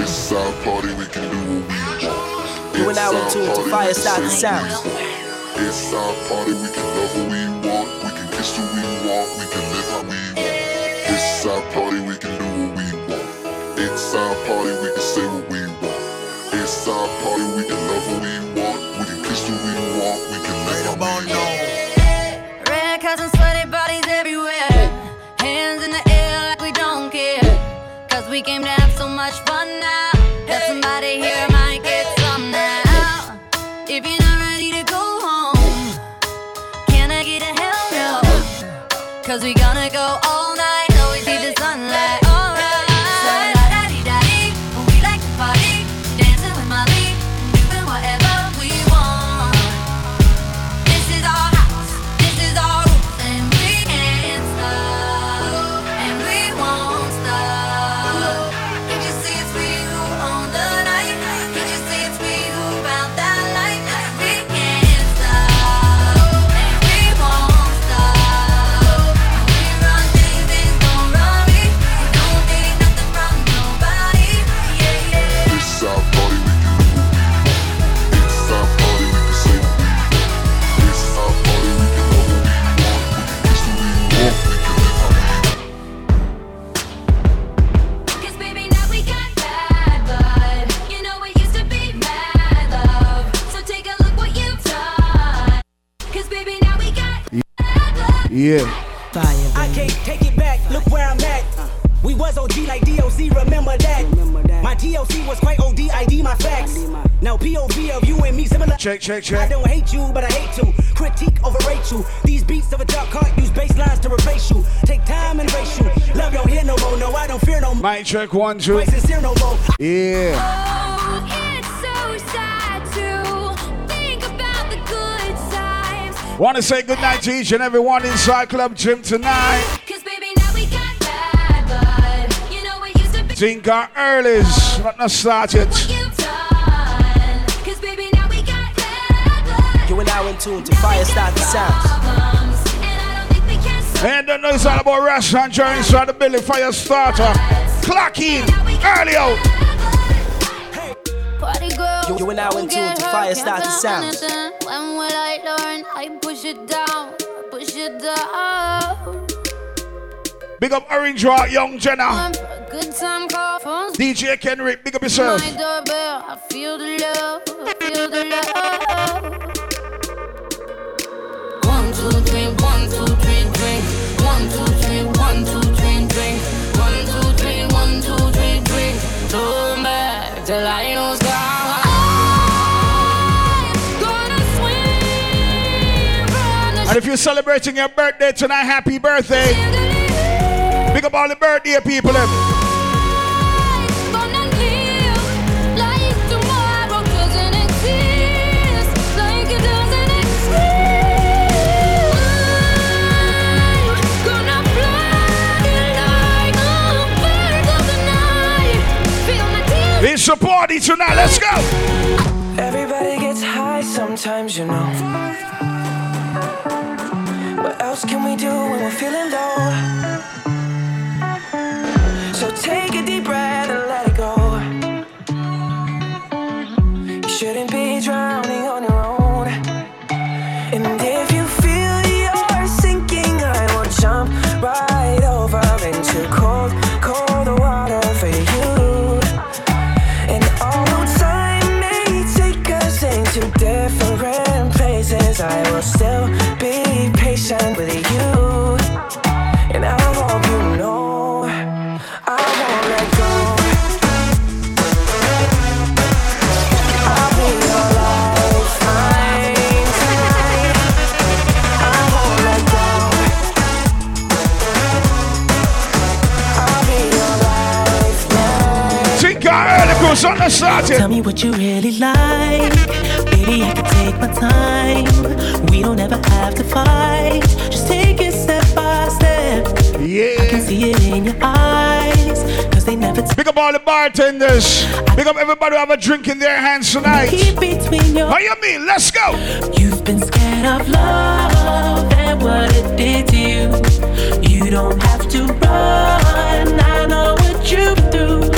It's our party, we can do what we want. You and I will tune to fire start the sounds. It's our party, we can love what we want. We can kiss who we want. We can live how we want. It's our party, we can do what we want. It's our party, we can say what we want. It's our party, we can love what we want. Yeah. Fire, I can't take it back, look where I'm at. We was OG like DOC, remember that. My DOC was quite OD, ID my facts. Now POV of you and me similar. Check, check, check. I don't hate you, but I hate to critique, overrate you. These beats of a dark heart use bass lines to replace you. Take time and race you. Love don't hear no more, no, I don't fear no more. Mic check one, two. Quite sincere no more. Yeah. Oh, Want to say good night to each and everyone inside Club Gym tonight. Cause baby now we got bad blood You know it used to be Think early's not not started. you've done now we got bad blood You and I in tune to fire start the sounds. And I don't think we can solve And don't know it's all about Rush and Joe inside the building fire starter. Clock in, early out. Party girl, You- you and I in tune to fire start the sounds. Will I learn? I push it down, push it down. Big up Orange Rock, Young Jenna. One for a good time call, phones DJ Kenrick, big up yourself. my doorbell. I feel the love, I feel the love. One, two, three, one, two, three, drink. One, two, three, one, two, three, drink. One, two, three, one, two, three, drink. Turn back till I know And if you're celebrating your birthday tonight, happy birthday. Big up all the birthday people. tears. It's a party tonight, let's go. Everybody gets high sometimes, you know. What else can we do when we're feeling low? Early cruise on the started. Tell me what you really like. Baby, I can take my time. We don't ever have to fight. Just take it step by step. Yeah. I can see it in your eyes. Cause they never t- Big up all the bartenders. Big up everybody who have a drink in their hands tonight. keep between your How you mean? Let's go. You've been scared of love and what it did to you. You don't have to run. I know what you've through.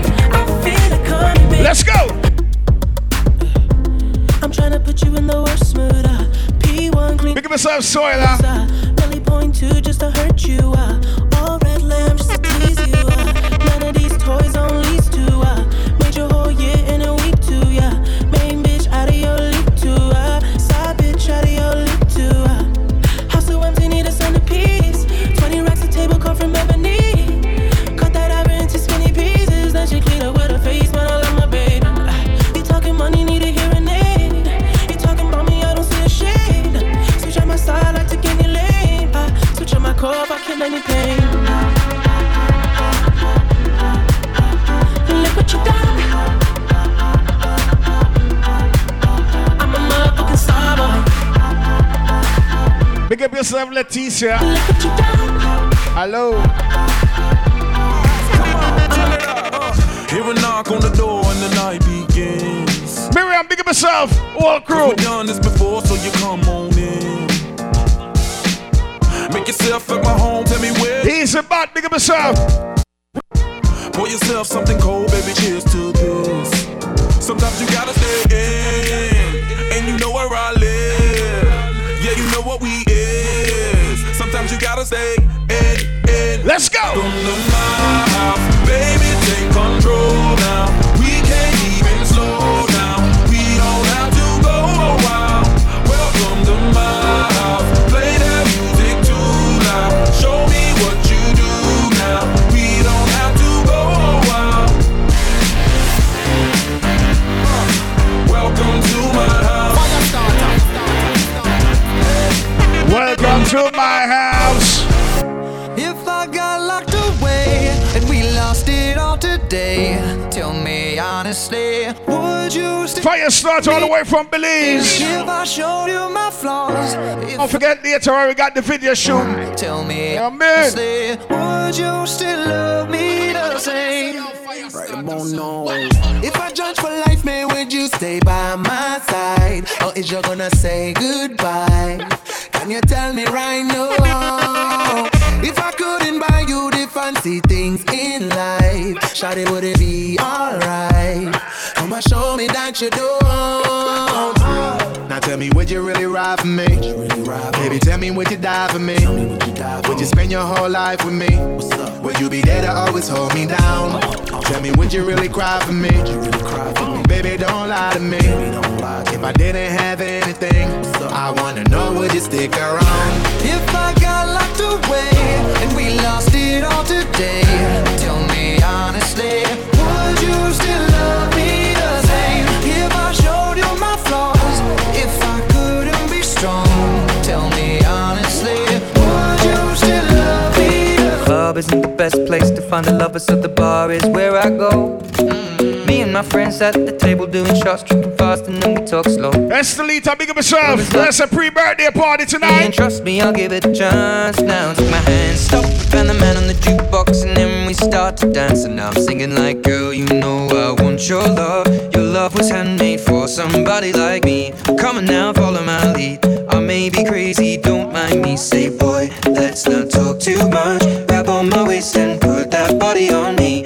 clean. Leticia. Look what you done. Hello. Hear a knock on the door and the night begins. Miriam, pick up yourself. All crew. We've done this before, so you come on in. Make yourself at my home, tell me where. He's about, pick up yourself. Pour yourself something Fire starts all the way from Belize. flaws? Don't forget later on we got the video shoot. tell me Yeah, man. honestly, would you still love me the same? If I judge for life, man, would you stay by my side? Or is you gonna say goodbye? Can you tell me right now? If I couldn't buy you the fancy things in life, Shawty, would it be alright? Come and show me that you don't. Now tell me, would you really ride for me? Baby, tell me, would you die for me? Would you spend your whole life with me? Would you be there to always hold me down? Tell me, would you really cry for me? Really cry for me? Baby, don't lie to me. If I didn't have anything, I wanna know, would you stick around? If I got locked away and we lost it all today, tell me honestly, would you still love me the same? If I showed you my flaws, if I couldn't be strong, tell me honestly, would you still love me the Club isn't the best place to find a lover, so the bar is where I go. And my friends at the table doing shots, tripping fast, and then we talk slow. Estelita, big up yourself. That's a pre-birthday party And tonight. trust me, I'll give it a chance. Now take my hand, stop, and the man on the jukebox, and then we start to dance. And now I'm singing like, girl, you know I want your love. Your love was handmade for somebody like me. Come on now, follow my lead. I may be crazy, don't mind me. Say, boy, let's not talk too much. Grab on my waist and put that body on me.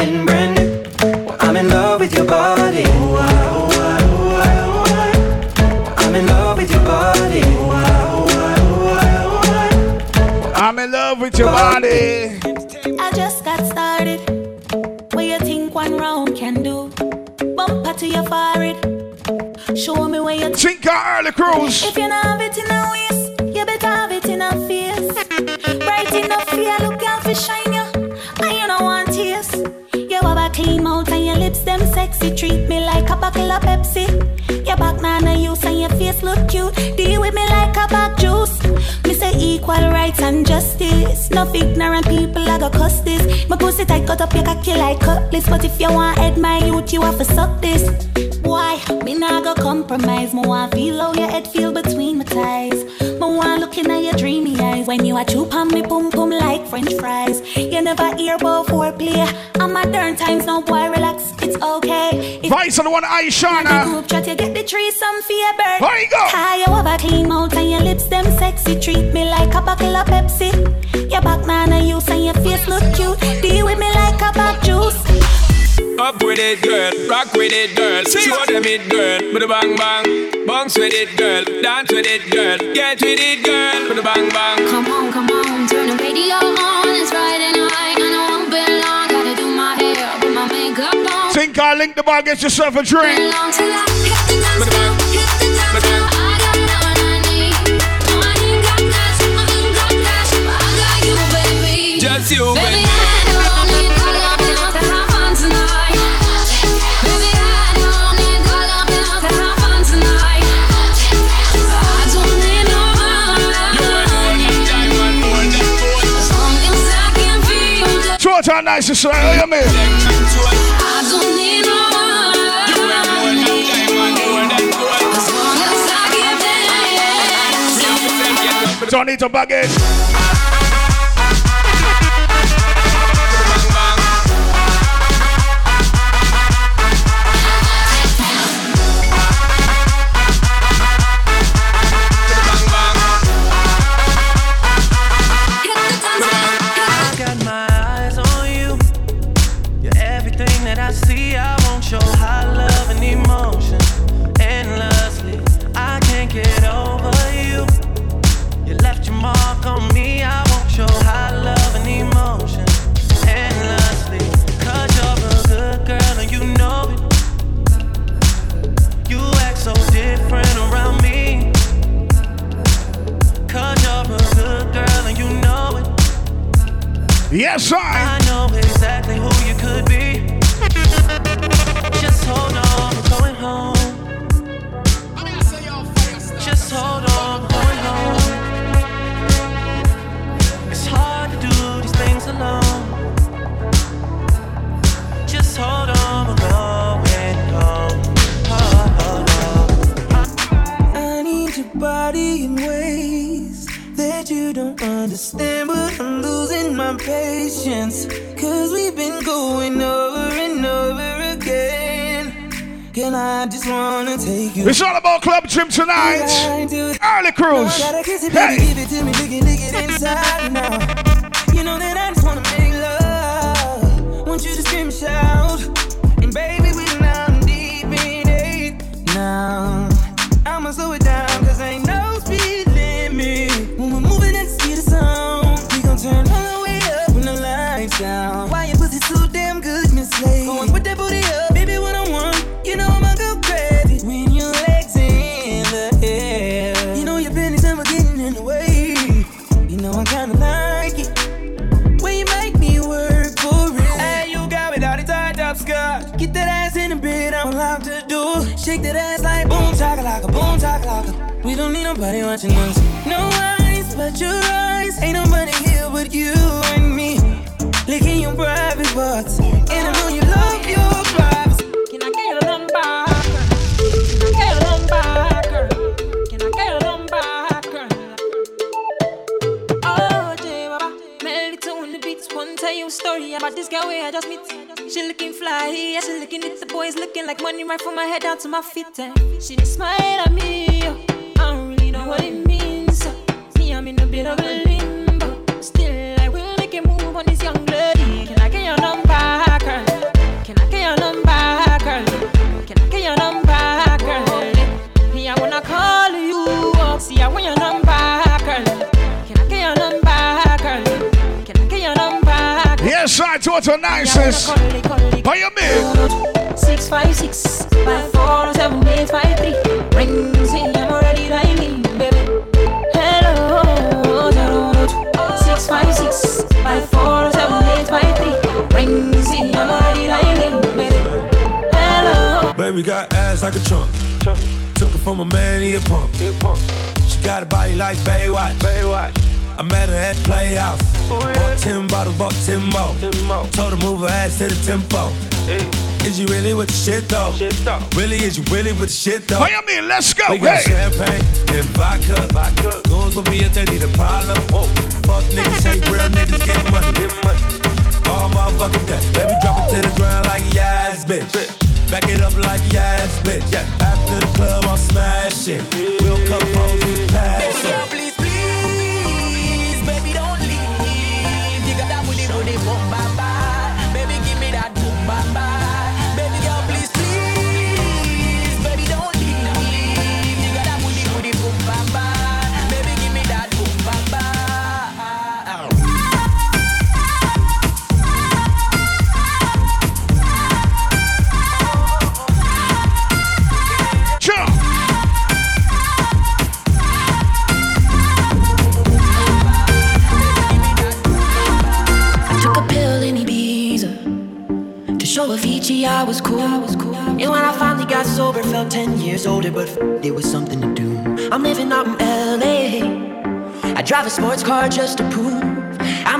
with your body. I just got started. What you think one round can do? Bumper to your forehead. Show me where you Think our early cruise. If you not have it in a waist, you better have it in a face. Bright enough fear, look out for shine you. And you don't want tears. You have a clean mouth and your lips them sexy. Treat me like a bottle of Pepsi. Your back nana use and your face look cute. Deal with me like a back juice. Equal rights and justice. No ignorant people I go cuss this. My pussy tight cut up, you cocky like cutlass. But if you want head my youth, you have to suck this. Why? Me nah go compromise. Me want feel how your head feel between my thighs. Me want looking at your dreamy eyes when you a chew on me pum pum like French fries. You never hear about foreplay. I'm modern times, no boy relax. It's okay. If Vice on the one the Aishana. group chat, you get the tree some for your bird. There you go. How you have a clean mouth and your lips them sexy. Treat me like a bottle of Pepsi. Your back nana use and your face look cute. Deal with me like a back juice. Up with it, girl. Rock with it, girl. Show them it, girl. With a bang bang. Bounce with it, girl. Dance with it, girl. Get with it, girl. With a bang bang. Come on, come on, turn the radio on. It's Friday night and I won't be long. Gotta do my hair, put my makeup on. Think I link the bar, get yourself a drink. Long till I hit the dance floor, feel the Short nice slow, you mean? I don't need. Don't need to bug it. Yes, I. Know exactly who you could be. Just hold on, we're going home. Just hold on, we're going home. It's hard to do these things alone. Just hold on, we're going home. Oh, oh, oh. I need your body in ways that you don't understand, I'm my patience. Cause we've been going over and over again. Can I just wanna take you? It's all about Club Gym tonight. Early cruise. Kiss it, Hey. give it to me, it, it inside now. You know that I just wanna make love. Want you to scream shout. Watching us. No eyes but your eyes. Ain't nobody here but you and me. Licking your private parts. And I know you love your privacy. Can I get your number? Oh, tell you a story about this girl where I just meet. She looking fly, yeah, she looking at the boys looking like money right from my head down to my feet. eh. She just smile at me, what it means. I'm in a bit of a limbo. Still, I will make a move on this young lady. Can I get your number, girl? Can I get your number, girl? Can I get your number, girl? Me, I wanna call you up. See, I want your number, girl. Can I get your number, girl? Can I get your number, girl? Yes, I total niceness. How you mean? Six five six five four seven eight five three. Rings Baby got ass like a trunk. Took it from a man, he a pump. She got a body like Baywatch. Baywatch. I met her at Playhouse. Bought 10 bottles, bought 10 more. Told her move her ass to the tempo. Is you really with the shit though? Really, is you really with the shit though? You mean? Let's go. We got Hey. champagne and vodka. vodka. Goons gon' be if they need a problem. Whoa. Fuck niggas, say real niggas get money. Get money. All motherfucking day. Baby, drop it to the ground like yes, bitch. Back it up like yes, bitch. Yeah. After the club, I'll smash it. We'll come home and pass Ibiza to show Avicii I was cool. And when I finally got sober, felt 10 years older, but it was something to do. I'm living out in LA. I drive a sports car just to prove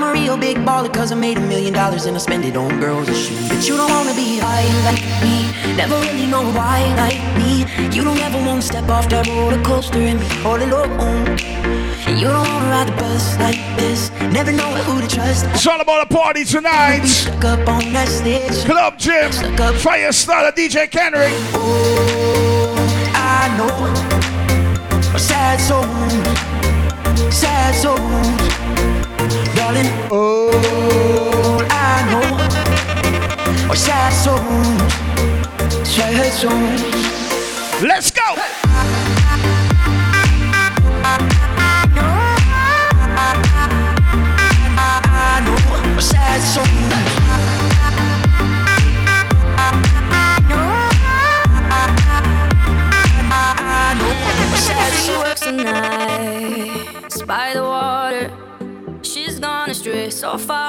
I'm a real big baller cause I made a million dollars and I spend it on girls and shoes. But you don't wanna be high like me, never really know why like me. You don't ever wanna step off that roller coaster and be all alone. And you don't wanna ride the bus like this, never know who to trust. It's all about a party tonight. Stuck up on that stage. Club Gym. Fire starter DJ Kendrick. Oh, I know a sad soul, sad soul, darling. Oh, I know a sad soul, sad. Let's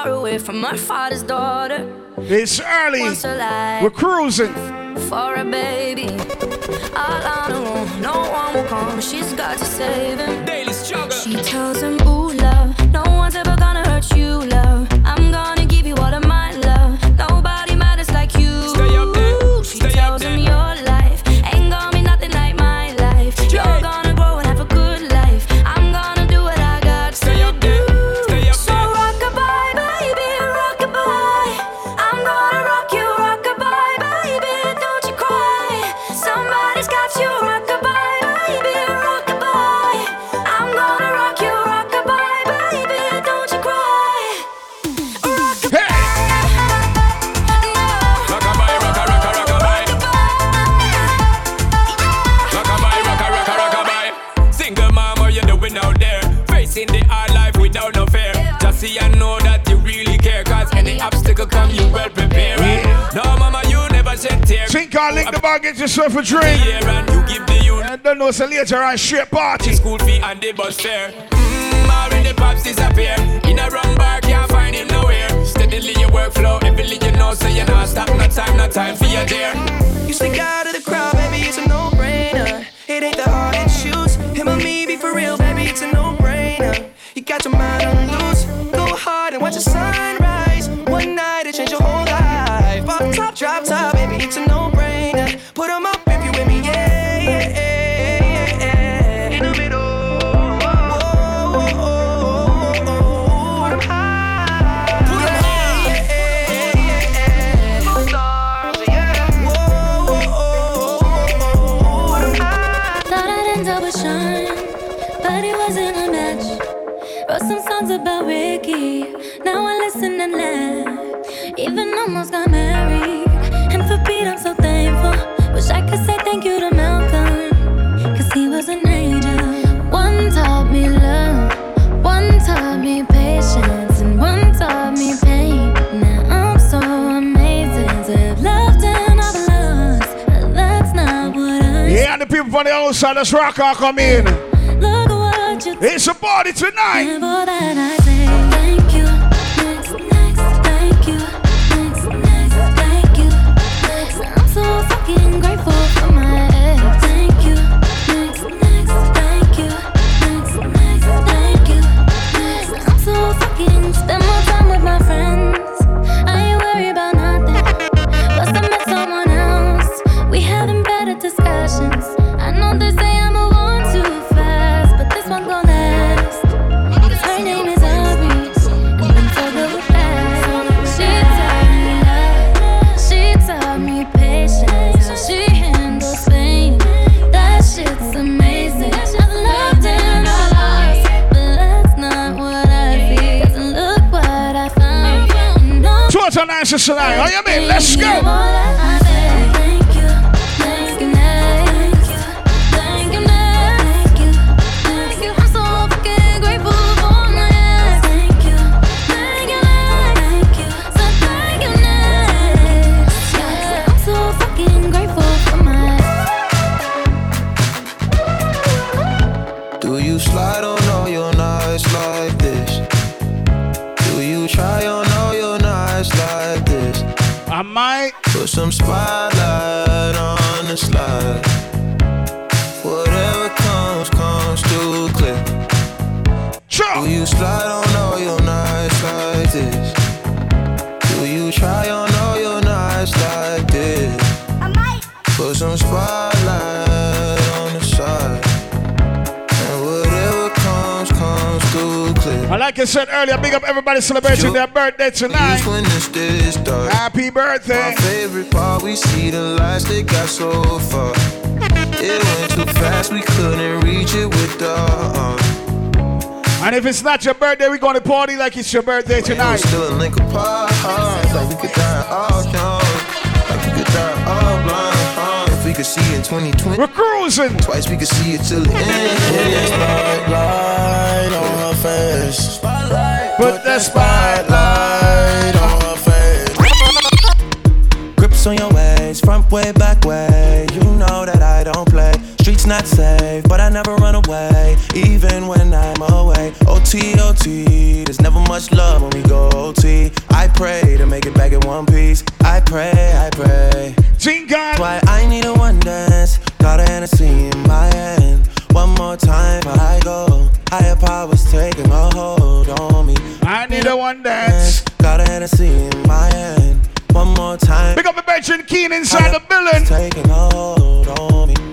far away from her father's daughter. It's early. Wants her We're cruising. for a baby. All on her own, no one will come. She's got to save him. Daily struggle. She tells him, Ooh, love, no one's ever gonna hurt you, love. Shed tears. Lick the bar, get yourself a drink. And you give the youth. I don't know, so later on, straight party. School fee and the bus fare. Mmm, already pops disappear. In a wrong bar, can't find him nowhere. Steadily your workflow, everything you know, so you're not stop, no time, no time for your dear. You stick out of the crowd, baby, it's a no-brainer. It ain't the hard to choose. Him or me, be for real, baby, it's a no-brainer. You got your mind on loose. Go hard and watch the sunrise. Listen and laugh. Even almost got married, and for Pete I'm so thankful. Wish I could say thank you to Malcolm, cause he was an angel. One taught me love, one taught me patience, and one taught me pain. Now I'm so amazing to have loved and I've lost, that's not what I Yeah, and the people from the outside, let's rock out, come in. Look what you It's a party tonight. Tonight. How you mean? Let's go. Like I said earlier, big up everybody celebrating their birthday tonight. When this dark. Happy birthday. My favorite part, we see the lights that got so far. It went too fast, we couldn't reach it with the arm. And if it's not your birthday, we're going to party like it's your birthday tonight. Still a link apart, like we could die all could see in 2020, we're cruising. Twice we could see it till the end. Spotlight on her face. Put the spotlight on her face. Grips on your waist, front way, back way. You know that I don't play. Streets not safe, but I never run away, even when I'm away. OT, OT, there's never much love when we go OT. I pray to make it back in one piece. I pray, I pray. Team That's why I need a one dance. Got a Hennessy in my hand. One more time before I go. Higher powers taking a hold on me. I need a one dance. Got a Hennessy in my hand. One more time. Pick up the bench and Keen inside the building. Taking a hold on me.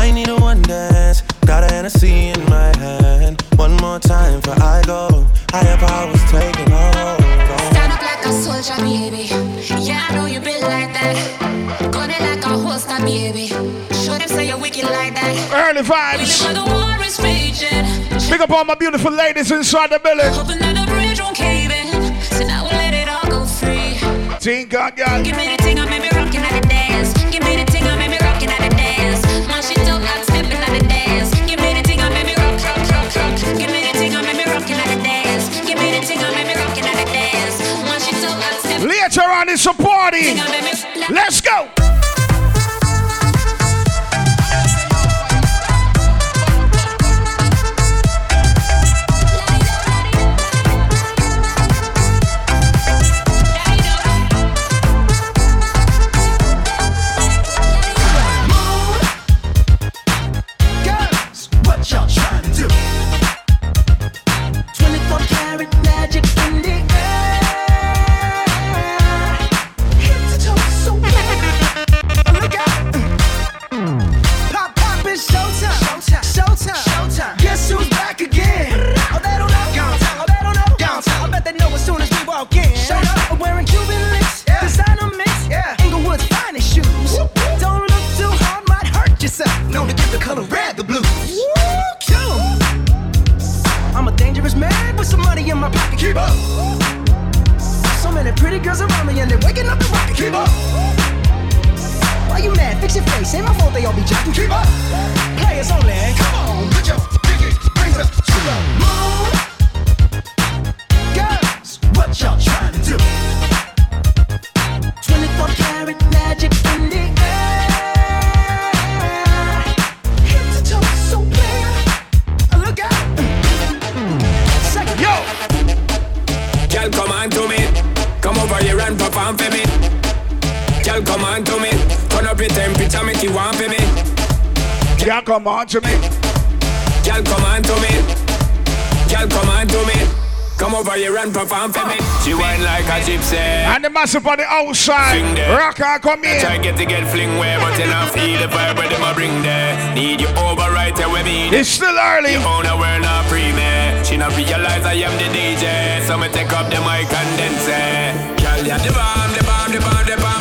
I need a one dance. Got a Hennessy in my hand. One more time before I go. Higher powers taking a hold. Stand up like a soldier, baby. Yeah, I know you built like that. Gun it like a holster, baby. Show them say you're wicked like that. Early vibes. When the war is raging. Big up all my beautiful ladies inside the building. Hoping that the bridge won't cave in. So now we'll let it all go free. Team God, God. On, it's a party. Let's go. Keep up. So many pretty girls around me and they're waking up the rocket. Keep up. Why you mad? Fix your face. Ain't my fault they all be jacking. Keep up. Players only. Come on, put your pinky rings up to the moon. Girls, what y'all trying to on to me. Turn up your temperature, make you want for me. Girl, come on to me. Girl, come on to me. Girl, come on to me. Come over here and perform for me. She whine like a gypsy. And the massive on the outside. Swing there. Rock and come in. Try get to get fling where, but you not feel the vibe where them a bring there. Need you over right there with me. It's still early. You own a world not free me. She not realize I am the DJ. So me take up the mic and then say, Girl, you the bomb,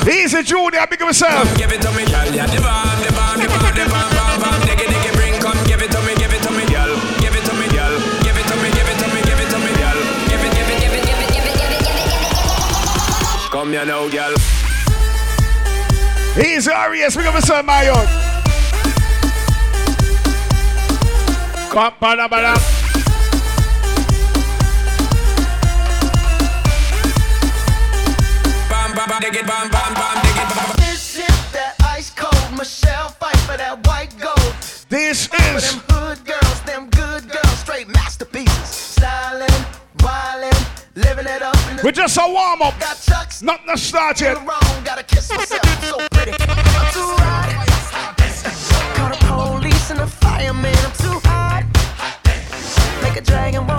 Easy Junior, big yourself. Give it to me, girl, you the bomb, the bomb, the bomb, the bomb, bomb, bomb. Diggy, diggy, bring, come, give it to me, give it to me, girl. Give it to me, girl. Give it to me, give it to me, give it to me, girl. Give it, give it, give it, give it, give it, give it, give it, give it. Come here now, girl. Easy Arias, big of yourself, my young. Come, bada, bada. Bam, bam, dig it, dig. This is that ice cold Michelle Pfeiffer that white gold. This For is them hood girls, them good girls, straight masterpieces. Styling, wildin', living it up. In the we're just a warm up. got chucks, Not the start yet. wrong, gotta kiss myself, I'm so pretty. I'm too hot. Call the police and the fireman, I'm too hot. Make a dragon wanna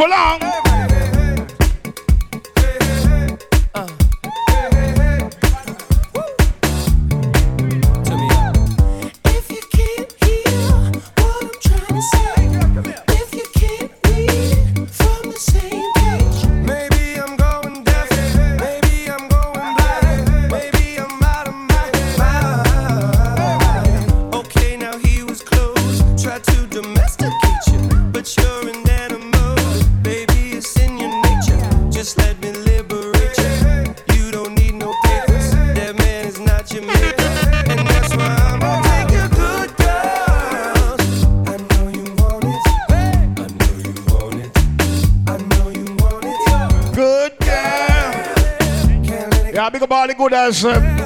As we up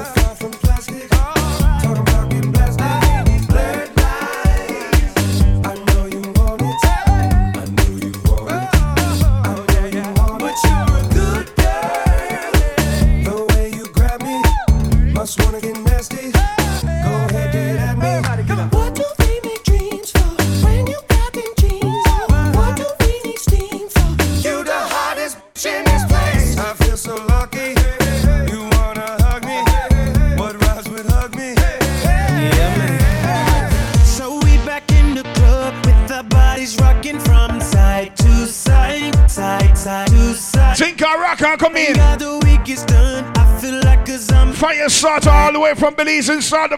Belize inside the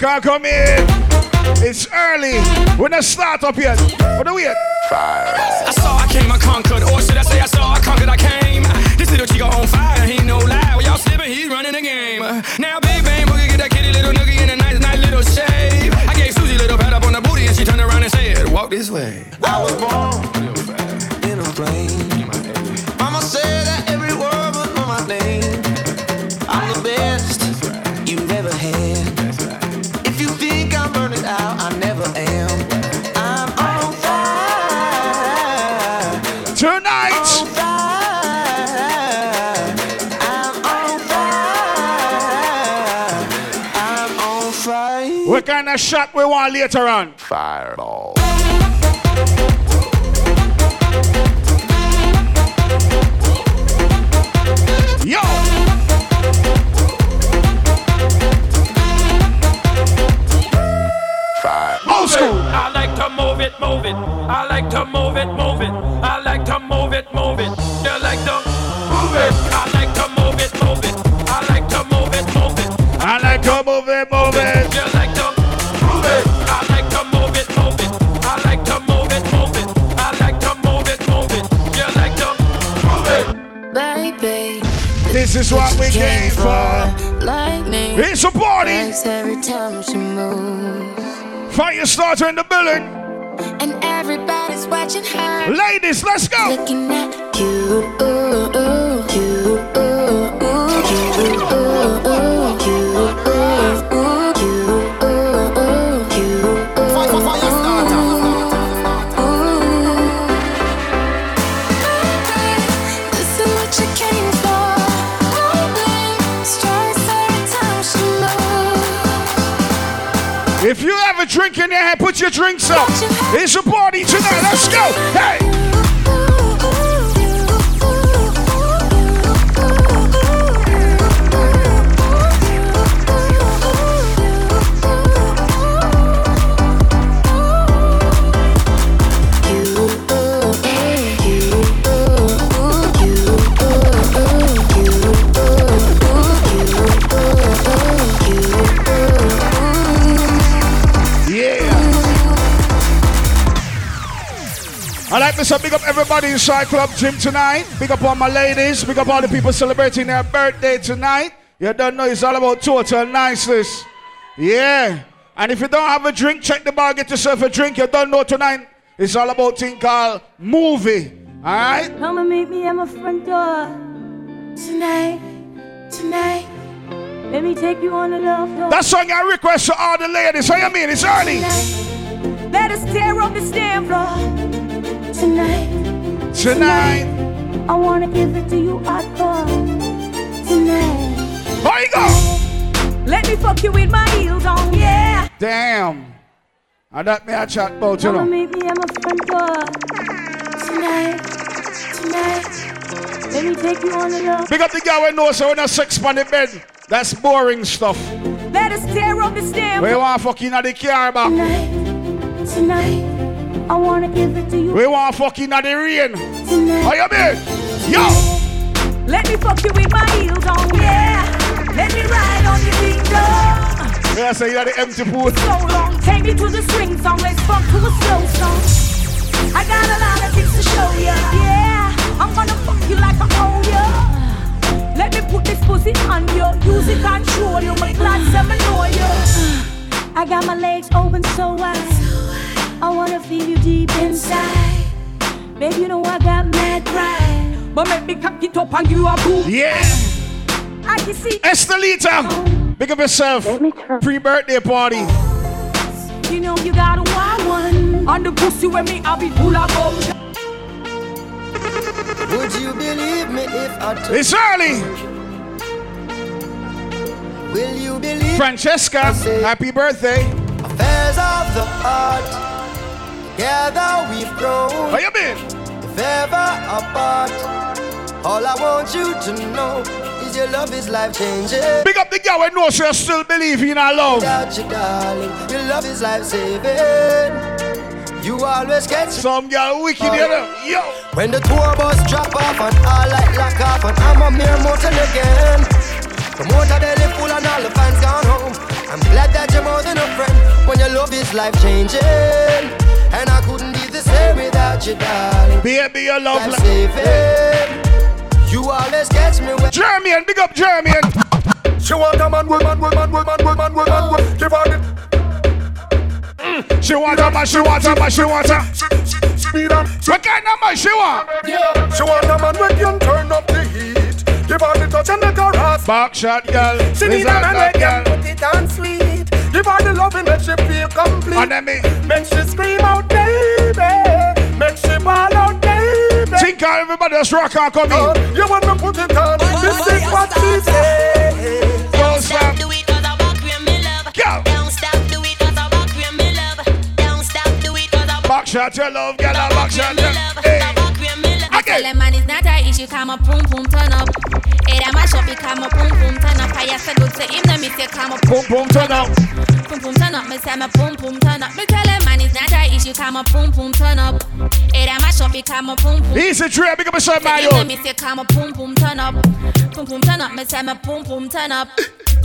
Rocker, come in. It's early. We're not start up yet. What are we at? I saw, I came, I conquered. Or should I say, I saw, I conquered, I came. This little chico on fire, he no lie. Well, y'all slipping, he's running the game. Now, big bang, boogie, get that kitty little noogie in a nice, nice little shave. I gave Susie a little pat up on the booty, and she turned around and said, Walk this way. I was born in a plane. Mama said that every word was know my name. I'm the best you've ever had. Kind of shot we want later on? Fireball. Yo! Fire. Old school. I like to move it, move it. I like to move it, move it. Is what we came for. lightning It's a party. every time she moves. Fire starter in the building. And everybody's watching her. Ladies, let's go. Looking at you, your drinks up. It's a To say big up everybody inside Club Gym tonight. Big up all my ladies. Big up all the people celebrating their birthday tonight. You don't know it's all about total niceness. Yeah. And if you don't have a drink, check the bar, get yourself a drink. You don't know tonight. It's all about thing called movie. Alright? Come and meet me at my front door tonight, tonight. Let me take you on a love tour. That song I request to all the ladies. How you mean? It's early. Let us tear up the stand floor tonight. Tonight. I wanna give it to you hardcore tonight. How you go? Let me fuck you with my heels on, yeah. Damn. And that me a chat about, you know. meet me at my front door tonight, tonight. Let me take you on a love. Big up the guy we know so when a sex on the bed. That's boring stuff. Let us tear up the stand We want fucking at the car back. tonight, tonight. I wanna give it to you We want fucking at the rain. tonight. How you mean? Yo! Let me fuck you with my heels on, yeah. Let me ride on your ding dong. Yeah, say you're the empty pool. So long, take me to the swing song. Let's fuck to a slow song. I got a lot of things to show ya. Yeah, I'm gonna fuck you like I owe ya. Let me put this pussy on you. Use it, control you. My glad some know you. I got my legs open so wide. I wanna feel you deep inside. Baby, you know I got mad pride. But make me cock it up and you a boom. Yeah. I can see. Estelita, big up yourself. Pre-birthday party. You know you got a wild one. On the pussy when me, I'll be full of bum. Would you believe me if I told It's early. Will you believe Francesca, happy birthday. affairs of the heart? Together we've grown. How you been? If ever apart, all I want you to know is your love is life changing. Big up the girl who knows she still believe in our love. Without you, darling, your love is life saving. You always get some girl wicked, you know. Yo. When the tour bus drop off and all light lock off and I'm up near mountain again. The motor belly full and all the fans gone home. I'm glad that you're more than a friend when your love is life changing. And I couldn't be the same without you, darling. Baby, your love life li- saving. You always catch me when Jeremian, big up Jeremian. She want a man, woman, woman, woman, woman, woman, woman. Give her the She want a man, she want a man, she want a. speed and What kind of man she want? yeah. She want a man when can turn up the heat. Give her the touch and make her ass. Back shot, girl. She need a man when can put it on sweet. Give her the loving make she feel complete. Me. Make she scream out, baby. Make she ball out, baby. Think how everybody else rock and come oh, in. You want me put it on? This is what she say. Don't stop. Do it 'cause I walk with me love. Go. Don't stop, do it 'cause I walk with me love. Don't stop, do it 'cause I Back shot, your love, girl. a Back shot, your love. Hey. Tell them man it's not a issue, come up, boom, boom, turn up. Hey, that mash up, it come up, boom, boom, turn up. I say good, say him, them, me say come up, Boom, boom, turn up. boom, boom, turn up. Me say me boom, boom, turn up. Me tell them man it's not a issue, come up, boom, boom, turn up. Hey, that mash up, it come up, boom, boom. Easy Dre, big up my him, own. me say come up, boom, boom, turn up. Boom, boom, turn up. Me say me boom, boom, turn up.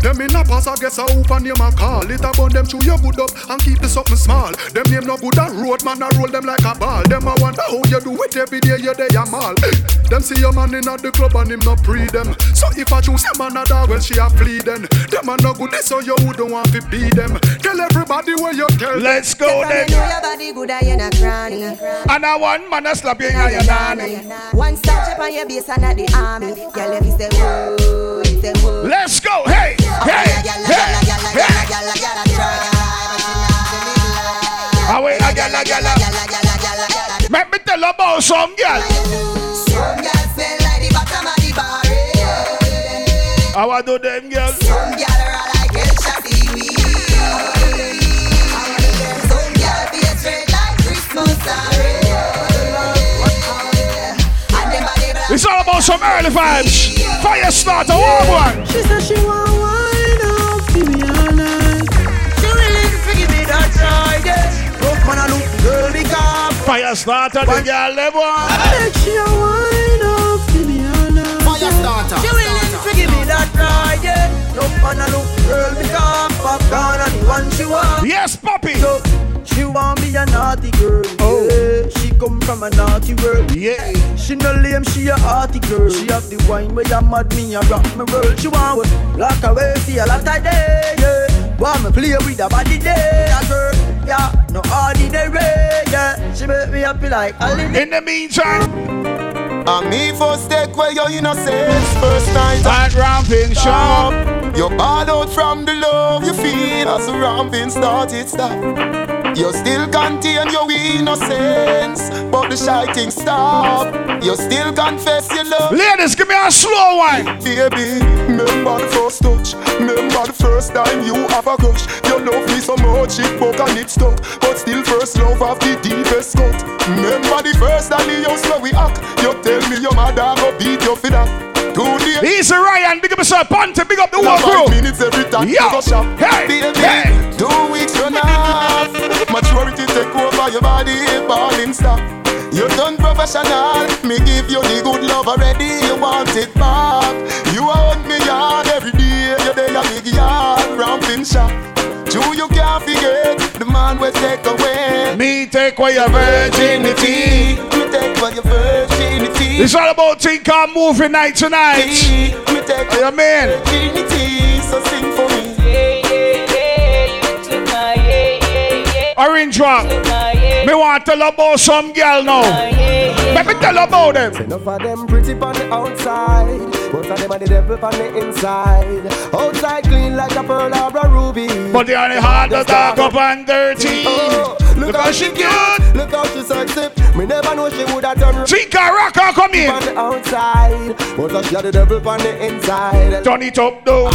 Them in a pass, I guess I hope and name a call. It about them chew your good up and keep the something small. Them name no good and road man, I roll them like a ball. Them I wonder how you do it every day, you day a mall. Them see your man in at the club and him not pre them. So if I choose them another, well she a flee then. Them are no good, so you wouldn't want to be them. Tell everybody where you tell. Let's go then. know your body good and you're not cranny. And I want man a slap you in your nanny. One star chip on your base and at the army. Girl, if you say whoa, you say. Let's go. Hey, hey, hey, hey. Away, a gyal, a gyal, a- Make me tell about some girl. Some girl smell like the bottom of the bar. eh. How I do them girl? Some girl are like El Shafi. Some girl face straight like Christmas It's all about some early vibes. Fire starter, warm one. She said she want wine up, give me all night. She willing to give me that try, yeah. Rough man, I look girl because Fire starter, the girl them one. Make she a wine up, give me all night. Fire starter. She willing to give me that try, yeah. Rough man, I look girl because popcorn and the one she want. Yes, puppy. So, she want me a naughty girl. Oh. Yeah. She come from a naughty world. Yeah. She no lame, she a hearty girl. She have the wine where you mad me and rock me world. She want we lock away for a lot of day. Yeah. Want me play with her body day, a girl. Yeah, no ordinary. Yeah. She make me happy like holiday. In the meantime, And me first take where your innocence First night at ramping shop. You ball out from the love you feel As the ramping started stop You still contain your innocence. But the shy thing stop. You still confess your love. Ladies, give me a slow one. Baby, remember the first touch. Remember the first time you have a crush. You love me so much it broke and it stuck. But still first love of the deepest cut. Remember the first time house where we act. You tell me your mother go beat you for that Two days Easy Ryan, big up yourself. Ponte, big up the whole crew. minutes every time Yo. you go shop Hey, Baby, hey. two weeks run off Maturity take over your body Balling stop you done professional, me give you the good love already, you want it back You want me yard every day, you day a big yard, ramping shop True, you can't forget the man will take away. Me take away your virginity. Me take away your virginity. It's all about think I'm moving night tonight. Me take What you mean? virginity. So sing for me. Orange rock. Me want to tell about some girl now. Let me tell about them. Enough of them pretty on the outside, most of them are the devil on the inside. Outside clean like a pearl or a ruby, But they only hard to dark up and dirty. Oh, look how she cute, look how she sexy. Me never know she would have done. Think a rocker come in. On the outside, but she are the devil on the inside. Turn it up though.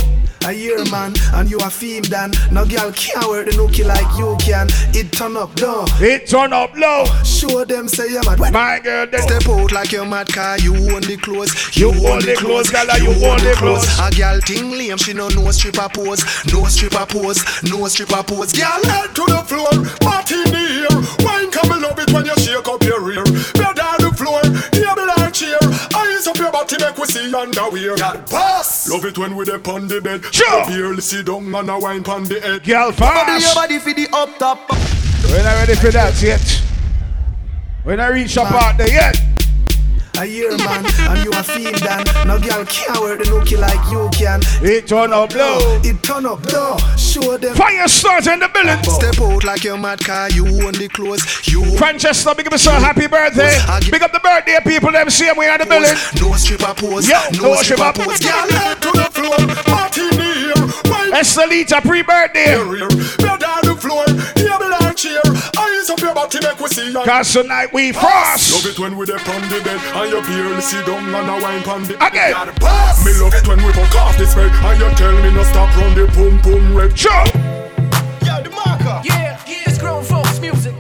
A year man, and you a fame dan. No girl can't wear the nookie like you can. It turn up low. It turn up low. Show them say you mad. My girl, they step out like you mad car. You own the clothes. You own the clothes, girl, you own the clothes. A girl thing lame, she no no stripper pose, no stripper pose, no stripper pose. Girl head to the floor, butt in the air. Wine come and love it when you shake up your rear. Bed on the floor, table chair. Eyes up your body make we see underwear. Girl pass. Love it when we dey on the bed. Sure. Barely sit down and a wine pon the head. Girl Body your body for the up top. We're not ready for that yet. We're not reach up out there yet. A year man, and you a fame dan. No girl can wear the nookie like you can. It turn up low. It turn up low. Show them. Fire start in the building. Step out like your mad car. You own the clothes. You Francesca, big up yourself. Happy birthday. Big up the birthday people. Them see we in the building. No stripper pose. Yo, no, no stripper pose. Girl to the floor, butt in the air. Wine Estelita pre-birthday. rear. Bed on the floor, table and chair. Eyes up your body make we see. Cause tonight we frost. Love it when we dey on the bed and you barely sit down and a wine pon the Again. Pass. Me love it when we fuck off this way and you tell me no stop run the pum pum red. Sure. Yeah, the marker. Yeah, yeah, it's grown folks music.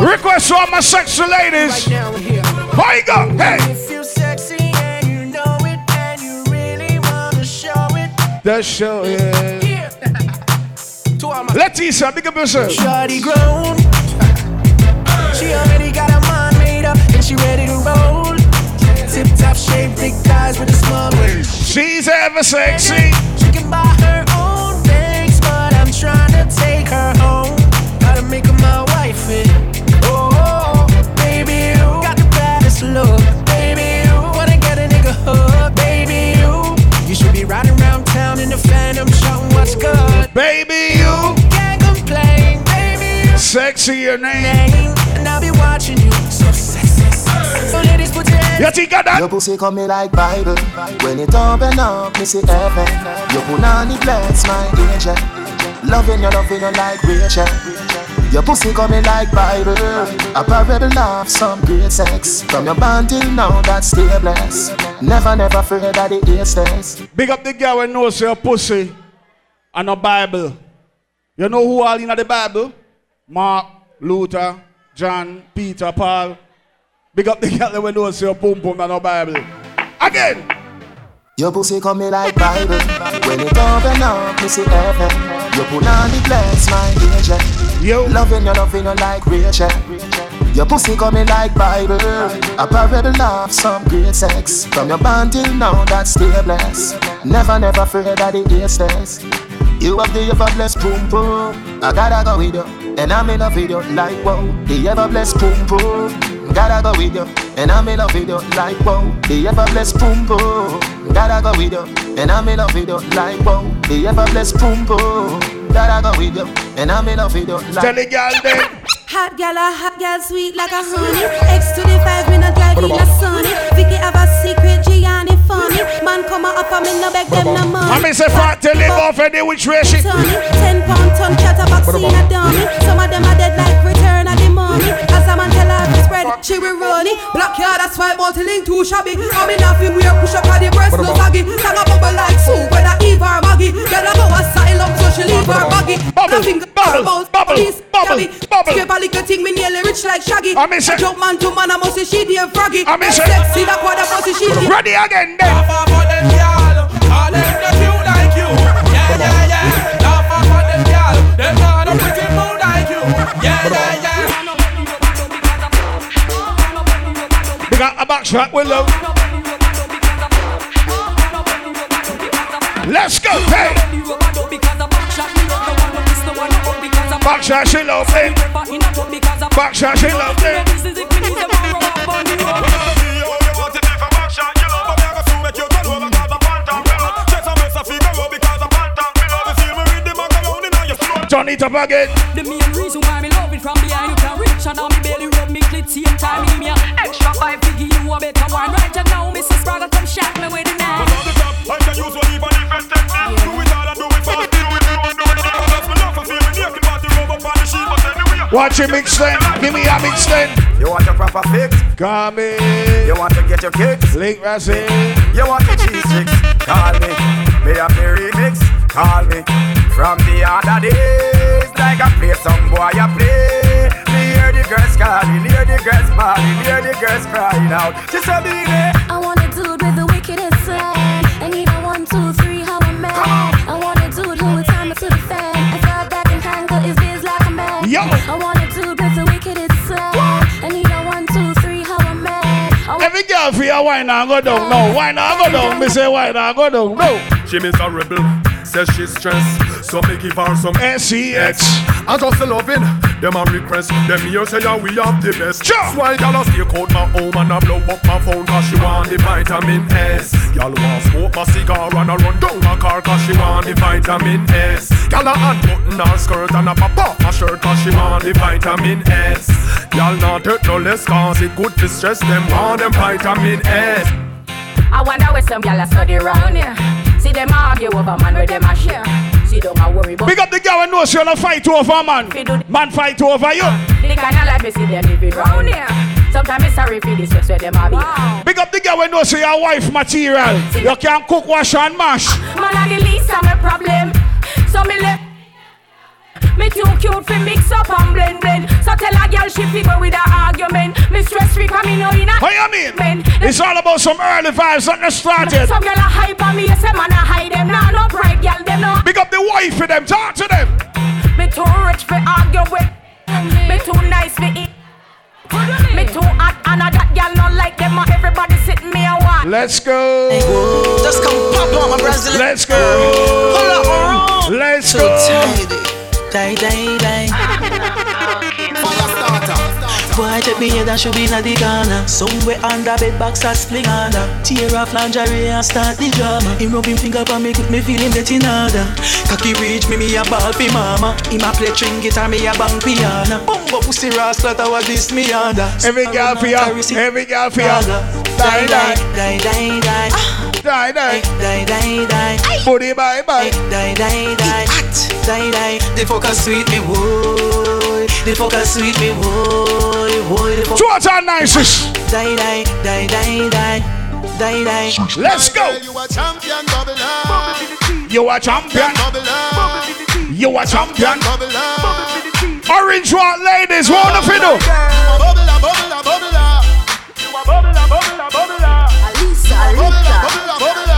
Request for my sexy ladies. Down here. How you go? Hey. If you sexy Leticia, big up yourself. Shawty grown. She already got her mind made up and she ready to roll. Tip top shape, big thighs with a small waist. She's ever sexy. She can buy her own things, but I'm trying to take her home. Gotta make her my wife. eh. Baby, you. Can't complain, baby, you Sexy your name. name, and I'll be watching you. So sexy, so ladies, put your hands. You think of that? Your pussy come me like Bible. When it open up, me see heaven. You put on the bless my angel. Loving you, loving you like Rachel. Your pussy come me like Bible. A parable of some great sex. From your band till now, that's still blessed. Never, never afraid that the ear stays. Big up the girl when knows your pussy and a Bible. You know who all in the Bible? Mark, Luther, John, Peter, Paul. Big up the girl when knows your pum boom and a Bible. Again. Your pussy come me like Bible. When it open up, me see heaven. You put on the bless my angel. Yo. Loving you, loving you like Rachel. Your pussy come me like Bible. A parable of some great sex. From your band till now, that's still blessed. Never, never afraid that the ear stays. You have the ever blessed boom boom. I gotta go with you, and I'm in love with you like whoa. The ever blessed boom boom. Gotta go with you, and I'm in love with you like whoa. The ever blessed boom boom. Gotta go with you, and I'm in love with you like whoa. The ever blessed boom boom. Gotta go with you, and I'm in love with you Tell the girl then. Hot gal, a hot gal, sweet like a honey. X to the five, me not drive in a sunny. Vicky have Man come a up, I me no beg them no money. I mean, say fat to live off any which way she. Ten pound ton chatterbox in a dummy. Some of them are dead like return of the money. As a man tell her to spread, she will run it. Black yard, that's why multi-link too shabby. I'm in nothing, we push up at the breast, no saggy. Sang a bubble like soup, whether Eve or Maggie. Girl, I go asylum, so she leave her baggy. Bubble, bubble, bubble, bubble, bubble. Scrape a little thing, me nearly rich like Shaggy. I miss it. Jump man to man, I must say she damn froggy. I miss it. Sexy, that what I must say she damn. Ready again then. All them that you like you, yeah yeah yeah. Laugh off at them gyal, them not a pretty mood like you, yeah yeah yeah. Big up a backtrack with love. Let's go, hey. a Back shot, she love me. Back shot, she love it up again. The main reason why me love it from behind you can reach and now me belly rub me clit same time me extra five do a better one right now. Mrs. Brother, come shot me with it now. Put on the top, and the usual even if it's Do it all and do it fast, do it slow and do it never. That's enough for fear. You can buy up on the sheep, but anyway. Watch it mix then, give me a mix then. You want your proper fix? Call me. You want to get your kicks? Link Rossi. You want the cheese sticks? Call me. Me a the remix? Call me. From the other days, like I play some boy, I play. Me hear the girls calling, hear the girls bawling, hear the girls crying out. Just a big I want a dude with the wickedest slang. I need a one, two, three, how a man. I want a dude who would time it to the fan. I thought that can handle his biz like a man. Yo. I want a dude with the wickedest slang. I need a one, two, three, how a man. I want Every girl for your wine now go down. No, wine now go down. Me say wine now go down. No. She miserable, says she's stressed. So me give her some SEX. I just loving them a request. Them here say yeah, we have the best. Sure. So I gotta stay out my home and I blow up my phone cause she want the vitamin S. Y'all want smoke my cigar and I run down my car cause she want the vitamin S. Y'all a unbutton her skirt and I pop off my shirt cause she want the vitamin S. Y'all not hurt no less cause it good to stress them want them vitamin S. I wonder where some gyal a study round here. See them argue over man where them a share. See don't a worry about Big up the girl who knows you're not fight over man. Man fight over you. the kind of life me see them living round here. Sometimes it's sorry for this stress where them a be. Big up the girl who knows your wife material. You can cook, wash and mash. Man I the least of my problem. So me let me too cute fi mix up and blend blend. So tell a girl she fi go with a argument. Me stress free 'cause me know in a What you mean? It's all about some early vibes that not started. Some girl a hype on me, say man a hide them. Nah, no pride, girl them no. Big up the wife for them. Talk to them. Me too rich fi argue with. Me too nice fi eat. Me too hot and a that girl not like them. Everybody sit me a watch. Let's go. Just come pop on my Brazilian. Let's go. Hold up, hold up. Let's so Day, day, day. Fire starter. Boy, take me head and should be in the corner. Somewhere under bed box a spling under. Tear off lingerie and start the drama. Him rub him finger on me, make me feel him getting harder. Cocky reach me, me a ball fi mama. Him a play string guitar, me a bang piano. Bumbo pussy rascal, that was this me under. Every girl for you. Every girl for you. Die, die. Die, die, die. Die, die. Ah. Eh, die, die, die. Booty bye bye. Eh, die, die, die. Die, die. The focus sweet me, boy. The fucker sweet me, boy, boy. The fucker. Towards our nicest. Die, die, die, die, die. Die, die. Let's go. You a champion, bubble. You a champion, bubble. You a champion, bubble. Orange one, ladies, roll the fiddle. Bubble bubble bubble. You a bubble bubble bubble. Alisa, Alisa. Bubble up, bubble.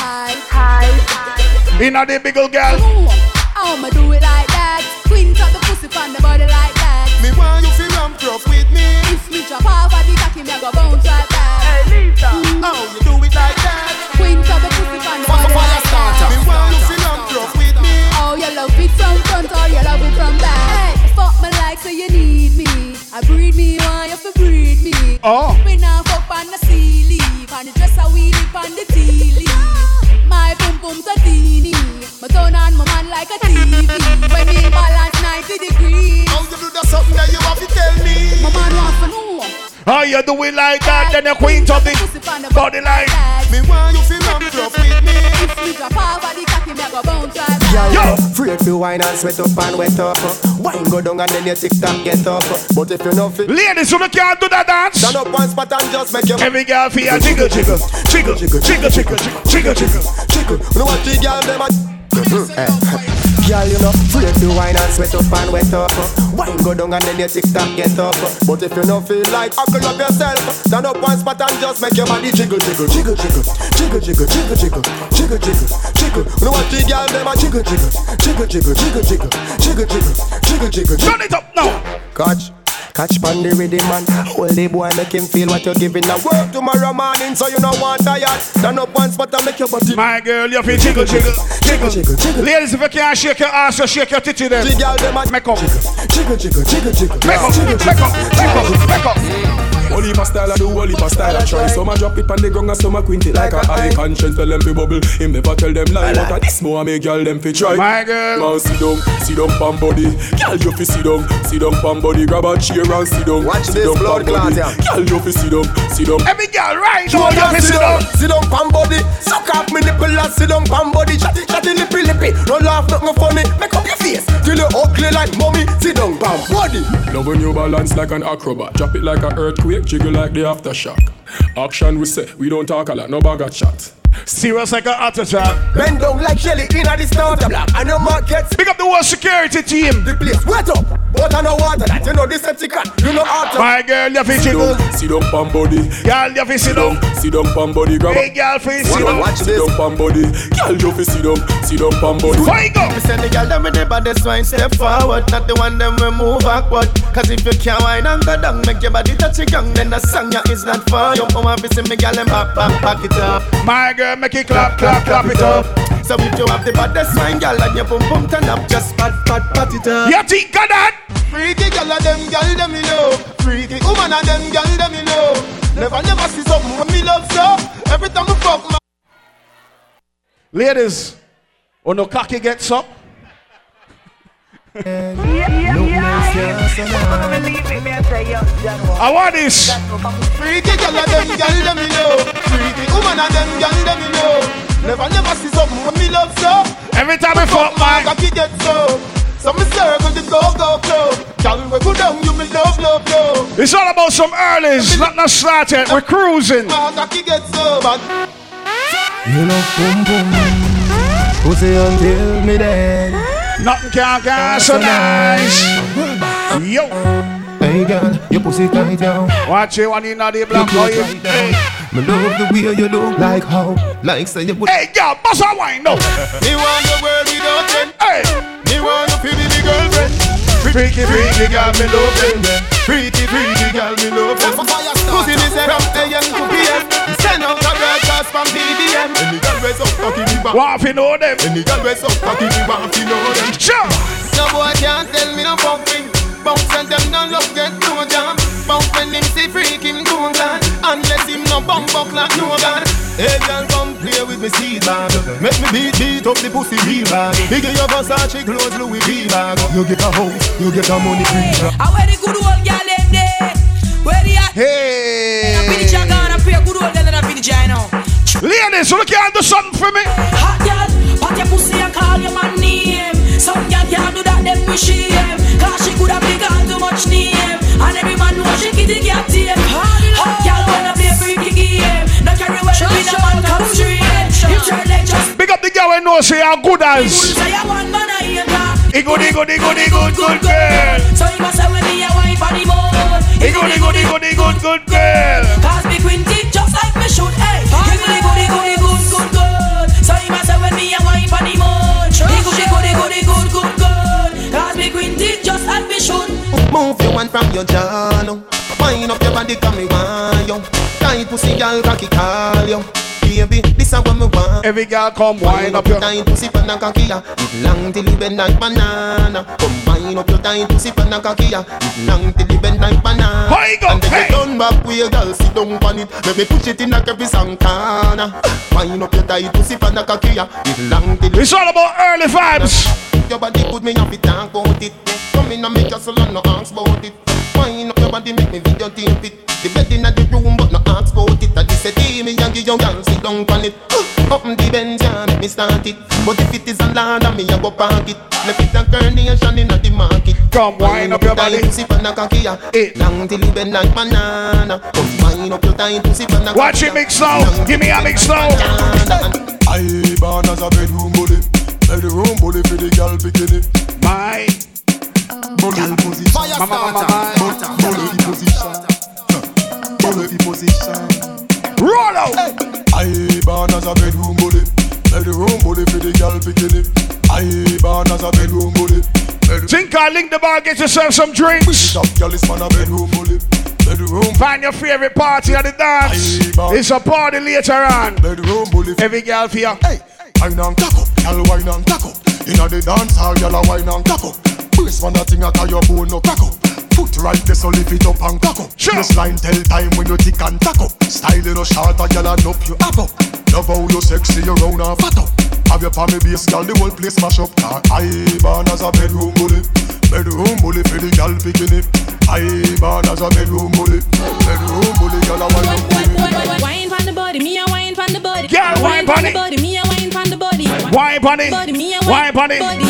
Hi, hi, hi. Inna the big girl. Oh, I'ma do it like that? Queen on the body like that. Me want you feel ramp rough with me. If me drop off of the cocky, me a go bounce right back. Hey Lisa, how you do it like that? Twin top the pussy on the Fire body like starter. Me want you feel ramp rough with me. Oh, you love it from front or oh, you love it from back. Hey, fuck me like so you need me. I breed me, want you to breed me. Oh. We now fuck on the sea leaf, and the dress a wheel it on the tea leaf. My pum pum so teeny. My turn on my man like a TV. when me balance 90 degrees. My man want to know. How you do it like that? Then the queen of the body like. Me want you feel ramp rough with me. If me drop off of the cocky, me go bounce right back. Girl, you to wine and sweat up and wet up. Wine go down and then your tick tock get up. But if you know fit, Ladies, you can't do that dance. stand up one spot and just make your Every girl for you jiggle, jiggle, jiggle, jiggle, jiggle, jiggle, jiggle, jiggle. chickle. You know what the girl them a Eh. Girl, you know, afraid to wine and sweat up and wet up. Wine go down and then your tick tock get up. But if you know feel like huckle up yourself, stand up one spot and just make your body jiggle, jiggle, jiggle, jiggle, jiggle, jiggle, jiggle, jiggle, jiggle, jiggle, jiggle. You know what the girl them a jiggle, jiggle, jiggle, jiggle, jiggle, jiggle, jiggle, jiggle, jiggle, jiggle, jiggle. Turn it up now. Catch. Catch pan the rhythm man. Hold the boy, make him feel what you're giving. Now work tomorrow morning, so you don't want tired. Stand up one spot and make your body. My girl, you feel jiggle, jiggle, jiggle, jiggle, jiggle. Ladies, if you can't shake your ass, you shake your titty then. Jiggle them and Make up. jiggle, jiggle, jiggle, jiggle. Make up, Jiggle, make up, make up, make up. Only my style I do, only my style I try. Some a drop it on the ground and some a quint it like a eye. Conscience tell them fi bubble. Him never tell them lie, but a this more make girl them fi try. My girl. Man, sit down, sit down, pam body. Girl, you fi sit down, sit down, pam body. Grab a chair and sit down. Watch sit this down, blood pam body. clot, yeah. Girl, you fi sit down, sit down. Every girl, right Show now, you down, feel sit sit down, down. sit down, pam body. Suck off me nipple and sit down, pam body. Chatty, chatty, lippy, lippy. No laugh, nothing funny. Make up your face till you ugly like mommy. Sit down, pam body. Love when you balance like an acrobat. Drop it like an earthquake, jiggle like the aftershock. Action we say, we don't talk a lot, no bag of chat. Serious like a heart attack. Bend down like Shelly in the starter block. And your markets. Big up the whole security team. The place wet up. Water no water. That you know this etiquette. You know art. My girl, you feel Sit jiggle. down, sit down, pam body. Girl, you feel sit down. Sit down, pam body. Grab Hey, a girl, feel sit Watch- down. watch sit this. down, pam body. Girl, you fi sit down, sit down, pam body. Fight go. Me send the girl them with the baddest wine step forward Not the one them we move backward Cause if you can't wine and go down Make your body touch it young Then the song ya is not for you Come on, visit me girl them back, back, back it up My girl, make it clap, clap, clap it up. So if you have the baddest wine girl And your boom boom turn up Just pat, pat, pat it up You think of that? Freaky girl of them girl them you know Freaky woman of them girl them you know Never, never see something when me love so Every time we fuck my Ladies, when the cocky gets up, I want this. Freaky girl of them girl them you know Freaky woman of them girl them you know Never, never see something when me love so Every time I fuck my my cocky get so So me circle the go go club Girl we go down you me love love love It's all about some earlys, not not started. We're cruising. My cocky get so bad You know boom boom. Pussy until me dead. Nothing can get so nice. Yo, Hey girl, your pussy tight down. watch it one in the black boy. Me love the way you look like how, like say you put. hey, girl, bust a wine now. Me want the world without end Hey, Me want you to be me girlfriend freaky, freaky, girl, me love it. Pretty, pretty girl, me love them. Pussy me say from AM to PM. Send out a broadcast from PDM. Any girl we up, cocky me back. Want to know them? Any girl we suck cocky me want to know them. Sure. No boy can't tell me no fucking. Bounce and them no love get no jam. Bounce when him see freak him go glad. Unless him no bump up like no god. Hey girl come play with me seed bag. Make me beat beat up the pussy real bag. Biggie your Versace clothes Louis V bag. You get a house, you get a money free. I wear the good old girl them there. Where the at? Hey, Finish your gun and pay a good old girl and finish I know. ladies, look here, do something for me. Hot girl, pat your pussy and call your man name. Some girl can't do that, them wish shame. Cause she could have big and too much name. And every man know she kitty cat tape. Hot girl wanna play freaky game. No carry well with a man come straight. You turn like just Big up the girl we know say how good as. say a one man I ain't got. He good, he good, he good, he good, good girl. So you must have when me a wine for the moon. He good, he good, he good, he good, good girl. Cause your one from your jaw now. Wind up your body, come me want you. Tight pussy, girl, cocky call you. Baby, this is what me want. Every girl come wind up your. tight pussy, pan a cocky ya. It long till you bend like banana. Come wind up your tight pussy, pan a cocky ya. It long till you bend like banana. Why you go? And then Hey. you turn back your girl, sit down on it. Let me push it in like every corner. Wind up your tight pussy, pan a cocky ya. It long till you It's all about early vibes. your body good, me have to talk about it. Come in and make your and no ask about it. Wind up your body, make me videotape it. The bed in the room, but no ask about it. I just say, "Hey, me and give your girl sit down on it. Up the bench, yeah, make me start it. But if it is a land, me a go park it. Left it a carnation in the market. Come wind up your body. Pussy pan a cocky, yeah. Eh. Long till you bend like banana. Come wind up your tight pussy pan a Watch it mix now. Give me a mix now. I born as a bedroom bully. Bedroom bully for the girl bikini. My Bully position. Fire starter. Bully position. Bully position. roll out. I born as a bedroom bully. Bedroom bully for the girl bikini. I born as a bedroom bully. Think I link the bar, get yourself some drinks. Find your favorite party at the dance. It's a party later on. Bedroom bully. Every girl for you. Hey, wine and taco, girl wine and taco. Inna the dance hall, girl a wine and taco. Brace man a thing a tie your bone no crack up. Foot right there so lift it up and cock up. Sure. This line tell time when you tick and tack up. Style you no short a girl and up you up up. Love how you sexy, you round and fat up. Have your family base, girl, the whole place mash up. Car I born as a bedroom bully. Bedroom bully for the girl picking it. I born as a bedroom bully. Bedroom bully, girl a wine up. Wine pon the body, me a wine pon the body. Girl, wine pon the body, me a wine pon the body. Wine pon it. Body, me a Wine pon it. body.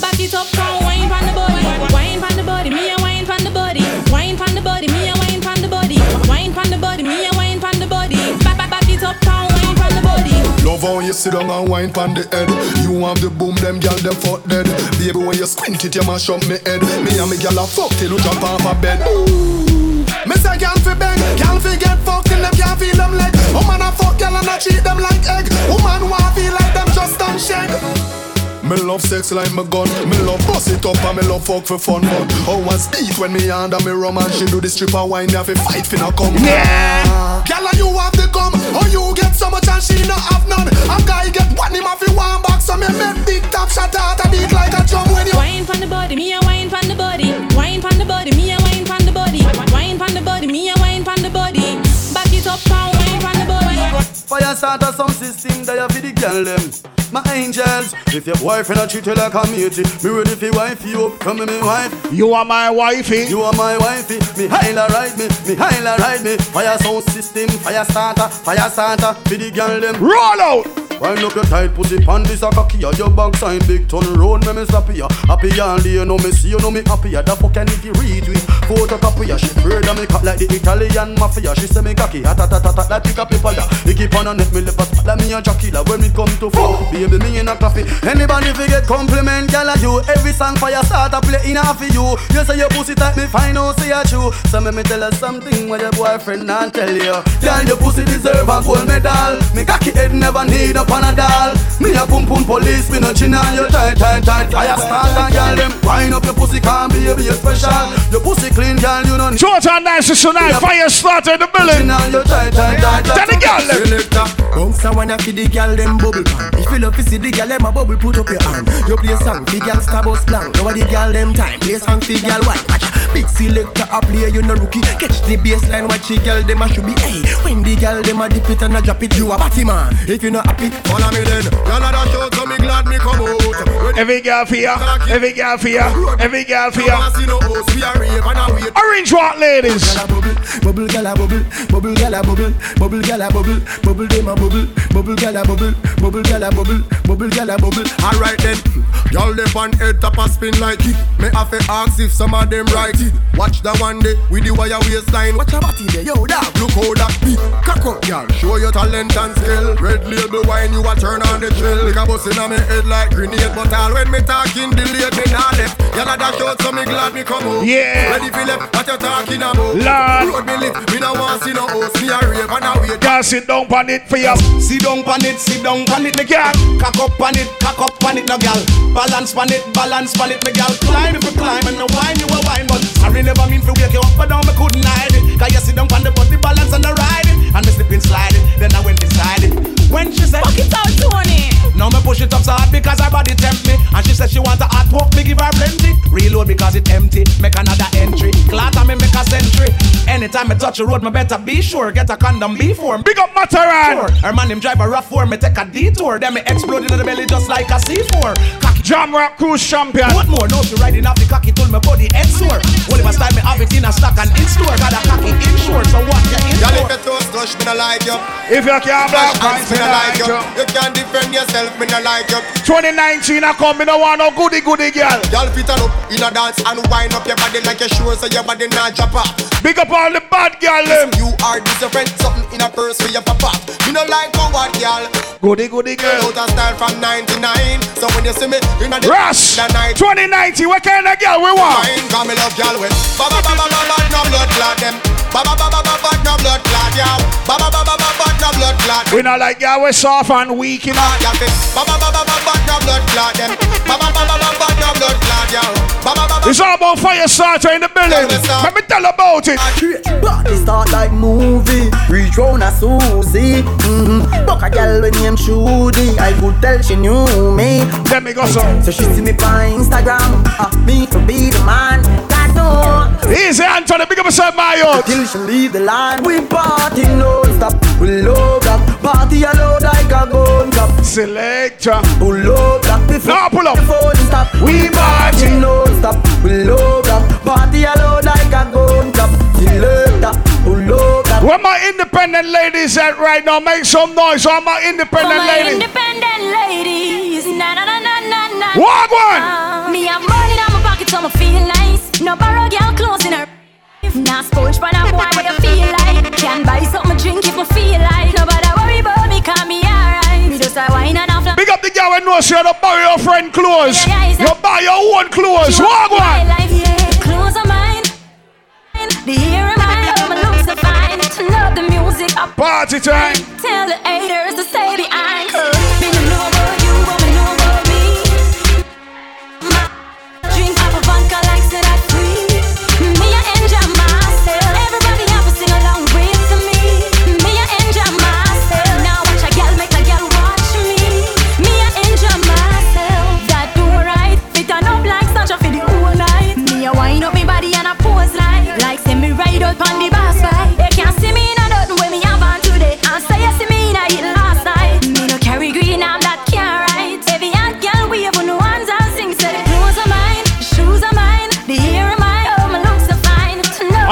Back it up, come wine pon the body. Wine pon the body, me a wine pon the body. Wine pon the body, me a wine pon the body. Wine pon the body, me a wine pon the body. Back back back it up, come wine pon the body. Love how you sit down and wine pon the head. You have the boom, them girl them fuck dead. Baby, when you squint it, you mash up me head. Me and me girl a fuck till you jump off a bed. Ooh. Me say girl fi beg, girl fi get fucked till them can't feel them leg. Woman a fuck girl and a treat them like egg. Woman want feel like them just done shake. Me love sex like my gun. Me love bust it up and me love fuck for fun. But how I speak when me under me rum and she do the stripper wine, me have to fight finna come. Yeah. Girl, and you have the gum, or you get so much and she not have none. A guy get one him have to one box, so me make big top shot out a beat like a drum when you. Wine pon the body, me a wine pon the body. Wine pon the body, me a wine pon the body. Wine pon the body, me a wine pon the body. Back it up, come wine pon the body. Fire start a some system that you for the girl them. My angels, if your boyfriend a treat you like a matey, me ready for wife you up, come me wife. You are my wifey. You are my wifey. Me highla ride me, me highla ride me. Fire sound system, fire starter, fire starter for the girl them. Roll out. Wind up your tight pussy pan this a cocky ya Your backside big ton road me me slappy ya Happy all day you know me see you know me happy ya The fuck any retweet photocopy ya She of me cut like the Italian mafia She say me cocky hot hot hot hot like pick up people ya Me keep on net me lip a spot like me a jockey la When me come to fuck baby me in a coffee Anybody fi get compliment girl a you Every song for your start a play in for you. You say your pussy type me fine oh, out say you true. So me me tell her something what your boyfriend not tell you. Girl your pussy deserve a gold medal. Me cocky head never need a panadol. Me a pum pum police me no chin on you. Tight tight tight Fire start and girl them wind up your pussy can't be a special. Your pussy clean girl you know Short and nice tonight. Fire starter in the building. Tell the girl them. Bounce a wanna feed the girl them bubble. If you love to see the girl them a bubble, put up your hand. You play song, the girl star bus blank. Now the girl them time, play song for girl white. Watch big selector a play, you no rookie. Catch the baseline, watch the girl them a should be. Hey, when the girl them a dip it and a drop it, you a batty man. If you not happy, follow me then. Y'all a dash out, so me glad me come out. Every girl for you. Every girl for you. Every girl for you. see no host, we a rave and a wait. Orange walk ladies. Bubble gal a bubble, bubble gal a bubble, bubble gal a bubble, bubble dem a bubble, bubble gal a bubble, bubble gal a bubble, bubble gal a bubble. Alright then, y'all dey on head top a spin like it. Me have to ask if some of them right it. Watch the one day with the wire waistline. Watch a body there, yo dog. Look how that beat. Cock up, y'all. Show your talent and skill. Red label wine, you a turn on the drill. Like a bus in me head like grenade, but all when me talking delayed, me not left. Y'all a dash out, so me glad me come out. Yeah. Ready for left, what you talking about? Lord. Road me lift, me no want see no host. Me a rave and a wait. Girl, sit down on it for you. Sit down on it, sit down on it, me girl. Cock up on it, cock up on it, no girl. Balance on it, balance on it, me girl. Climb if you climb and no wine you a wine, but sorry never mean to wake you up, but down me couldn't hide it. Cause you sit down on the body balance and the ride it, and me slipping slide it. Then I went inside it. When she said, Fuck it out, Tony. now me push it up so hard because her body tempt me, and she said she want a hot walk, me give her plenty. Reload because it empty, make another entry. Anytime me touch the road, me better be sure get a condom before. Big up Mataran. Sure. Her man him drive a rough for me take a detour, then me explode in the belly just like a C4. Cocky Jam Rock Cruise Champion. What more? No, she riding off the cocky till my body head sore. Only my style me have it in a stock and in store. Got a cocky insured, so what you in Y'all for? if you toast touch, me no like you. If you can't black Flash pants, hands, me me no like you. you. You can't defend yourself, me no like you. 2019 I come, me no want no goody goody girl. Y'all fit on up in a dance and wind up your body like you sure so your body not drop off. Big up all the bad girl them. You are different, something in a purse for your papa. Me no like how what girl. Goody goody girl. Out of style from 99. So when you see me in a Russ. the night. 2019, what kind of girl we want? Fine, cause me love y'all with Ba ba ba ba ba ba no blood clot them Ba ba ba ba ba ba no blood clot y'all Ba ba ba ba ba ba no blood clot We not like yeah, we're soft and weak, you know. Ba ba ba ba ba ba no blood clot them. Ba ba ba ba ba ba no blood clot ba. It's all about fire starter in the building. Let me tell about it. Party start like movie. Reach round a Susie. Mm-hmm. Buck a girl when name Shudi. I could tell she knew me. Let me go so. So she see me on Instagram. Uh, me to be the man. God no. Easy, Anthony. Big up yourself, my youth. Till she leave the line. We party non-stop. We love that. Party alone like a gun club. Selector. We love that. Before Now pull up. the phone stop. We party. non-stop. We love that. Party alone like a gun club. Selector. We love that. Where my independent ladies at right now? Make some noise. All my independent For my ladies. independent ladies. Na na na na na na. Walk one. Uh, me have money in my pocket, so me feel nice. No borrow girl clothes in her. Nah sponge for a boy, what you feel like? Can buy something drink if me feel like. Nobody worry about me, call me alright. Me just a wine and a fly. Big up the girl when knows you don't buy your friend clothes. Yeah, yeah, You buy your own clothes. You Walk one. life, yeah. Clothes are mine. The year of my love, my looks so fine. Turn up the music up. Party time. Tell the haters to say the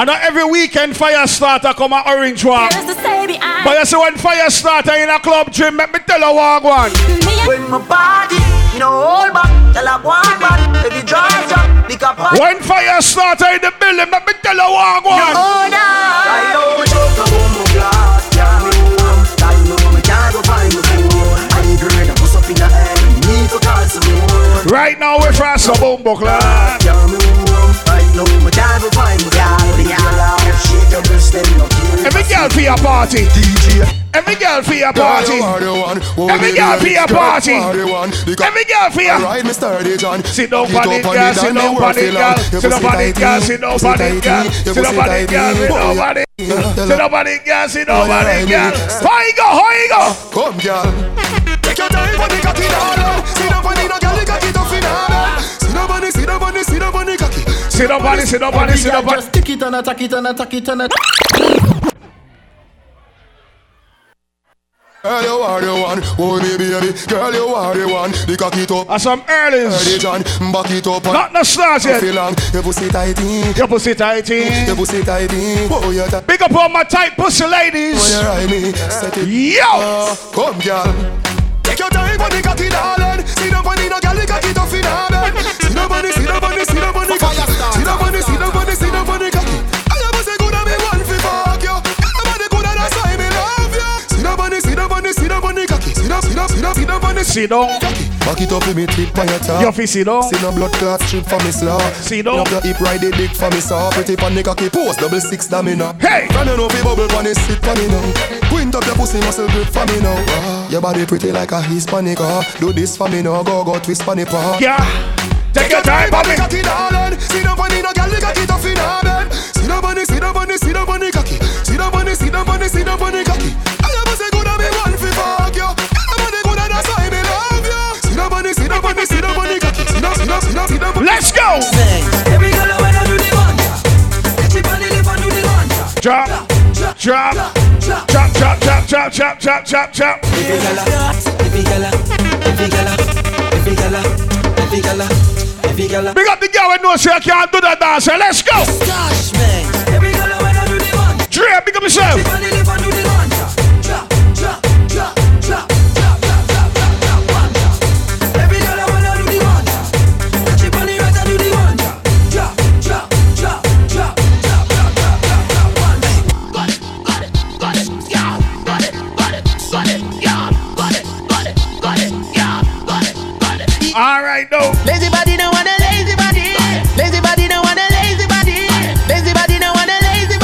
And every weekend fire starter come an orange one. But you see when fire starter in a club gym, let me tell you what one. When my body, you know, hold back, tell one. If you drive jump, pick up one. When fire starter in the building, let me tell her what one. Right now we're from some boom class. Right now, my time will find me girl. The girl out, shake your breast and no care. Every girl for your party. DJ. Every girl for your party. Every girl for your party. Every girl for your. Right, Mr. John. Sit down, panic girl. Sit down, panic girl. Sit down, panic girl. Sit down, panic girl. Sit down, panic girl. Sit down, panic. See nobody girl, see nobody girl. How you go, how you go? Come girl. Take your time for the cut in the See nobody no cocky. Sit down on it, sit down on it, sit down on it. Just tick it and attack it and attack it and attack Girl, you are the one. Oh, me baby. Girl, you are the one. The cocky top. And some earlys. Early John. Back it up. Not no start yet. Feel long. Your pussy tighty. Your pussy tighty. Your pussy tighty. Oh, you tight. Big up all my tight pussy ladies. When you ride me, set it. Yo. Uh, come, girl. Take your time on the cocky, darling. Sit down on it, no girl, the cocky tough in her bed. Sit down on see the bunny cocky. See the bunny, see the bunny, see the bunny cocky. I am say good, I one fi fuck you. Get the bunny good, that's why me love you. See the bunny, see the bunny, see the bunny cocky. See the, see the, see the, see the bunny. Sit down. Back it up for me, tip on your top. Your face, see down. See no blood clot trip for me slaw. See down. Love the hip ride the dick for me saw. Pretty pan the cocky post double six that me now. Hey. Can you know bubble bunny sit for me now? Quint up your pussy muscle grip for me now. Your body pretty like a Hispanic. Ah. Do this for me now, go go twist for me paw. Yeah. Take your time, on baby. the cocky, darling. Sit down on it, no girl, the cocky tough in her bed. Sit down on it, sit down on it, sit down on the cocky. Sit down on it, sit down on it, sit down on the cocky. I am a say good and me want fi fuck you. Your body good and that's why me love you. Sit down on it, sit down on it, sit down on the cocky. Sit down, sit down, sit down, sit. Let's go. Every girl when I do the one, chip on the lip do the one. Drop. Drop. Drop. Drop. Drop. Drop. Drop. Drop. Drop. Drop. Drop. Every girl, every girl, every girl, every girl, every girl, every girl. Big up the girl knows she can't do the dance. Let's go. Gosh, man. Every girl when I do the one, Dre, big up yourself. on and do the one.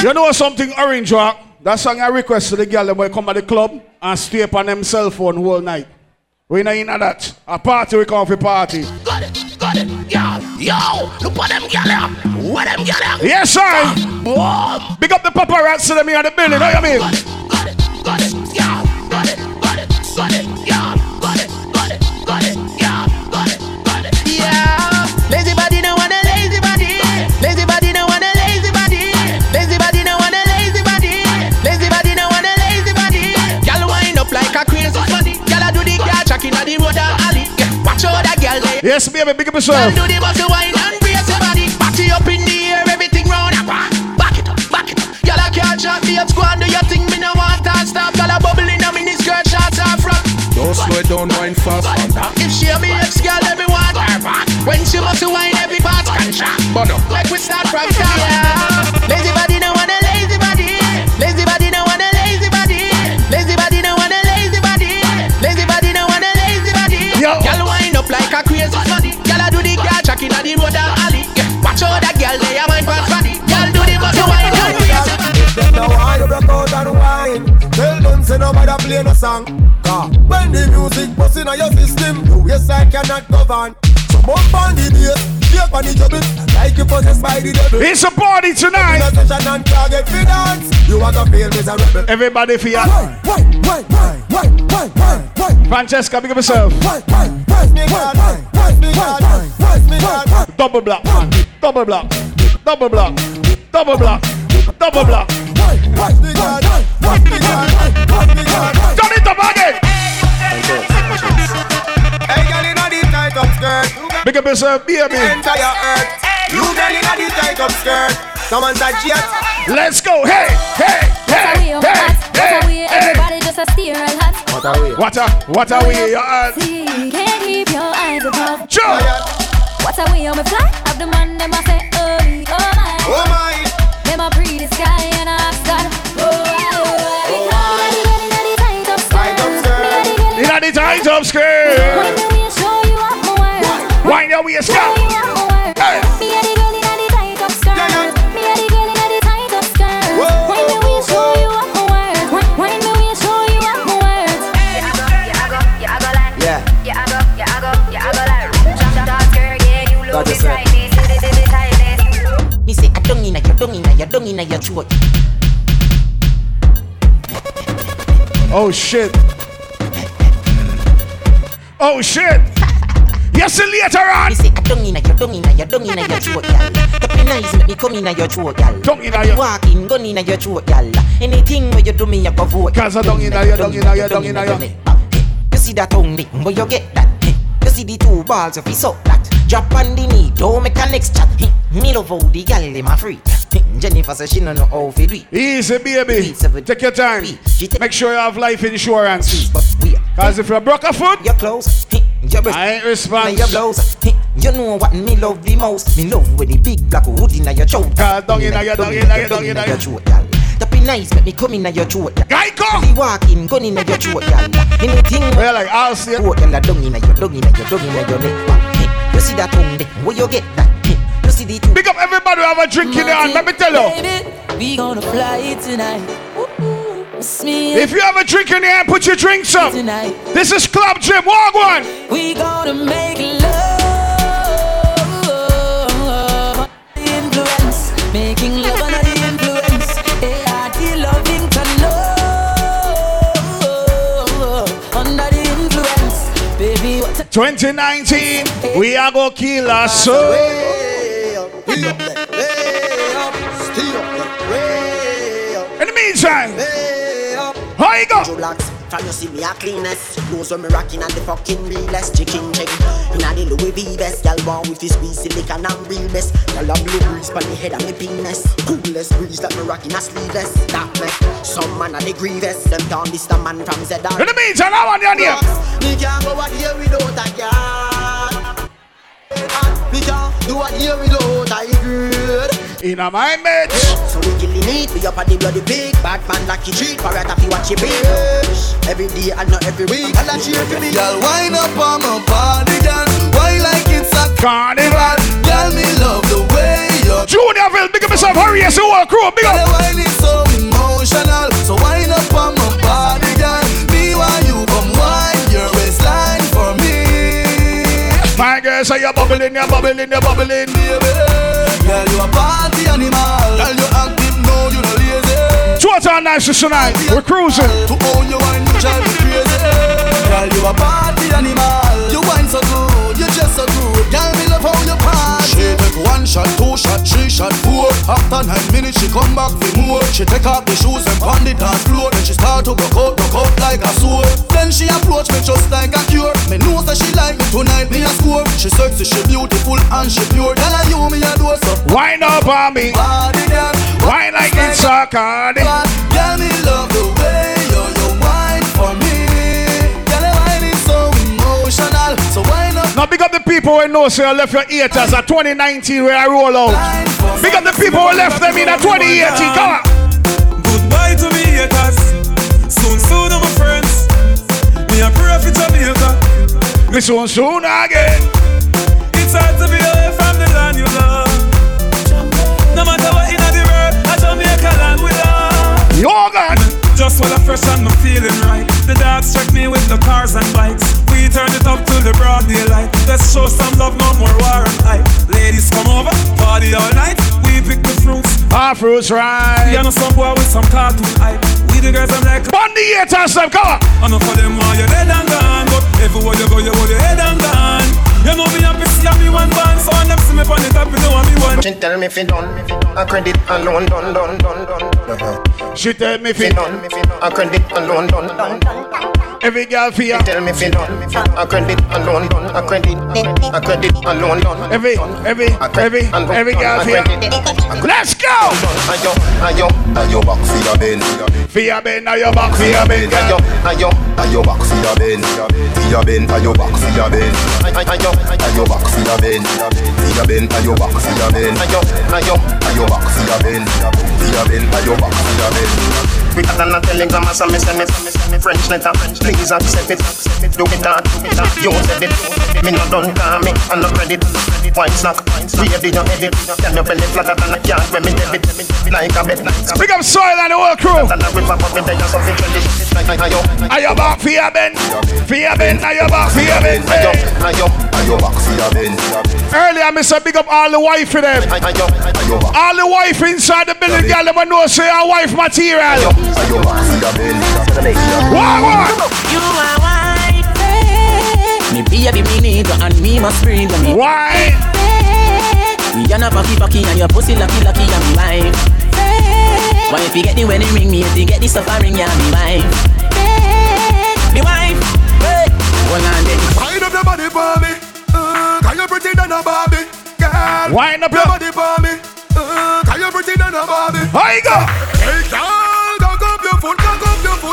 You know something, Orange Rock? That song I request to the girl them when come to the club and stay up on them cell phone whole night. We not in that. A party we come for party. Got it, got it, girl. Yo, look at them girl up. What them girl up? Yes, sir. Boom. Big up the paparazzi them here in the building. Know what I mean? Got it, got it, girl. Got watch out that girl there. Yes, baby, big up yourself. Girl do the bust wine and brace your body. Party up in the air, everything round and back. Back it up, back it up. Girl a can't shot me up squad. Do your thing, me no want to stop. Girl a bubble in a mini skirt, shots off front. Don't slow it down, wine fast on that. If she a me ex girl, let me want her back. When she must wine, every part can shot. But no. Like we start from top. Yeah. Lazy girl inna the road or alley. Yeah. Watch out that girl there, mind pass funny. Girl do the bust wine and brace your Them now why you broke out and wine Tell them say nobody play no song Cause when the music bust inna your system You waistline cannot govern bump on the bass Shake on the trouble Like you possessed by the devil It's a party tonight. In a session and target for dance You want to feel miserable Everybody for ya. Francesca, big up yourself. Double block, man. Double block. Double block. Double block. Double block. Turn it up again. Hey, girl, inna the tight up skirt Big up yourself, baby. Enter your earth You girl inna the tight up skirt Someone said jet Let's go. Hey, hey, hey, What's hey, a way, hey, hey. everybody just a steer and hot. What are we? What a, what a way your hand. See, can't keep your eyes above. Joe. What a way on me fly, have the man them a say, oh me, oh my. Oh my Them a breathe the, the tightest. Me say I don't inna your, don't inna your, don't inna your throat. Oh shit. Oh shit. Yes, see later on. Me say I don't inna your, don't inna your, don't inna your throat, gal. The nice make me come inna your throat, gal. Don't inna your- walking, gun inna your throat, gal. Anything where you do me, you go vote. Cause I don't inna your, don't inna your, don't inna your. You see that tongue, dick, where you get that? See the two balls, if you suck that. Drop on the knee, don't make a next chat. Me love how the gal dem a free. Jennifer says she no know how to do it. Easy, baby. Take your time. Make sure you have life insurance. Cause if you broke a foot, your clothes, hey, your breast, I ain't responsible. your hey, you know what me love the most. Me love when the big black hood inna your throat. Cause down inna your, down inna your, down inna your. throat, gal. That be nice, make me come inna your throat. Geico. Me walking, gun inna your throat, gal. Anything Well, like I'll see it. gal, a dung inna your, dung inna your, dung inna your neck. You see that tongue there? Where you get that? You see the two? Big up everybody who have a drink in their hand. Let me tell you. Baby, we gonna fly tonight. Ooh, Miss me If you have a drink in your hand, put your drinks up. tonight. This is Club Gym. Walk one. We gonna make love. Influence, making love 2019, we are gonna kill our soul. In the meantime, how you go? From you see me a cleanest Knows when me rocking and the fucking realest Chicken check Inna the Louis V best Girl born with his squeeze silicon and real best Girl a blue breeze pon the head of me penis. Coolest breeze that me rocking a sleeveless. That make some man a the grievous. Them down this the man from Zedar In the meantime, I want you on here. Me can't go out here without a girl. Me can't do a here without a girl in a my mate. So we killing it, we up on the bloody pig. Bad man like he cheat, Pirate, if you watch your bitch. Every day and not every week, I'll let you for me. Y'all wind up on my body girl. why like it's a carnival. girl. me love the way you Junior Ville, big up yourself, hurry, yes, you all crew, big up. Wine is so emotional, so wind up on my body girl. Me why you come wine your waistline for me. My girl say so you're bubbling, you're bubbling, you're bubbling, baby. Girl, you a party animal. Girl, you active, no, you no lazy. Total nice tonight. We're cruising. To own your wine, you drive me crazy. Girl, you a party animal. You wine so good, you just so good. Girl, me love how you party. Take one shot, two shot, three shot, four. After nine minutes, she come back for more. She take off the shoes and pound the dance floor. Then she start to go out, go out like a sword. Then she approach me just like a cure. Me know that she like me tonight, me a score. She sexy, she beautiful and she pure. Girl, I you me a do so. Wind up on me. Body girl, Wine like it's a cardi. Girl, me love the big up the people who know say you left your haters at 2019 where I roll out. Big up the people who left them in at 2018. Come on. Goodbye to me haters. Soon, soon, my friends. Me a pray for Jamaica. Me soon, soon again. It's hard to be away from the land you love. No matter what in the world, I shall make a Jamaica land we love. You're gone. Just while I'm fresh and I'm feeling right. The dogs check me with the cars and bikes. We turn it up till the broad daylight. Let's show some love, no more war and hype. Ladies come over, party all night. We pick the fruits. Our fruits right. Yeah, no some boy with some cartoon hype. We the girls I'm like. Bun the haters, them come on. I know for them why you're dead and gone, but everywhere you go, you hold your head and gone. You know me happy see me one band, so when them see me on the top, you know I'm me one. She tell me fi done, a credit alone done done done done. She tell me fi done, a credit alone done done. Every girl fi ya. Tell me fi done, a credit alone done, a credit, a credit alone done. Every, every, every, every girl fi ya. Let's go. Ayo, ayo, ayo back fi ya ben. Fi ya ben, now your back fi ya ben. Ayo, ayo, ayo back fi ya ben. Fi ya ben, ayo back fi ya ben. Ayo, ayo back fi ya ben. Fi ya ben, ayo back fi ya ben. Ayo, ayo, ayo back fi ya ben. Fi ya ben, ayo back fi ya than a telegram, as I me send it, French letter, please accept it. Do it that, do it that. You said it, me not done call me, and no credit. Wine snack, ready your edit. Can you belly flatter than a cat when me debit? Like a bet, Big up soil and the whole crew. Are you back for your ben? For your ben, are you back for your ben? Earlier, I miss a big up all the wife for them. All the wife inside the building, girl, them know say our wife material. Wow, wow. You are wife. Me baby, me need you and me must bring you. Why? Me and a packy packy and your pussy lucky lucky and me wife. Why if you get the wedding ring, me if you get the suffering, yeah, me wife. Me wife. Hey. Hold on then. Wind up your body for me. Uh, can you pretty than a Barbie? Girl. Wind up your body for me. Uh, can you pretty than a Barbie? How you go? Hey, girl,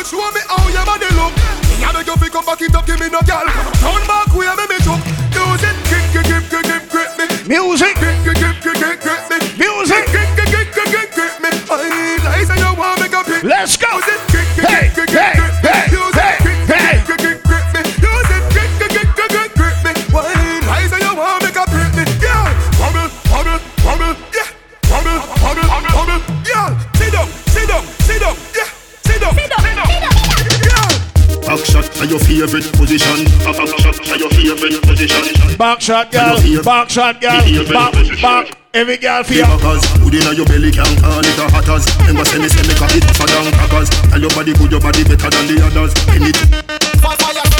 your. Show me how your body look. Me a beg you fi come back it up, give me no girl. Turn back where me me jump. Use it, kick, kick, kick, kick, kick, kick me. Music. Kick, kick, kick, kick, kick me. Shot your favorite position. Back shot your favorite position. Back shot, girl. Back shot, girl. Back, back. Every girl for you. Backers, food inna your belly can call it a hatters. Remember say me say me cock it tougher than crackers. Tell your body good, your body better than the others. Any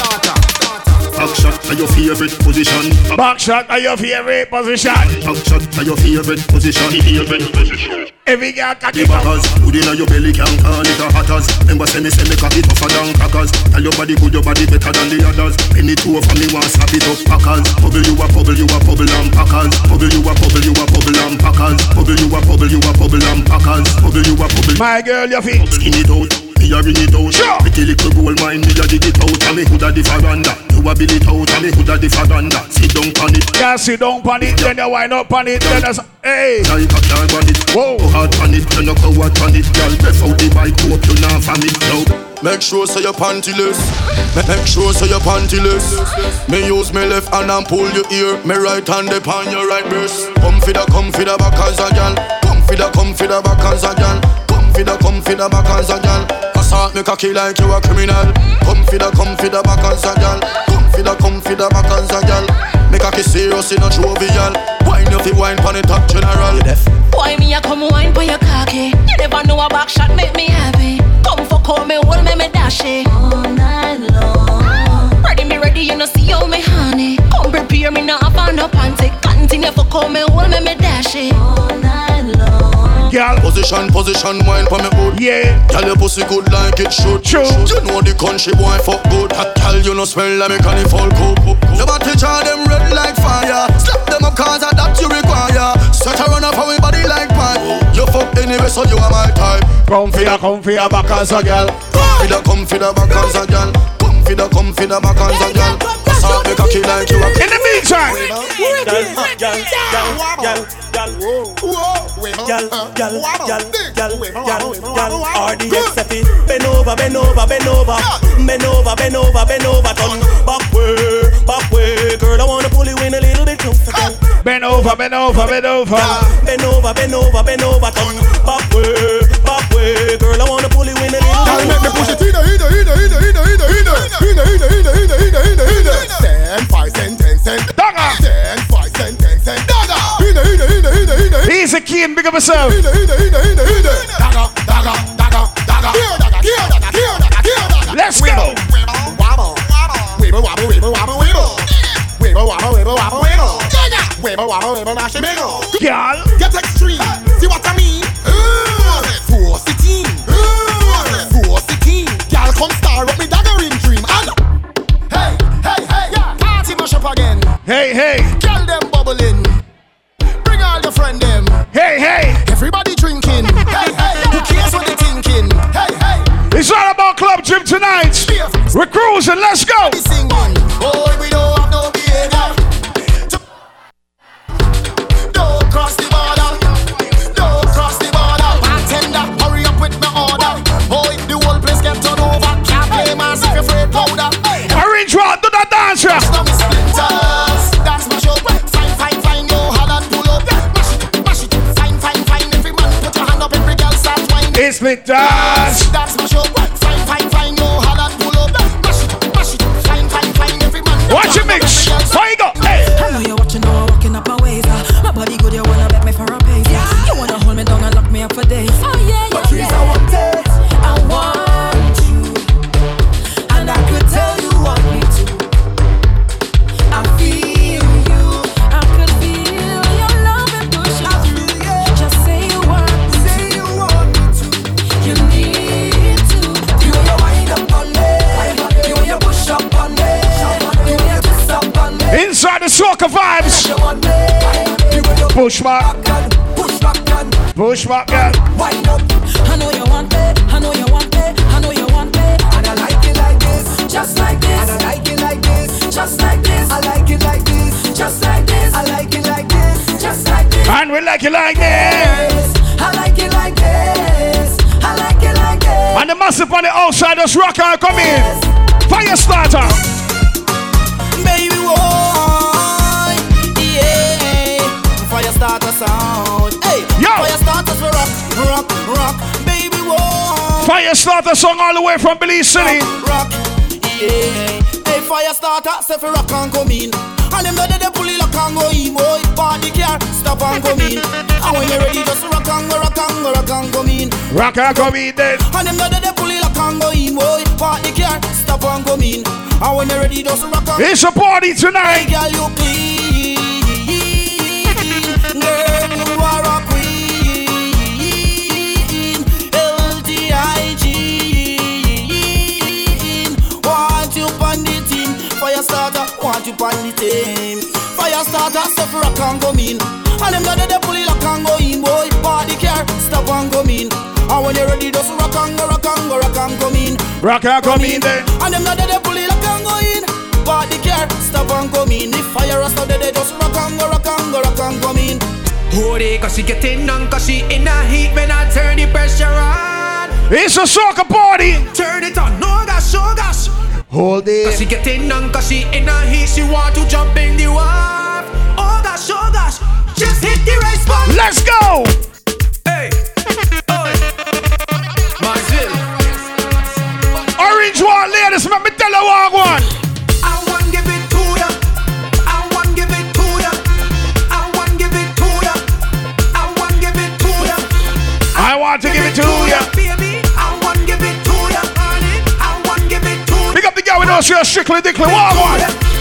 Back shot are your favorite position. Back shot are your favorite position. Back shot are your favorite position. Favorite position. Every girl cock The it up. backers, food inna your belly can call it a hatters. Remember say me say me cock it tougher than crackers. Tell your body good, your body better than the others. Any two of me want slap it up packers. Bubble you a bubble, you a bubble and packers. Bubble you a bubble, you a bubble and packers. Bubble you a bubble, you a bubble and packers. Bubble you a bubble. My girl, your feet. Skin it out. Me a ring it out. Sure. Pretty little gold mine, me a dig it out. And me houlda the faranda. You a build it out, and me houlda the faranda. Sit down on it. Girl, sit down on it, then you wind up on it, then you hey. Like a car on it. Whoa. Go hard on it, then you go hard on it. Girl, breath out the bike, hope you not from it. No. Make sure so your pantyless. Make sure so your pantyless. Me use me left hand and pull your ear. Me right hand upon your right breast. Come for the, come for the back as a gal. Come for the, come for the back as a gal. Come for the, come for the back as a gal. Assault me cocky like you a criminal. Come for the, come for the back as a gal. Come for the come for the backers a gal. Make a kiss serious in a jovial. Wine you fi wine pon the top general. Why me a come wine for your cocky? You never know a back shot make me happy. Come for call me, hold me, me dash it all night long. Ready me ready, you know see how me honey. Come prepare me now, I found no panty. Continue for call me, hold me, me dash Girl, position, position, wine for me good. Yeah. Girl, your pussy good like it should. True. You know the country boy fuck good. Hot girl, you know smell like me carnival coke. Your body charge them red like fire. Slap them up cause that you require. Set her run up body like pipe. You fuck anyway, so you are my type. Come for the, come for back backers a gal. Come for the, come for the back as a gal come for the back and girl. Cause the cocky like you. In the meantime, girl, I wanna pull you in a little bit closer. Bend over, bend over, bend over. Bend over, bend over, bend over way. Girl, I wanna pull you in a little Girl, make me push it in, in, in, in, in, in, in, in, in, in, in, in, in, in, in. Ten, five, ten, ten, ten. Dagger. Ten, five, ten, ten, ten. Dagger. In, in, in, in, in, in. He's a king, big up yourself. In, in, in, in, in, in. Dagger, dagger, dagger, dagger. Here, dagger, here, dagger, here, dagger, here, dagger. Let's go. Wobble, wibble, wobble, wibble, wobble, wibble. Wibble, wobble, wibble, wobble, wibble. Wibble, wobble, wibble, mash it, wiggle. Girl. Get extreme. See what I mean? Up again. Hey, hey. Girl, them bubbling. Bring all your friend them. Hey, hey. Everybody drinking. Hey, hey. Who cares what they thinking? Hey, hey. It's all about Club Gym tonight. We're cruising, let's go. Boy, we don't have no behavior. Don't cross the border. Don't cross the border. Bartender, hurry up with my order. Boy, the whole place get turned over. Can't play mass if you're afraid powder. Orange one, do that dance, yeah. It's me dance. Dance mash up. Fine, fine, fine. Go hard and pull up. Mash it, mash it. Fine, fine, fine. Every man. Watch it mix. Inside the soca vibes. Push back. Push back, girl. Wind up. I know you want it. I know you want it. I know you want it. And I like it like this, just like this. And I like it like this, just like this. I like it like this, just like this. I like it like this, just like this. And we like it like this. I like it like this. I like it like this. And the massive on the outside, just rock and come in. Fire starter. Sound. Hey, Yo. fire starters for rock, rock, rock. Baby, why? Fire starter song all the way from Belize City. Rock, yeah. Hey, fire starter, say for rock and come in. And them that they pull it lock and go in, boy. Party car, stop and come in. And when you're ready, just rock and go, rock and go, rock and come in. Rock and come in then. And them that they pull it lock and go in, boy. Party car, stop and come in. And when you're ready, just rock and It's a party tonight. Girl, you clean. Starter, want you on the team. Fire starter, step rock and come in. And them that they pull it lock and go in, boy. Party car, stop and come in. And when you're ready, just rock and go, rock and go, rock and come in. Rock and come in then. And them that they pull it lock and go in. Party car, stop and come in. If fire us out there, they just rock and go, rock and go, rock and come in. Hold it, cause she getting on, cause she in a heat when I turn the pressure on. It's a soccer party. Turn it on, no gosh, oh gosh. Hold it. Cause she getting on, cause she in a heat, she want to jump in the wave. Oh gosh, oh gosh, just hit the right spot. Let's go. Hey. Orange one, ladies, let me tell you one. with us here, strictly dickly. Walk.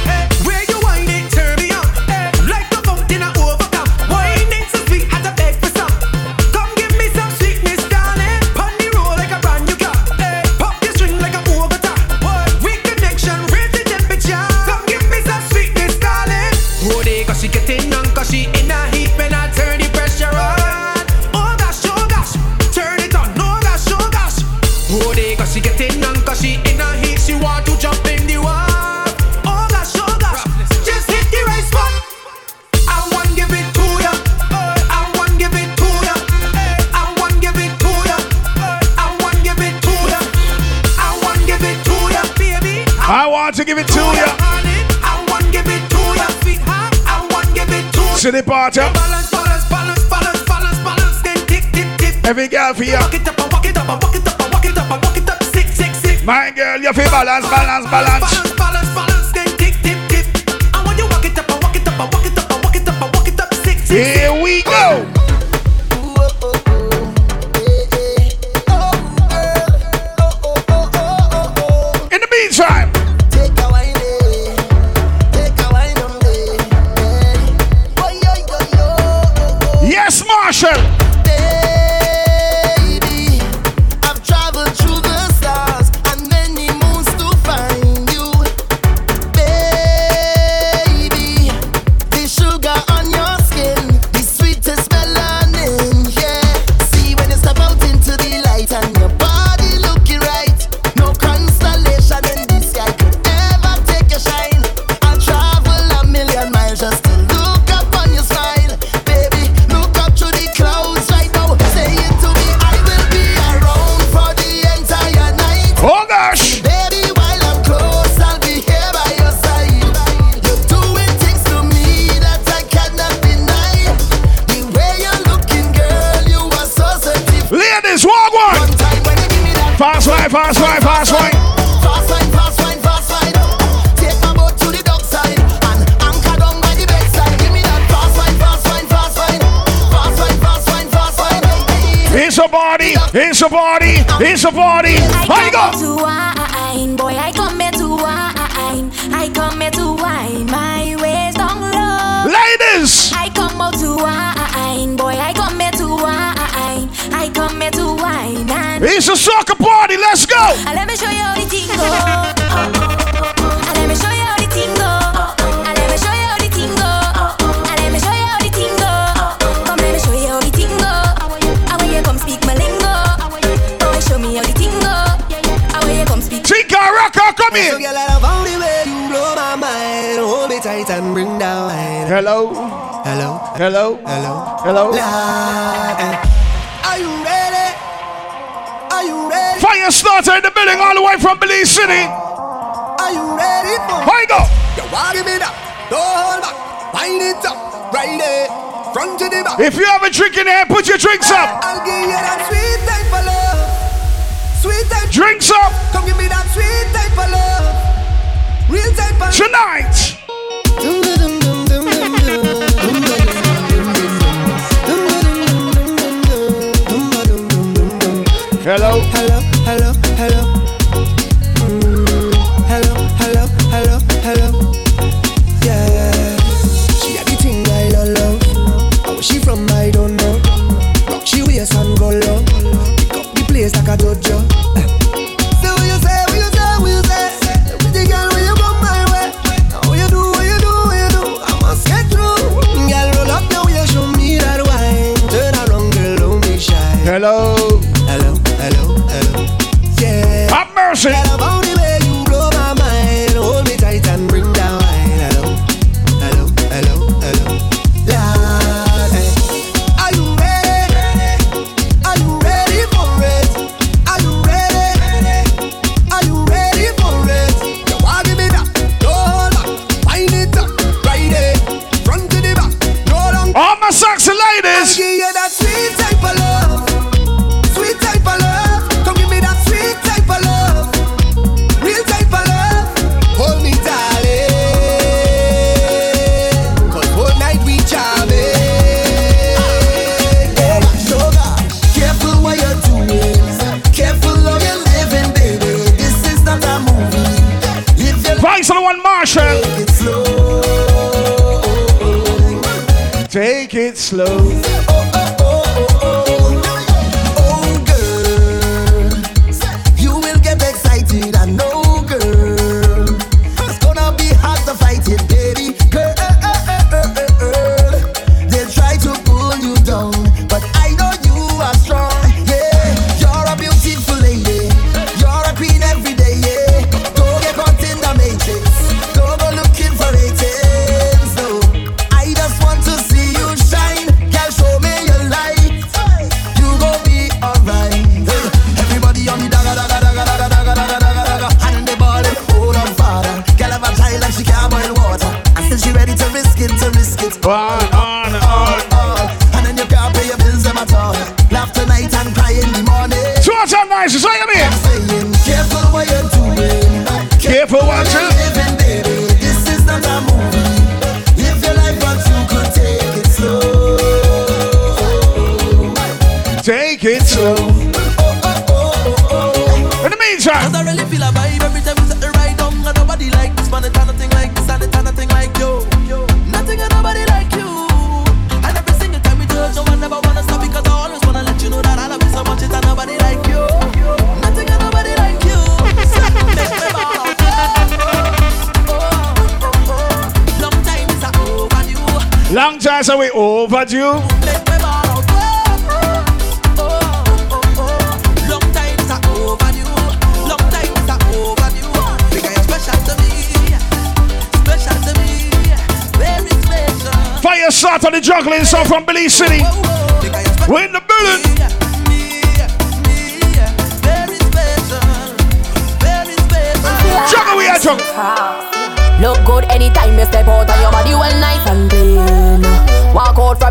to the party. Balance, balance, balance, balance, balance, balance. Then dip, dip, dip. Every girl for you. Walk it up, walk it up, walk it up, walk it up, walk it up. Six, six, six. My girl, you feel balance, balance. balance, balance. body. It's a body. Hello. Hello. Hello. Hello. Hello. Are you ready? Are you ready? Fire starter in the building all the way from Belize City. Are you ready? Here you go. You me? Don't hold back. It up. Right there. Front to the back. If you have a drink in here, put your drinks up. I'll give you that sweet love. Sweet. Drinks up. Come give me that sweet type love. Real love. Tonight. Hello. Hello. me? Careful what you're doing. Careful, what you're take it slow. Take it slow. In the meantime. That's how we overdue. Fire shot on the juggling song from Belize City. We're in the building. Juggle we are juggle. Look good anytime you step out on your body, well nice and clean.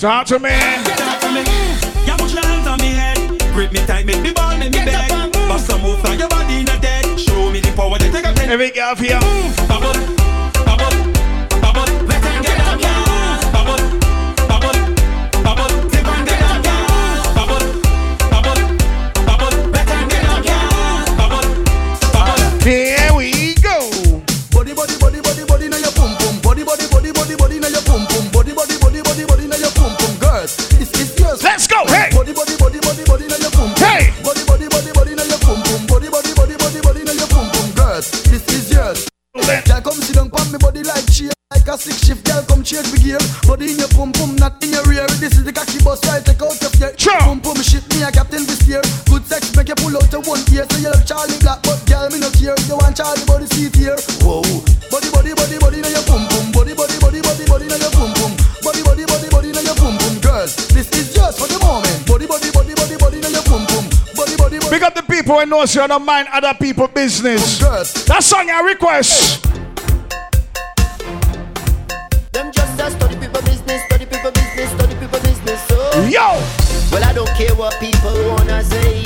Talk to me. Get up for me. You put your hands on me head. Grip me tight, make me ball, make me beg. Bust some move, your body in the dead. Show me the power, they take a Every girl here. Move, bubble. know so you don't mind other people business. That song I request. Them just a study people business, study people business, study people business. Oh. Yo! Well, I don't care what people wanna say.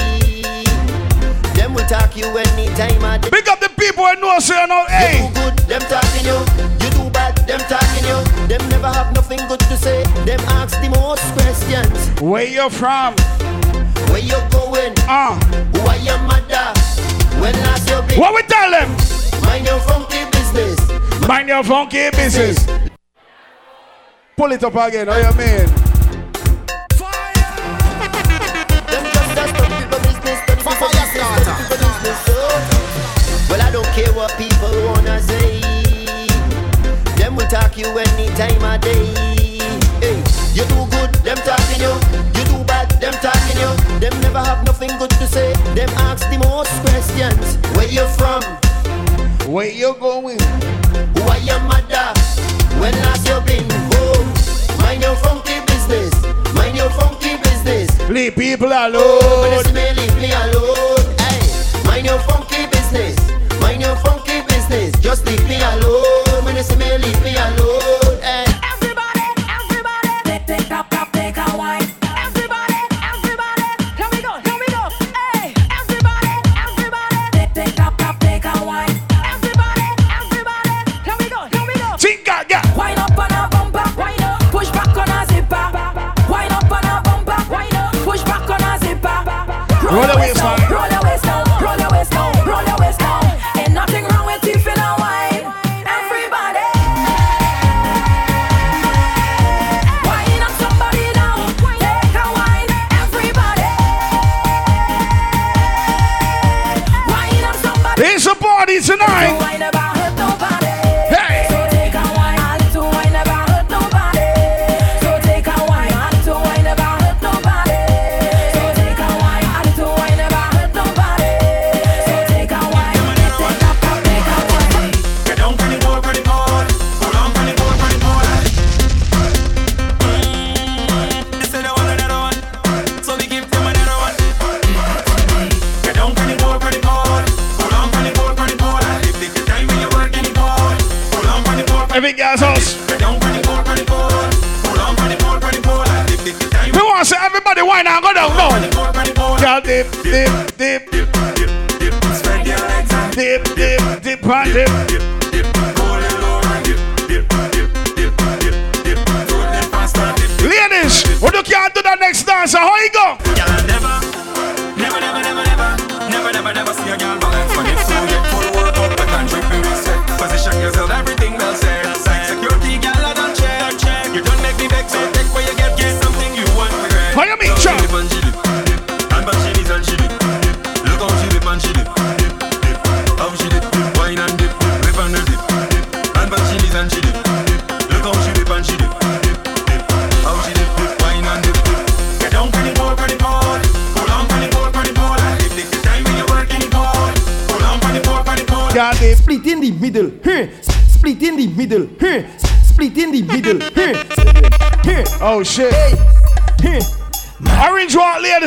Them will talk you anytime. I. Big up the people I know so you know, hey. You do good, them talking you. You do bad, them talking you. Them never have nothing good to say. Them ask the most questions. Where you from? Where you going? Ah. Uh. funky business. Pull it up again, how you mean? Well, I don't care what people wanna say. Them will talk you any time of day. Hey, you do good, them talking you. You do bad, them talking you. Them never have nothing good to say. Them ask the most questions. Where you from? Where you going? Leave people alone. dip, dip.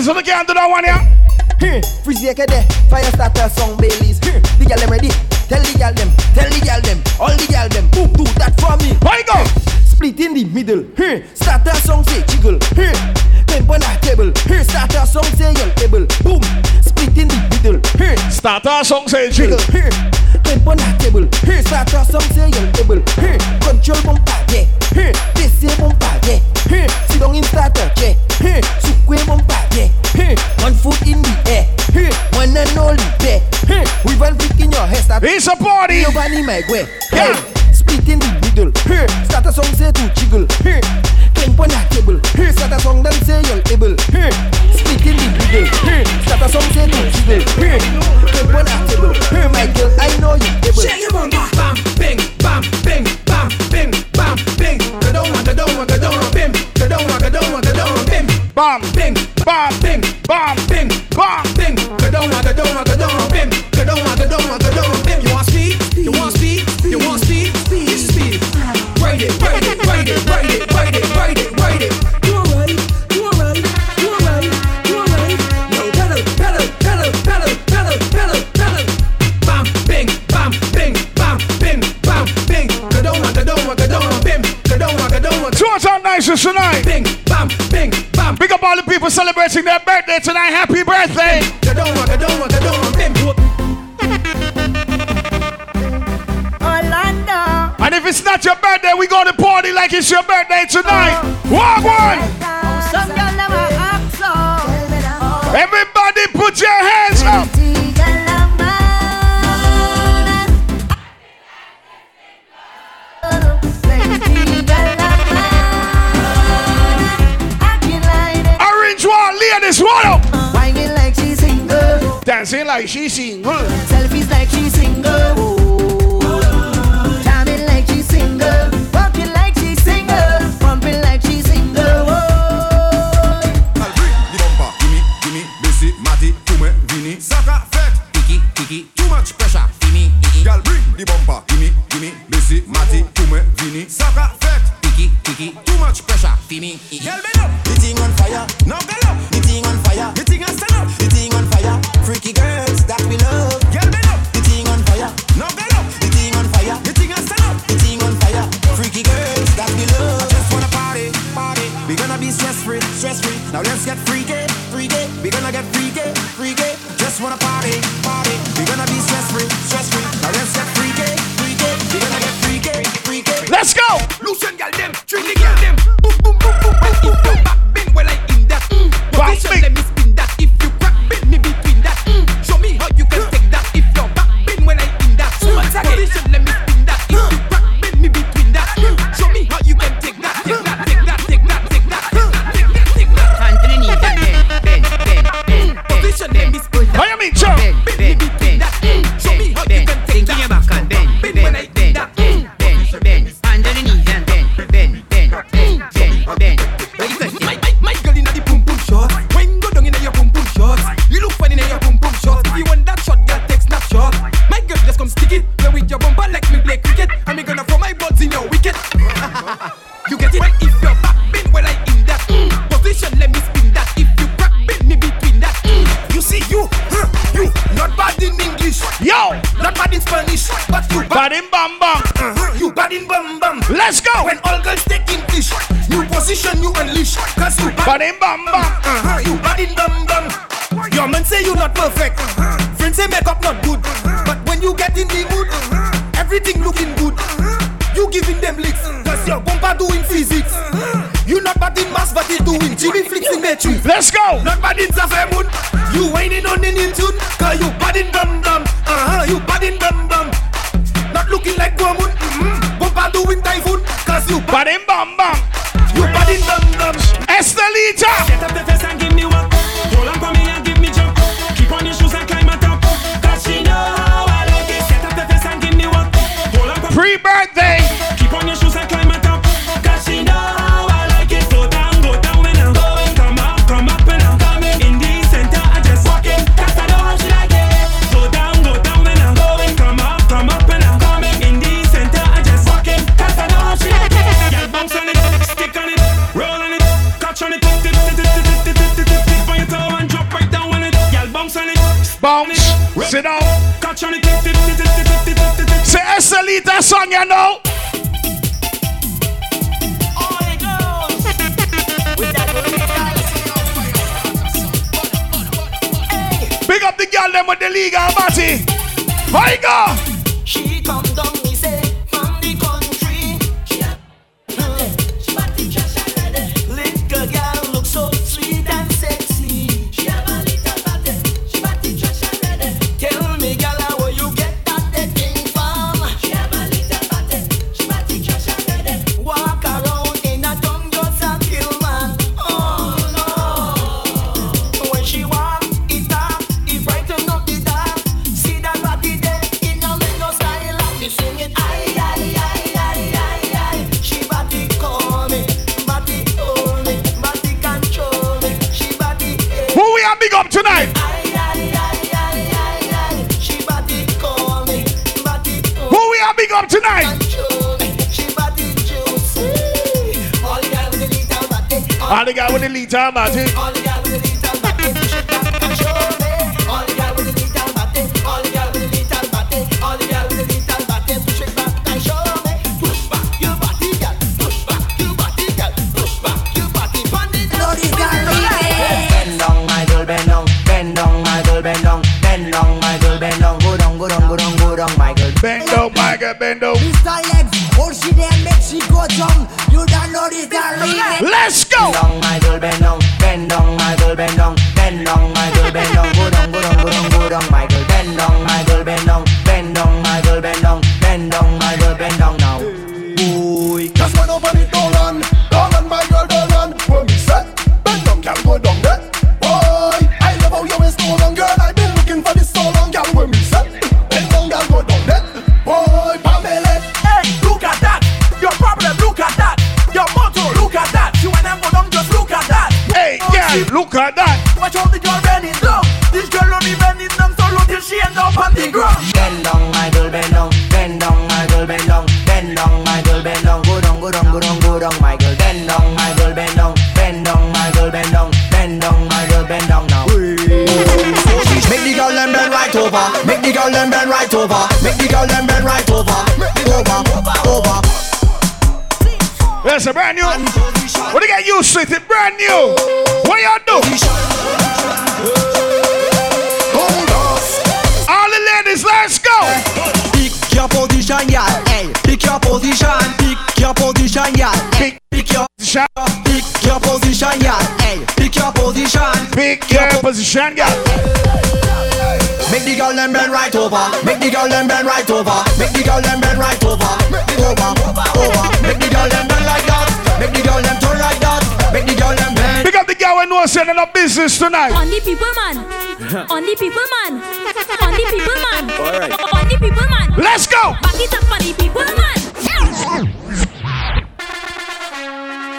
So we can't do that one yeah. Here, freeze the there, eh. fire starter song Baileys. Here, the girl them ready. Tell the girl them, tell the girl them, all the girl them. Who do that for me? Why go? Split in the middle. Hmm. Here, starter song say jiggle. Here, tempo na table. Here, starter song say your table. Boom, split in the middle. Here, starter song say jiggle. Here. catching that base. she, she doing Jimmy Flicks in you. Let's go. Not bad in Moon. You whining on in in tune. Cause you bad in bum bum. Uh huh. You bad in bum bum. Not looking like Guamun. Mm-hmm. Bumpa doing Typhoon. Cause you bad, bad in bum bum. You bad in bum bum. Estelita. them with the legal body. My God. Time I take position, yeah. Make the girl them bend right over. Make the girl them bend right over. Make the girl them bend right over. Make the over, over. Make the girl them bend like that. Make the girl them turn like that. Make the girl them bend. Pick up the girl and know sending up business tonight. On the people man. On the people man. On the people man. Alright. On the people man. Let's go. Back it up on the people man.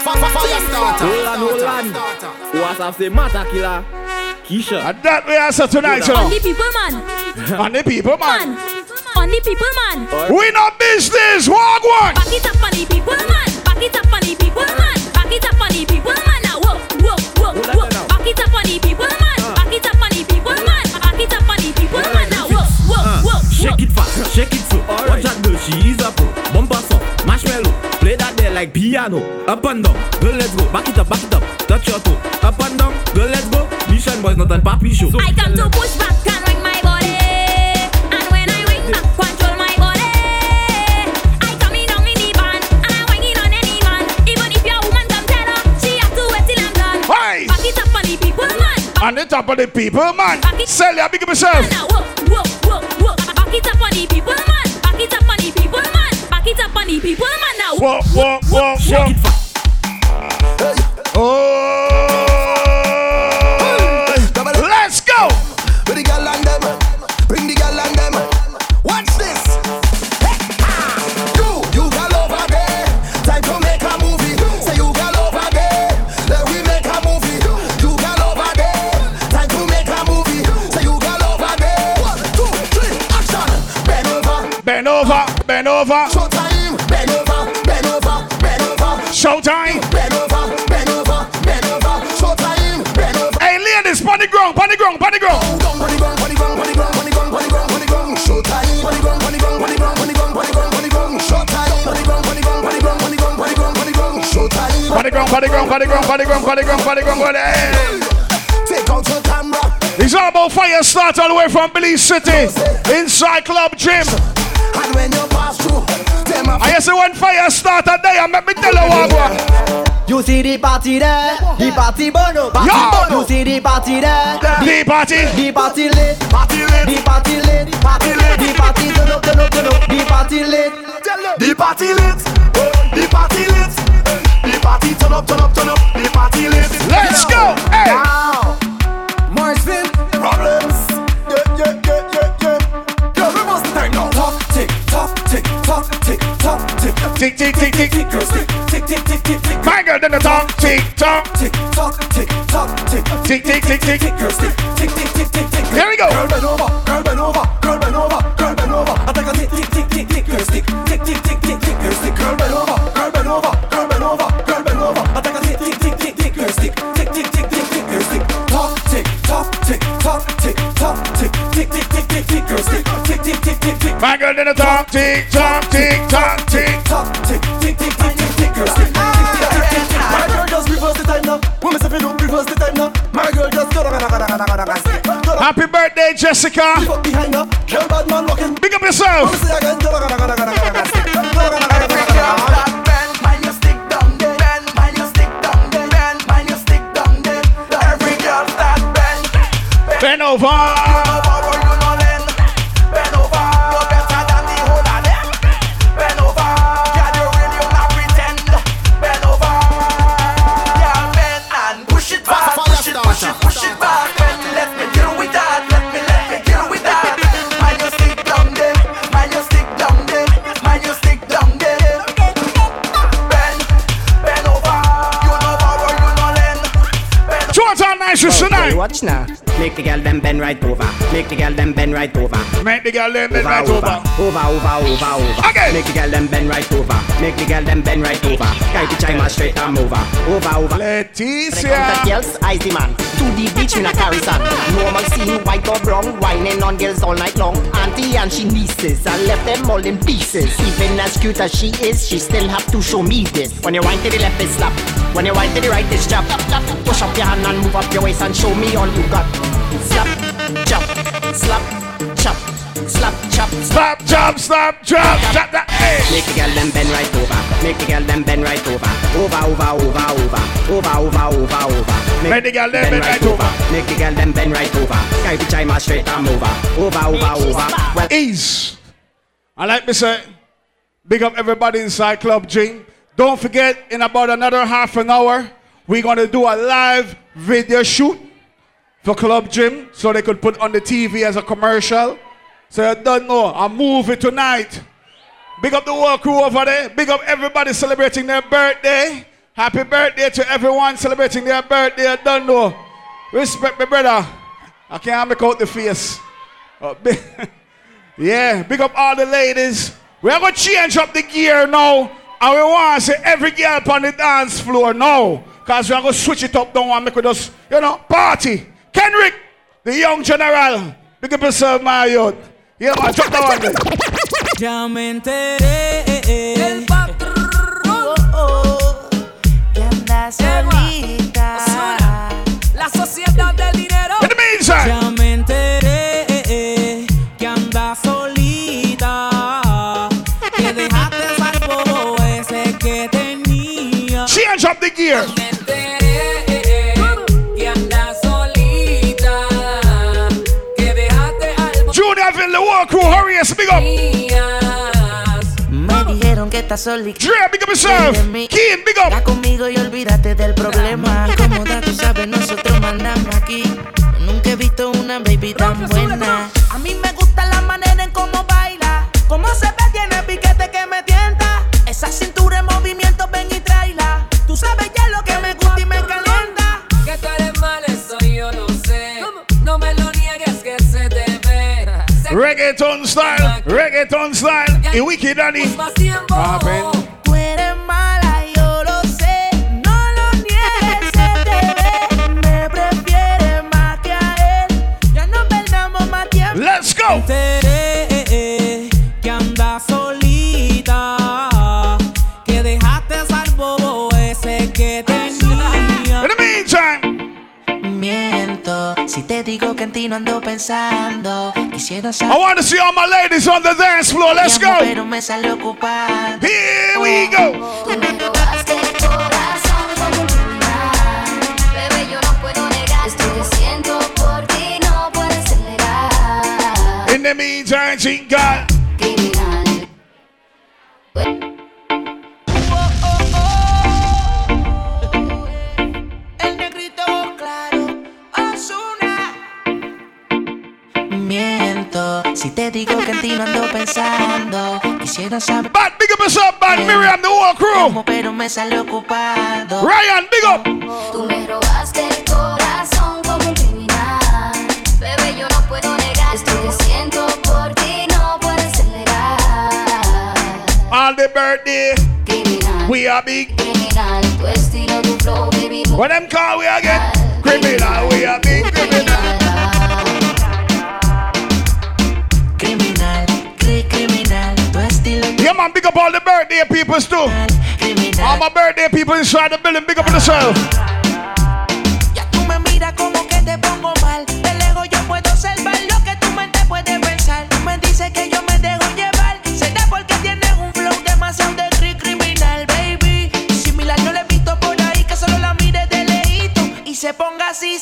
Fire starter. Hold on, hold on. What's up, say matter killer? Keisha. And that we answer tonight, you On the people man. On the people, man. On the people man. We no business. Walk one. Back it up on the people man. Back it up on the people man. Back it up on the people man. Now whoa, whoa, whoa, whoa. Back it up on the uh. people man. Back it up on the people man. Back it up on the people man. Now whoa, uh. whoa, whoa. Shake it fast, shake it slow. Watch that girl, she is a pro. Bumper song, marshmallow. Play that there like piano. Up and down, girl, let's go. Back it up, back it up. Touch your toe. Up and down, girl, let's go. Papi show. I come to push back and wing my body. And when I wing back, control my body. I come in on in the band. And I wing it on any man. Even if your woman come tell her, she have to wait till I'm done. Hey. Back it up on the people, man. On the top of the people, man. Sell ya, big up yourself. Now, whoa, whoa, whoa, whoa. Back it up on the people, man. Back it up on the people, man. Back it up on the people, man. Now, Whoa, whoa, whoa, whoa. Showtime. The ground, pon the ground, pon the ground, pon the ground, pon the ground, pon the ground, pon the ground. Take out your camera. It's all about fire start all the way from Belize City. Inside Club Gym. And when you pass through, them a I say when fire start a day, I make me tell you what. what. You see the party there, the party burn up. Yo! You see the party there, The party. the party lit, party lit, the party lit, party lit, the party turn up, turn up, turn up, the party lit. The party lit, the party lit, the party turn up, turn up, turn up, the party. Let's go. Hey. Marcin, problems. Yeah, yeah, yeah, yeah, yeah. Girl, we must turn now. Talk, tick, talk, tick, talk, tick, talk, tick. Tick, tick, tick, tick. Tick, girls, tick, tick, tick, tick, tick, tick. My girl, then the talk, tick, tock. Tick, talk, tick, talk, tick. Tick, tick, tick, tick. Tick, girls, tick, tick, tick, tick, tick, tick. Here we go. Girl, bend over, girl, bend over, girl, My girl did a talk tick, talk tick, talk tick, talk tick, tick, tick, tick, tick, tick, tick, My girl just reverse the time now. Women say do reverse the time now. My girl just go Happy birthday, Jessica. Big up yourself. Bend over. Watch now. Make the girl them bend right over. Make the girl them bend right over. Make the girl them bend Over, right over, over. over, over, over. Again. Make the girl them bend right over. Make the girl them bend right over. Guide the chima straight and over. Over, over. Leticia. Girls, icy man. to the beach in a carry son. Normal scene, white or brown, whining on girls all night long. Auntie and she nieces, I left them all in pieces. Even as cute as she is, she still have to show me this. When you wind to the left, it's slap. When you wind to the right, it's jump. Push up your hand and move up your waist and show me all you got. Slap, jump, slap, chop, slap, chop, slap, chop, slap, chop, chop that. Make the girl them bend right over. Make the girl them bend right over. Over, over, over, over. Over, over, over, over. Make the girl them bend right over. Make the girl them bend right over. Guy be chime straight and over. Over, over, over. Well, ease. I like me say, big up everybody inside Club Gym. Don't forget, in about another half an hour, we're gonna do a live video shoot for Club Gym so they could put on the TV as a commercial. So you don't know, a movie tonight. Big up the whole crew over there. Big up everybody celebrating their birthday. Happy birthday to everyone celebrating their birthday. I don't know. Respect my brother. I can't make out the face. Oh, yeah, big up all the ladies. We are going to change up the gear now. And we want to see every girl on the dance floor now. Because we are going to switch it up now and make it just, you know, party. Kendrick, the young general. Big up yourself, my youth. Yeah, man, drop that one there. Ya me enteré El patrón oh, oh. que anda dejaste al Juniorville, the war crew, hurry us, big up. Me dijeron que estás solita. Dre, big up yourself. Keen, big up. Ya conmigo y olvídate del problema. Como tú sabes, nosotros mandamos aquí. Nunca he visto una baby tan buena. A mí me gusta la manera en cómo baila. Cómo se ve, tiene piquete que me tienta. Esa cintura Reggaeton style, reggaeton style. Y Wiki Danny. Happen. Tú eres mala, yo lo sé. No lo niegues, se te ve. Me prefieres más que a él. Ya no perdamos más tiempo. Let's go. Enteré que anda solita. Que dejaste al bobo ese que tenía. In the meantime. Miento si te digo que en ti no ando pensando. Quisiera I want to see all my ladies on the dance floor. Let's go. Pero me sale ocupado. Here we go. Tú me robaste el corazón como un criminal. Bebé, yo no puedo negar. Esto que siento por ti no puedes negar. In the meantime, chinga. Te digo que en ti no ando pensando. Quisiera saber. Bad, big up yourself, bad Miriam, the whole crew. Pero me sale ocupado. Ryan, big up. Tú me robaste el corazón como un criminal. Bebé, yo no puedo negar. Esto que siento por ti no puedes negar. On the birthday. We are big. Criminal, tu estilo, tu flow, baby. What them call we again? Criminal, we are big criminal. Criminal, Yeah, man, big up all the birthday people too. All my birthday people inside the building, big up on yourself. Tú me que yo me dejo llevar. Porque un que se ponga así.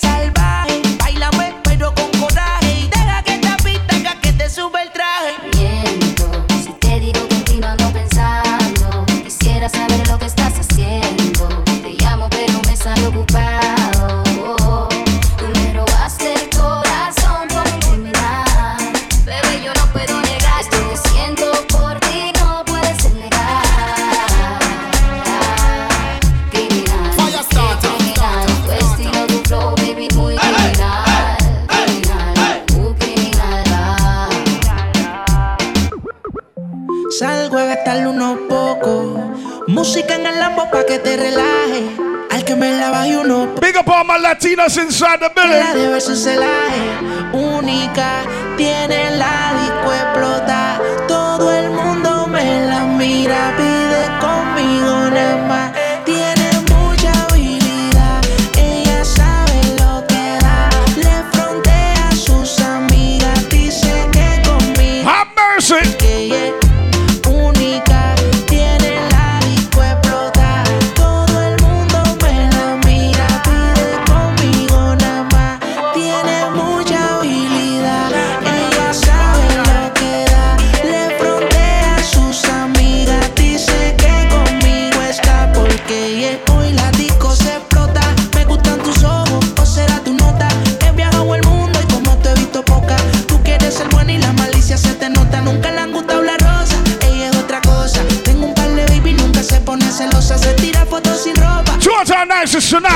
Música en el lambo pa' que te relaje. Al que me la y uno Big up all my Latinos inside the la building. de versus se la es única. Tiene la disco explota. Todo el mundo me la mira, pide conmigo nada más.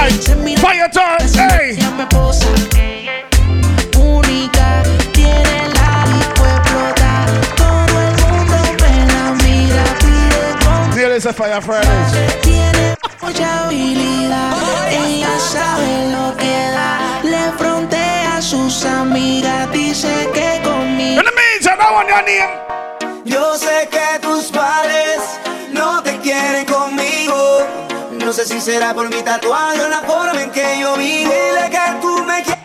Fire turn. Hey. Única, tiene la explota. Todo el mundo me la mira, pide is a Fire Fridays. tiene mucha habilidad. Ella sabe lo que da. Le frontea a sus amigas. Dice que conmigo. Yo sé que tus padres no te quieren conmigo. No sé si será por mi tatuaje o la forma en que yo vivo. Dile que tú me quieres.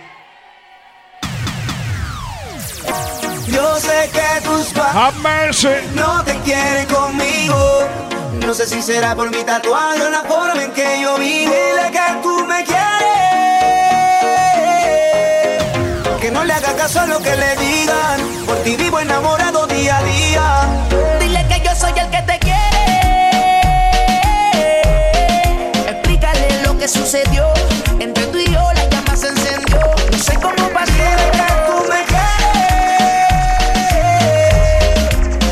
Yo sé que tus padres no te quieren conmigo. No sé si será por mi tatuaje o la forma en que yo vivo. Dile que tú me quieres. Que no le haga caso a lo que le digan. Por ti vivo enamorado día a día. Que sucedió. Entre tú y yo la llama se encendió. No sé cómo pasó. Tú me quieres.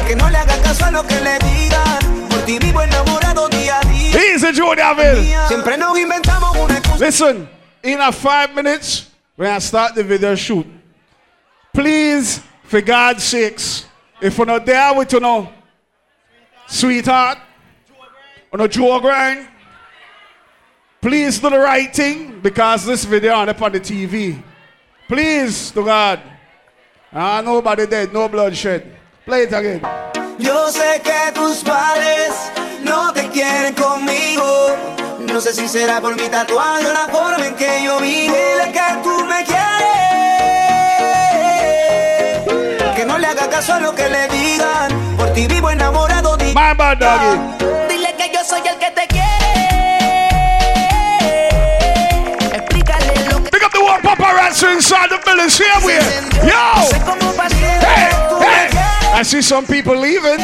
Que no le caso a lo que le digan. Por ti vivo enamorado día a día. Easy, Juniorville. Siempre nos inventamos una excusa. Listen, in a five minutes, when I start the video shoot. Please, for God's sakes, if you're not there with you know, sweetheart, on a Joe grind, please do the right thing because this video on up on the TV. Please, to God. Ah, nobody dead, no bloodshed. Play it again. Yo sé que tus padres no te quieren conmigo. No sé si será por mi tatuaje o la forma en que yo vivo. Dile que tú me quieres. Que no le haga caso a lo que le digan. Por ti vivo enamorado de bad, doggy. The building. See how Yo! sé cómo pasó. Hey, hey! I see some people leaving.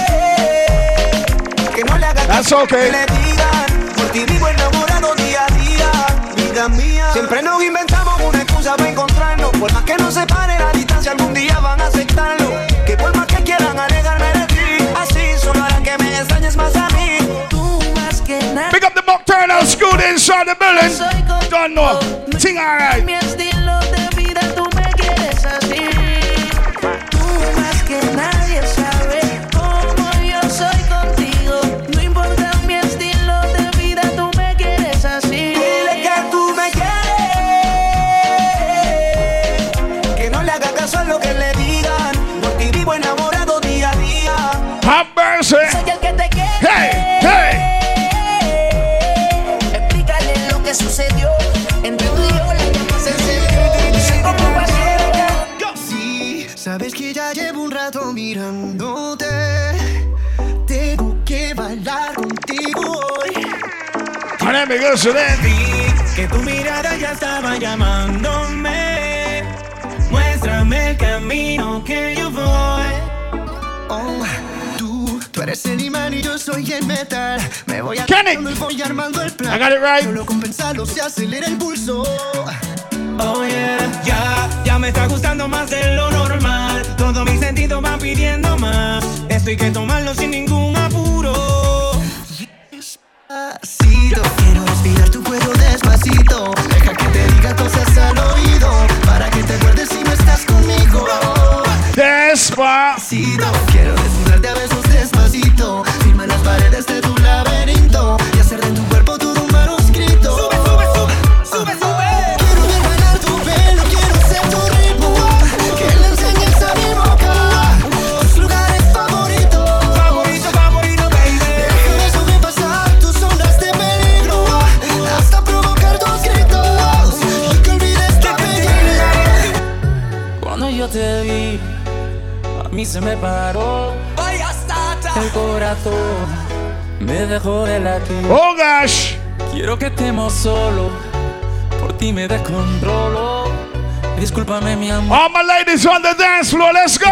Que no le haga That's caso a lo que okay. le digan. Por ti vivo enamorado día a día. Vida mía. Siempre nos inventamos una excusa para encontrarnos. Por más que nos separe la distancia, algún día van a aceptarlo. Que por más que quieran alejarme de ti, así solo harán que me extrañes más a mí. Tú más que nada. Pick up the Nocturnal School inside the building. Don't know. Sing alright. Today. Que tu mirada ya estaba llamándome. Muéstrame el camino que yo voy. Oh, tú, tú eres el imán y yo soy el metal. Me voy a voy armando el plan. I got it right. Solo con pensarlo se acelera el pulso. Oh yeah, ya, ya me está gustando más de lo normal. Todos mis sentidos van pidiendo más. Esto hay que tomarlo sin ningún apuro. Despacito. Deja que te diga cosas al oído. Para que te acuerdes si no estás conmigo. Despacito. Se me paró el corazón, me dejó de latir. Oh gosh. Quiero que estemos solos, por ti me descontrolo. Discúlpame mi amor. All my ladies on the dance floor, let's go.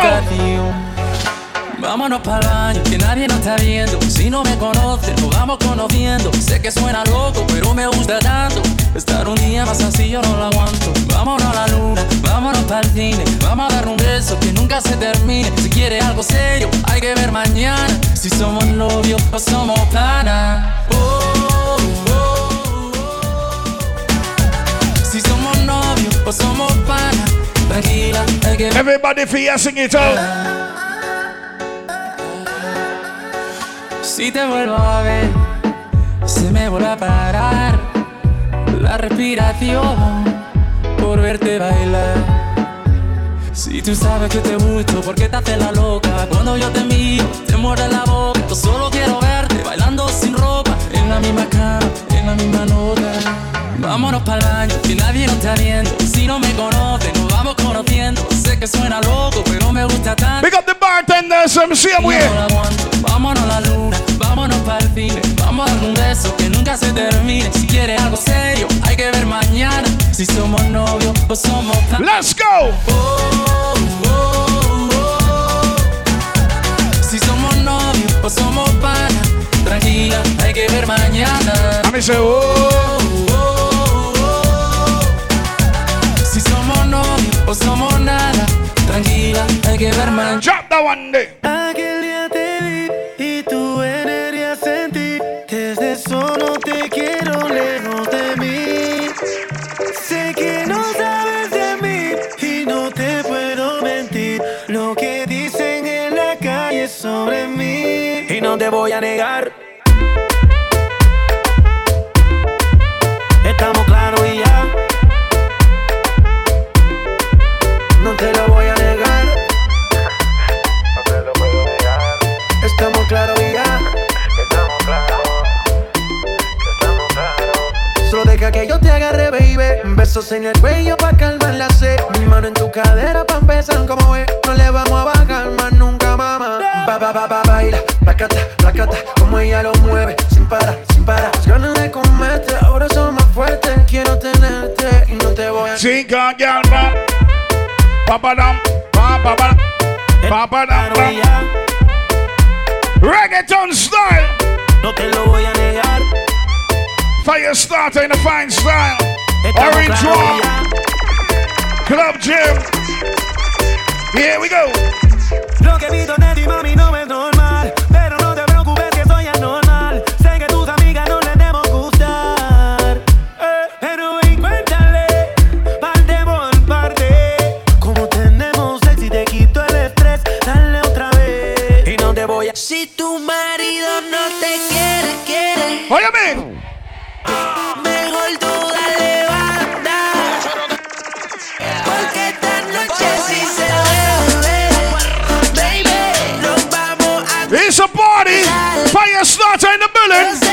Vámonos para el baño, que nadie nos está viendo. Si no me conoce, nos vamos conociendo. Sé que suena loco, pero me gusta tanto. Estar un día más así yo no lo aguanto. Vámonos a la luna, vámonos para el cine. Vamos a dar un beso que nunca se termine. Si quiere algo serio, hay que ver mañana. Si somos novios o somos pana. Oh, oh, oh. Si somos novios o somos pana. Tranquila, hay que ver. Everybody for sing it out. Si te vuelvo a ver, se me vuelve a parar la respiración por verte bailar. Si tú sabes que te gusto, ¿por qué te haces la loca? Cuando yo te miro, te muerde la boca. Yo solo quiero verte bailando sin ropa, en la misma cama, en la misma nota. Vámonos para el baño, que nadie nos está viendo. Si no me conoce, nos vamos conociendo. Sé que suena loco, pero me gusta tanto. Big up the bartenders, MC, I'm Y here. no lo aguanto. Vámonos a la luna, vámonos para el cine. Vamos a dar un beso que nunca se termine. Si quieres algo serio, hay que ver mañana. Si somos novios o somos Let's go. Si somos novios o somos pana. Tranquila, hay que ver mañana. A mí se oh. Si somos novios o somos nada. Tranquila, hay que ver mañana. Drop that one day. Te voy a negar. Estamos claros y ya. No te lo voy a negar. No te lo puedo negar. Estamos claros y ya. Estamos claros. Estamos claros. Solo deja que yo te agarre, baby. Besos en el cuello pa' calmar la sed. Mi mano en tu cadera pa' empezar como es. No le vamos a bajar más nunca, mamá. Ba, ba, ba, ba, baila. Placata, placata. Como ella lo mueve. Sin parar, sin parar. Las ganas de comerte. Ahora son más fuertes. Quiero tenerte y no te voy a. Sing on, girl, ba. Papa dum, pa pa pa, papa dum, pa. Reggaeton style. No te lo voy a negar. Fire starter in a fine style. Estamos Orange claros Rock. Club Gym. Here we go. Lo que vi de ti, mami, no es normal. Óyeme. Mejor tú dale banda. Porque esta noche sí se bebe. Baby, nos vamos a It's a party. Fire starter in the building.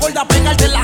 Gorda pegarte las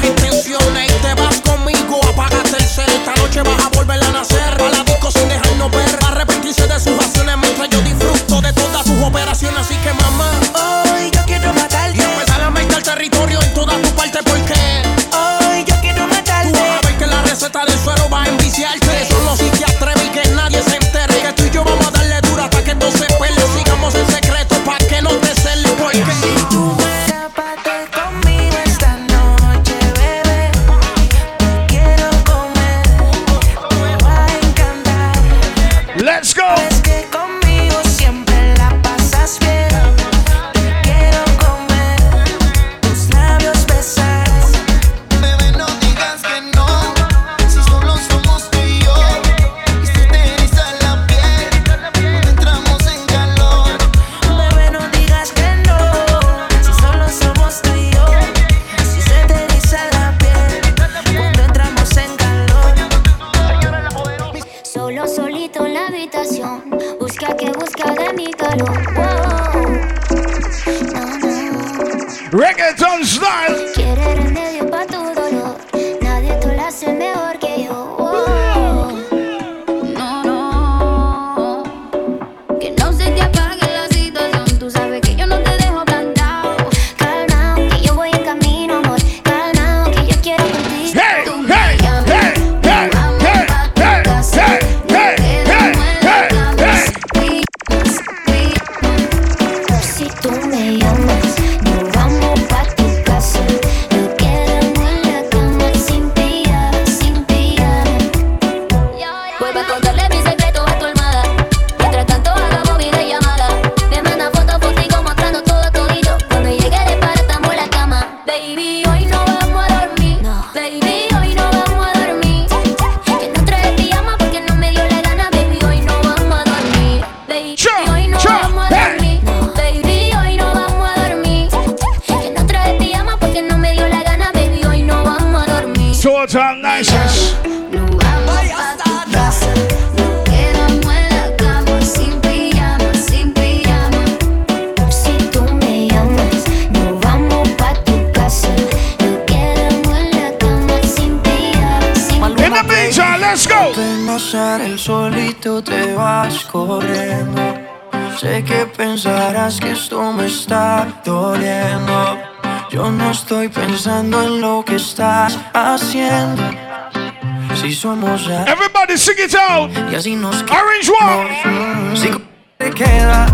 Everybody sing it out. y así nos Orange one. Si te quedas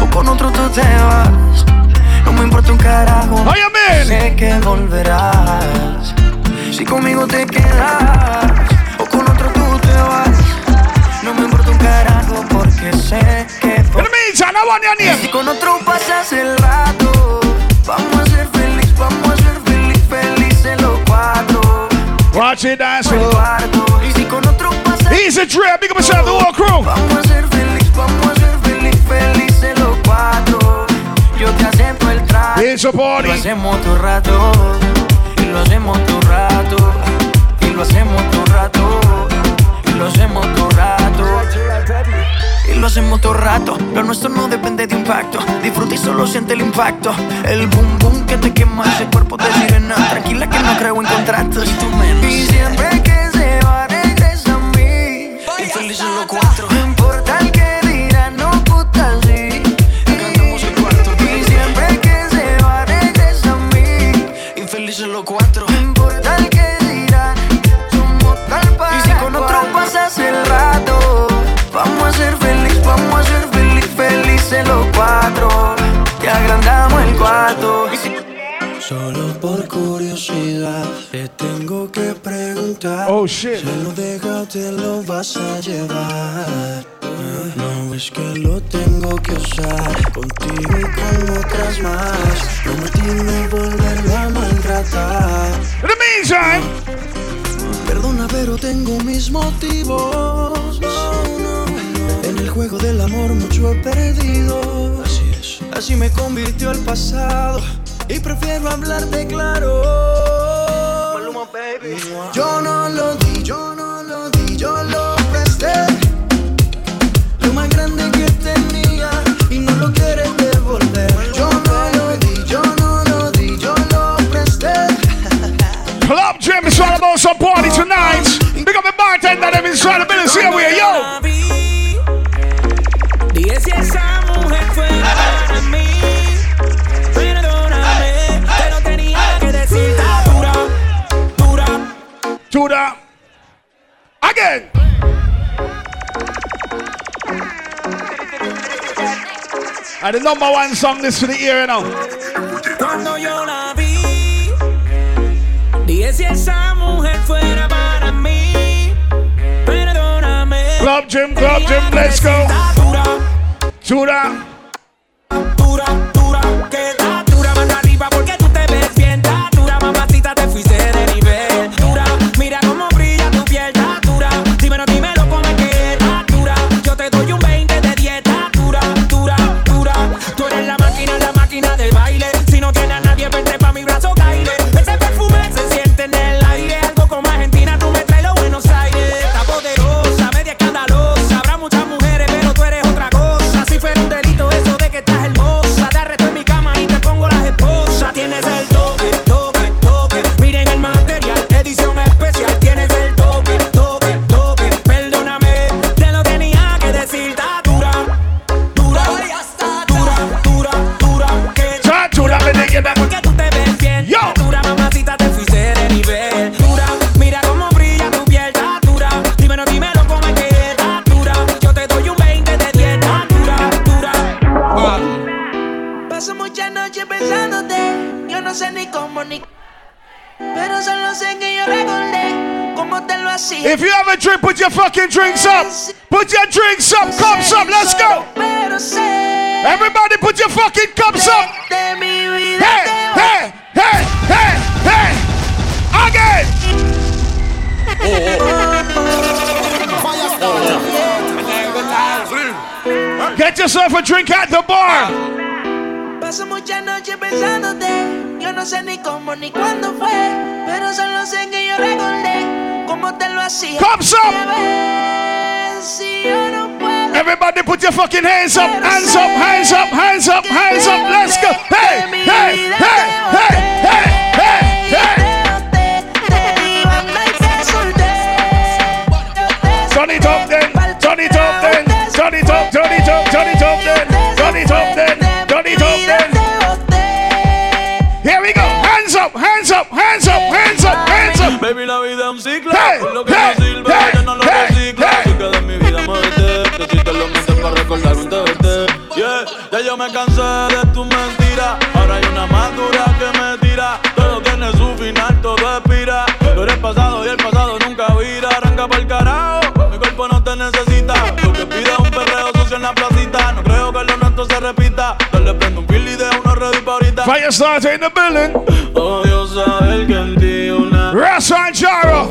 o con otro tú te vas, no me importa un carajo. Sé que volverás. Si conmigo te quedas o con otro tú te vas, no me importa un carajo porque sé que name. si con otro pasas el rato, Watch it dance. Y si con otro Easy big up the whole crew. Vamos a ser feliz, vamos a ser feliz, felices los cuatro. Yo te acepto el trato. It's a party. Lo hacemos rato. Y lo hacemos rato. Y lo hacemos todo rato. Y lo hacemos todo rato. Lo hacemos todo rato. Lo nuestro no depende de impacto. Disfruta y solo siente el impacto. El boom boom que te quema ese cuerpo de sirena. Tranquila que no creo en contratos. Y tú menos. Y siempre que se va, regresa a mí. Infelices los cuatro. Te tengo que preguntar. Oh shit. Si lo dejas te lo vas a llevar. No ves que lo tengo que usar contigo y con otras más. No me tiene volverlo a maltratar. In the meantime, Perdona, pero tengo mis motivos. No, no, no. En el juego del amor mucho he perdido. Así es. Así me convirtió el pasado. Y prefiero hablarte claro. Yo no lo di, yo no lo di, yo lo presté. Lo más grande que tenía y no lo quieres devolver. Yo no lo di, yo no lo di, yo lo presté. Club Gym is all about some party tonight. Big up the bartender, them inside the building. Here we are, yo. And the number one song this for the ear, you know. Cuando yo la vi, dije si esa mujer fuera para mí. Perdóname. Club Gym, Club Gym, let's go. Dura. Your drinks up. Put your drinks up, cups up, let's go. Everybody put your fucking cups up. Hey, hey, hey, hey, hey. Again. Get yourself a drink at the bar. Paso pensándote. Yo no sé ni cómo ni cuándo fue. Pero solo sé que yo recordé cómo te lo hacía. Cups up. Si yo no puedo. Everybody put your fucking hands up, hands up, hands up, hands up, hands up. Let's go. Hey, hey, hey, hey, hey, hey, hey. Turn it up then, turn it up then, turn it up, turn it up, turn it up then, turn it up then, turn it up then. Here we go. Hands up, hands up, hands up, hands up, hands up. Baby, la vida es un ciclo. Hey, Por lo que hey, no sirve, hey, ya no lo reciclo. Así que de mi vida muévete. Que si te lo metes para recordar un TBT. Yeah, ya yo me cansé de tu mentira. Ahora hay una más dura que me tira. Todo tiene su final, todo expira. Tú eres pasado y el pasado nunca vira. Arranca para el carajo. Mi cuerpo no te necesita. Lo que pide es un perreo sucio en la placita. No creo que lo nuestro se repita. Dale prendo un fil y de uno ready pa' ahorita. Fire starter in the building. Oh, Dios sabe que en ti Restaurant Jaro.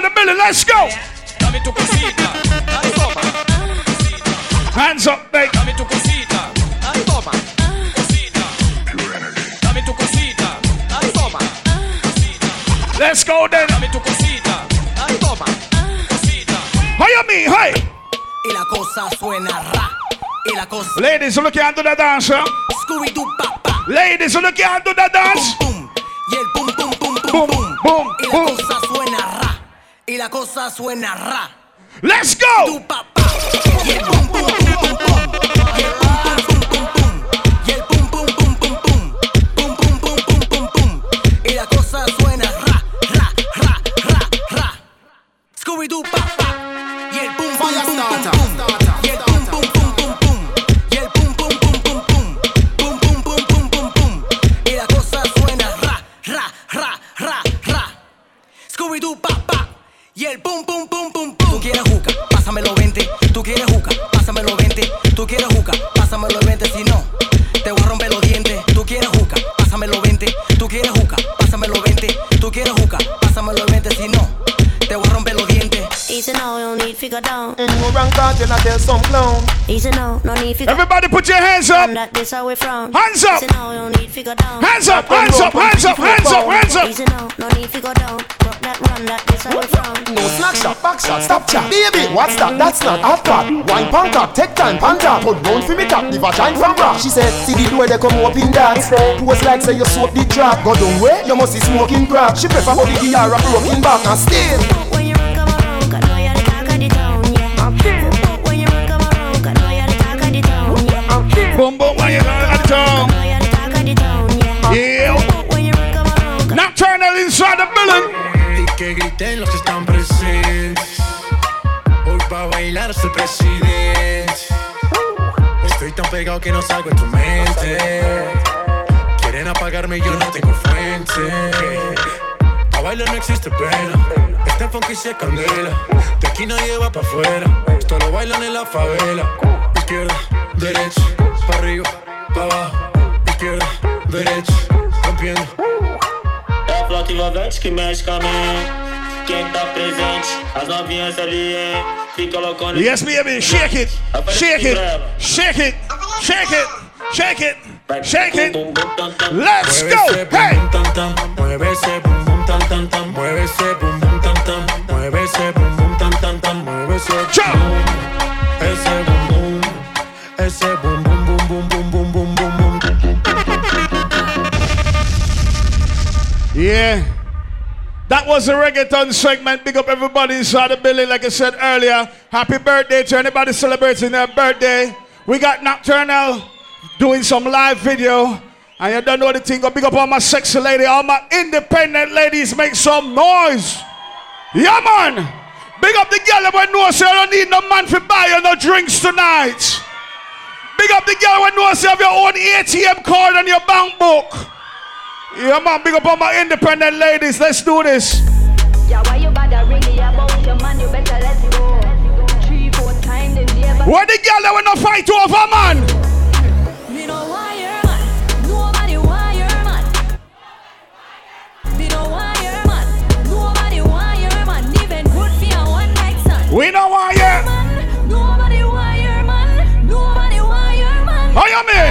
in the building. Let's go. Hands up, babe. Let's go then. Hey. Ladies, look at the dance. Ladies, look at the dance. Boom, boom. Boom, boom, boom, boom, boom. boom. boom. y la cosa suena ra. Let's go. Tu papá y el pum pum pum pum pum. Y el pum pum pum pum pum. Y el pum pum pum pum pum. Pum pum pum pum pum pum. Y la cosa suena ra ra ra ra ra. Scooby Doo. Tú quieres juca, pásamelo 20. Tú quieres juca, pásamelo 20. Si Easy you need figure down. In your rank some clown. No need figure. Everybody put your hands up. This away from. Hands up. You need figure down. Hands up, hands up, hands up, hands up, hands up. No need figure down. No snack shot, back shot, stop chat. Baby, what's that? That's not half cut. Wine pan cock, take time, panda. Put round for me top, the vagina from rock. She said, see the door they come up in that. Post like say you soak the trap. Go down wait, you must be smoking crap. She prefer how the gear a broken back and still. boom boom when you run at town. Yeah. Inside the building. Y que griten los que están presentes. Hoy va a bailar hasta presidente. Estoy tan pegado que no salgo en tu mente. Quieren apagarme y yo no tengo frente. A bailar no existe pena. Este funky se candela. De aquí nadie va pa' afuera. Esto lo bailan en la favela. Izquierda, derecha pa' arriba, pa' abajo. Izquierda, derecha, rompiendo. É a flota envolvente que mexe com a mente. Quem tá presente, as novinhas ali, hein? Fica loucona. Yes, baby, shake it, shake it, shake it, shake it, shake it, shake it. Let's go, hey. Mueve ese bum bum tan tan tan, mueve ese bum bum tan tan, mueve ese bum bum tan tan tan, mueve ese bum bum, ese bum bum, ese bum bum bum bum bum bum bum bum bum. Yeah. That was the reggaeton segment. Big up everybody inside the building, like I said earlier. Happy birthday to anybody celebrating their birthday. We got Nocturnal doing some live video. And you don't know the thing. Go big up all my sexy lady, all my independent ladies, make some noise. Yeah, man. Big up the girl that know say you don't need no man to buy you no drinks tonight. Big up the girl say you have your own ATM card and your bank book. Yeah, man, big up all my independent ladies. Let's do this. Yeah, why you bother really about your man? You better let go. Three, four times the ever. Where the girl that wanna fight over, man? Me no your Miami.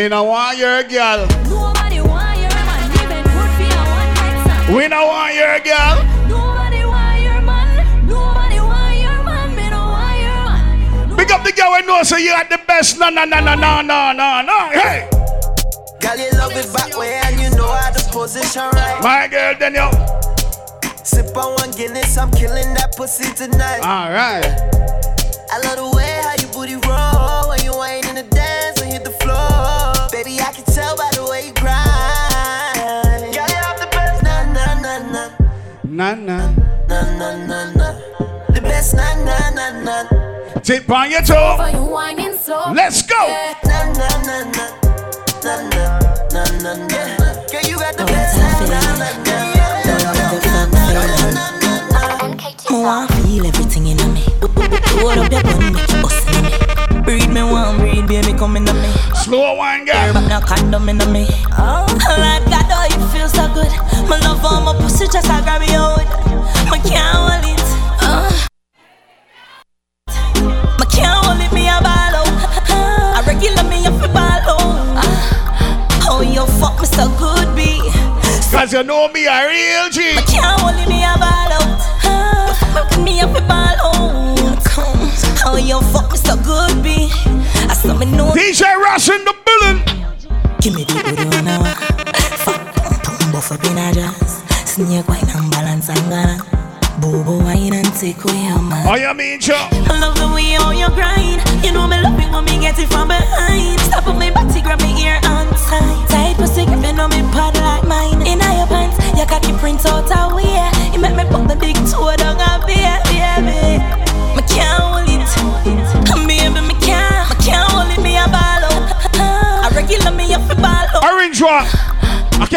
Me no want your girl. Nobody want your man. Even good for your one night stand. We no want your girl. Nobody want your man. Nobody want your man. Me no want your man. Big up the girl that know say you are the best. No, no, no, no, no, no, no, no. Hey. Girl, you love it back way and you know how to position right. My girl, then you. Sip on one Guinness, I'm killing that pussy tonight. All right. I love the way tell by the way you grind. Girl, you have the best, na na na na, Nah, nah. na na na na. The best, na na na na, Tip on your toe. For you whining slow. Let's go. na na na na, na na na na na. Girl, you got the best, na na na na. I want feel everything in me. Hold up your gun, make you bust in me. Breathe me one, breathe, baby, come in me. Slow one, girl. But no condom in me. Oh, Lord God, oh, you feel so good. My love for my pussy, just I grab you out. I can't hold it. Uh. I can't hold it, me a ball out. I regular me a fi ball out. Oh, you fuck me so good, B. Cause you know me a real DJ in the building. Give me the good one pum buff up in a. Snake wine and balance and gana. Bobo wine and take away your man. Oh, you mean, Joe?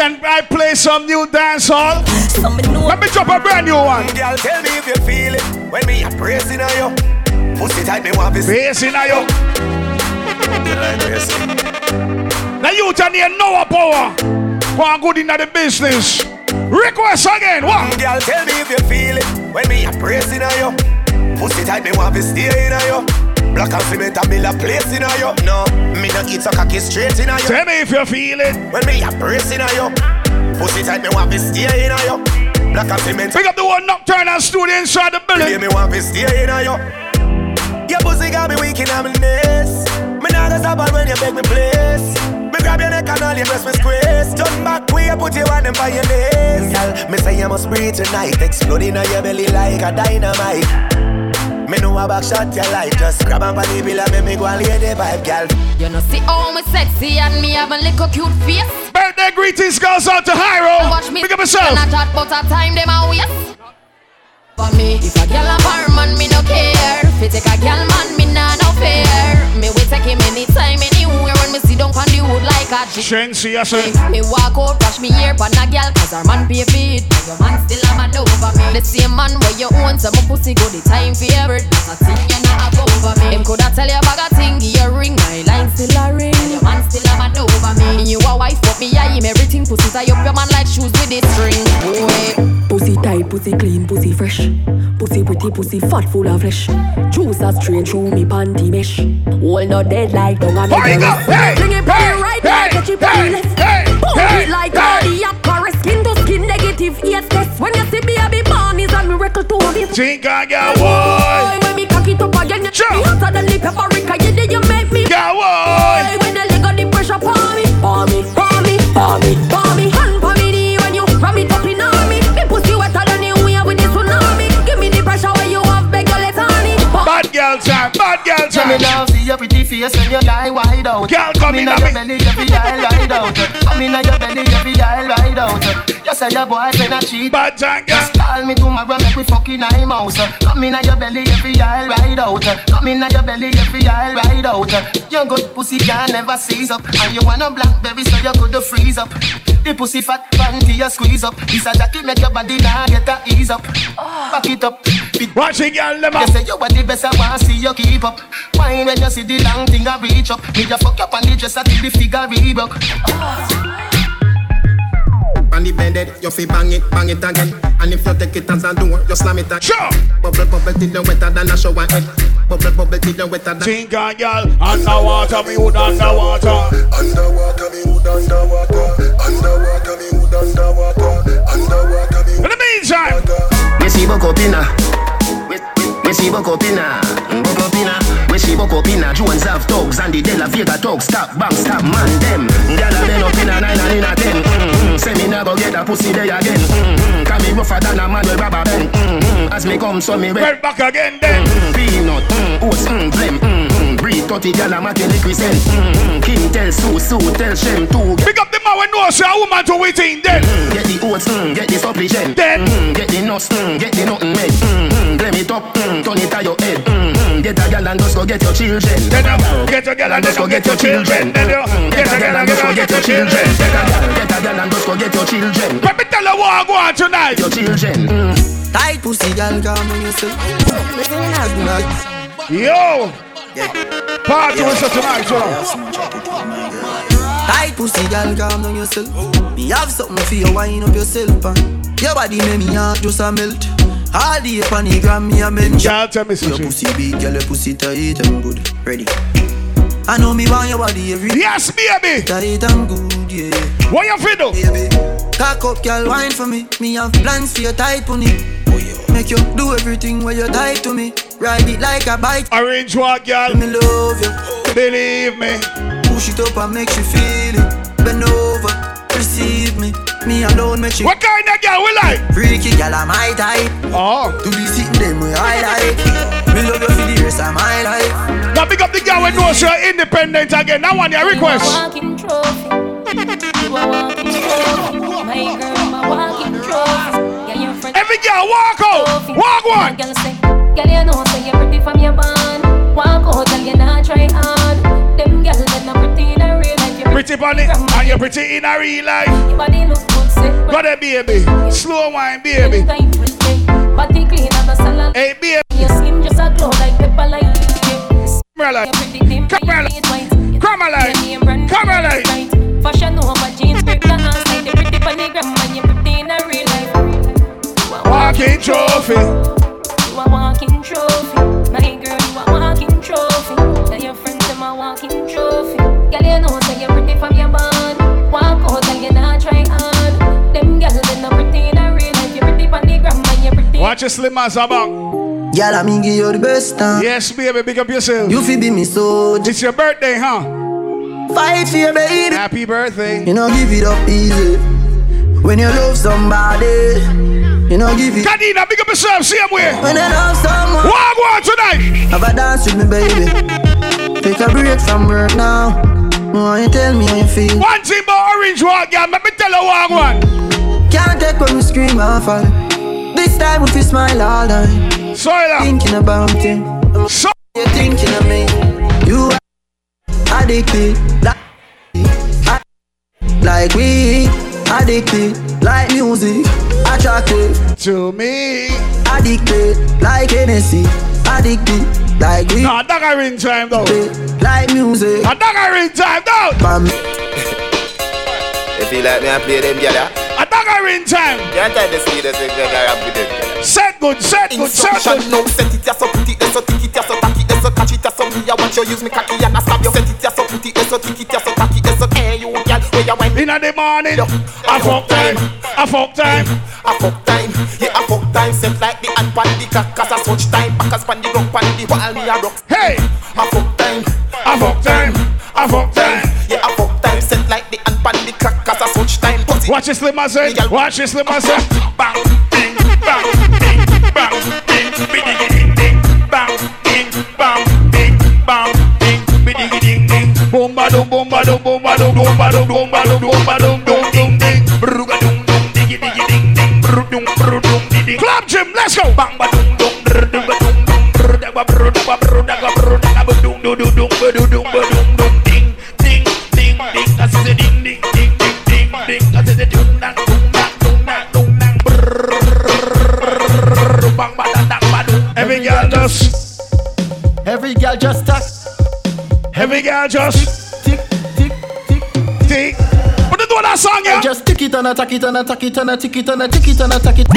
Can I play some new dance hall. Let me drop a brand new one. Girl, tell me if you feel it when me a praising on you. Pussy tight, me want this. Praising on you. You like praising? Now you tell me know a power. One good in the business. Request again. What? Girl, tell me if you feel it when me a praising on you. Pussy tight, me want to stay in on you. Black and cement and build a place in you. No, me no eat so cocky straight in you. Tell me if you feel it when me a praising on you. Pussy tight, me want to stay in you. Black and cement. Pick up the one nocturnal studio inside the building. me want to stay in a yo. Your pussy got me weak in my knees. Me nah go stop when you beg me please. Me grab your neck and all your breast me squeeze. Turn back, we you put you on them by your knees. Girl, me say you must breathe tonight. Exploding on your belly like a dynamite. Me know a back shot your life. Just grab on the bill and make me go and lay the vibe, girl. You know, see all me sexy and me have a little cute face. Birthday greetings goes out to Hyro. Watch me Pick up yourself. And I chat but a time them a waste. For me, if a girl a bar man, me no care. If you take a girl man, me nah no fear. Me will take him anytime, anywhere. When me sit down on the wood like a G. Shensi, I say. Me walk out, brush me hair pon a girl Cause her man pay for it Your man still a mad over me The same man where you own So my pussy go the time for your birth That's a thing you not have over me Him coulda tell you bag a thing Give you ring My line still a ring And your man still a mad over me You a wife but me I him everything Pussy tie up your man like shoes with the string Boy Pussy tight, pussy clean, pussy fresh. Pussy pretty, pussy fat, full of flesh. Juice a straight through me panty mesh. All not dead like dung and Fire up, hey, Fling it hey, hey, right, hey, hey, catch it hey, left. hey, Pump hey, it like hey. cardiac arrest. Skin to skin, negative yes test. When you see baby born is a miracle to me. Think I got boy. When me cock it up again, you Sure. me hotter than the paprika. You did you make me. Got boy. When the leg of the pressure pour me, pour me, pour me, pour me, pour me. Hand pour me knee when you ram it up in on me. Me pussy wetter than you wave with the tsunami. Give me the pressure when you have beg your let on it. Bad girl time, bad girl Tell me time. Your pretty face when you lie wide out. Girl, come in your belly, every eye ride out. Come in your belly, every eye ride out. You say your boyfriend a cheat. Bad time, girl. Just call me tomorrow, make we fucking eye mouse. Come in your belly, every eye ride out. Come in your belly, every eye ride out. Your good pussy can never seize up, and you want a blackberry so you could freeze up. The pussy fat panty you squeeze up. This a jacket make your body now get a ease up. Back it up. Watch it, girl. Them You say you are the best, I want see you keep up. Wine when you see the long thing I reach up. Me just fuck up on the dress until the figure reebok. On the bended, you fi bang it, bang it again. And if you take it as a door, you slam it again. Sure. Bubble, bubble till you wetter than a shower head. Bubble, bubble till you wetter than. Think I girl. Underwater, me wood underwater. Underwater, me wood underwater. Underwater, me wood underwater. Underwater, me In the meantime, Me see Bokopina. Me see Bokopina. Bokopina. Mm, We see Bokopina. Jones have thugs and the De La Vega thugs. Stop, bang, stop, man, them. Gyal a been up in a nine and in a ten. Mm-hmm. Say me nah go get a pussy there again. Mm-hmm. Can me rougher than a man with rubber band. Mm-hmm. As me come, so me wet. right back again then. Mm, Peanut, mm, oats, mm, blem, mm, breed 30 gal a make liquid send. Mm, mm, King tell Sue, Sue tell Shem too. Pick up the man when no say a woman to waiting then. Mm, get the oats, mm, get the supplicant. Then. Mm, get the nuts, mm, get the nothing med. Mm, mm, blem it up, mm, turn it on your head. Mm, mm, get a gal and just go get your children. Then you get a girl and just go get your children. Then you get a girl and just go get your children. Get a gal, get a gal and just go get your children. Let me tell you what I go on tonight. Your children. Mm. Tight pussy, girl, calm on yourself. Yo. Party with us tonight, you know. Tight pussy, girl, calm down yourself. Me have something for you, wind up yourself. Uh. Your body make me heart just a melt. All the on the gram, me a mention. Girl, tell me Your pussy big, girl, your pussy tight and good. Ready. I know me want your body every Yes, baby. tight and good, yeah. What you feel do? Baby, cock up, girl, wine for me. Me have plans for your tight pony. Make you do everything when you tight to me. Ride it like a bike. Arrange what, girl? Me love you. Believe me. Push it up and make you feel it. Bend over, receive me. Me alone make you What kind of girl we like? freaky, girl, I'm my type. Oh. To be sitting them where I like. Me love you for the rest of my life. Now pick up the girl when no say independent again. That one your request. walking trophy. You a walking trophy. My girl, I'm walking trophy. Yeah, your friend. Every girl walk out. Walk one. Girl say, girl you know say you're pretty from your band. Walk out, girl you not try hard. Them girls that not pretty in a real life. You're Pretty on it, and you're pretty in a real life. Your body look good, say. Got it, baby. Slow wine, baby. Time to stay. Body clean and a salad. Hey, baby. Your skin just a glow like pepper light. Camera You're pretty dim, Come and on. you white. Come on, like. Your name brand Come on, right. like. Fashion over jeans, grip the hands like the pretty on the gram, and you pretty in a real life. You a Walking trophy. You a walking trophy. My girl, you a walking trophy. Tell your friends them a walking trophy. Girl, you know say you're pretty from your band. Walk out, girl, you not try hard. Them girls they not pretty in a real life. You pretty Watch your slim ass about. Girl, I mean give you the best time. Yes, baby, big up yourself. You fi be me so. It's your birthday, huh? Fight for your baby. Happy birthday. You know give it up easy. When you love somebody, you know give it. Kadina, big up yourself, same way. When you love someone, Walk on tonight. have a dance with me, baby. Take a break from work now. No, you tell me how you feel. One thing about orange walk, girl, let me tell you walk one. Can't take when we scream and fall. This time we fi smile all night. Soila. Thinking about you. So You're thinking of me. You are addicted. Like, like we addicted. Like music. Attracted to me. Addicted. Like Hennessy. Addicted. Like we. Nah, that got ring time though. Like music. Nah, that got ring time though. Bam. You like me I play them gyal A dagger in time. Can't tell the speed of the gyal rap with them gyal. Set good, set good, set good. No, set it ya so pretty, so tick it ya so tacky, so catch it ya so me. I want you use me cocky and I stab you. Set it ya so pretty, so tick it ya so tacky, Inna the morning, a fuck time, a fuck time, a fuck time. Yeah, a fuck time. Set like the hand pan the cock, 'cause I switch time. Backers pan the rock, pan the wall, me a rock. Hey, a fuck time, a fuck time, a fuck time. Yeah, a fuck time. Set like the hand pan the cock, 'cause I switch time. Watch this slim as it. Watch this slim as it. Bang, ding, bang, ding, bang, ding, biddy, ba, dum, boom, ba, dum, boom, ba, dum, boom, ba, dum, boom, ba, dum, boom, ba, ding, ding. Bruga, dum, dum, diggy, diggy, ding, ding. Bru, dum, bru, dum, ding, ding. Club gym, let's go. Bang, ba, dum, dum, dum, ba, dum, dum, brr, da, ba, brr, da, ba, brr, da, ga, brr, da, ga, ba, dum, dum, dum, dum, ba, dum, dum, ba, dum, dum, ding, ding, ding, ding. That's the ding, ding, ding, ding, ding, ding. That's the ding, dang, dum, dang, dum, dang, dum, dang, bang, ba, da, dang, ba, dum. Every girl just, Every girl just talk. every girl just What that song, yeah? Just tick it and attack it and attack it and attack it and attack it and attack it.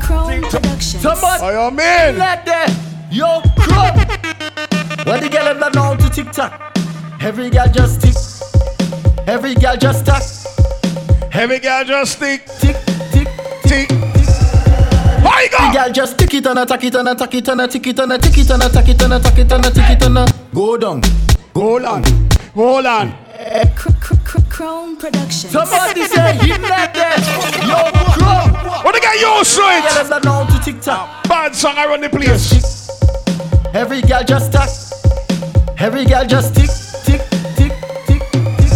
Chrome Production. Somebody, oh, you mean? Let that, yo, crop. When the girl have learn how to tick tock, every girl just tick. Every girl just talk. Every girl just tick, tick, tick, tick. Why go? Every girl just tick it and attack it and attack it and attack it and attack it and attack it and attack it and attack it and a- go down. Hold on, hold on. Chrome Production. Somebody say him like that. Yo, crop. What they get used to it? Girl have to tick tock. Bad song, I run the place. Every girl just talk. Every girl just tick, tick, tick, tick, tick.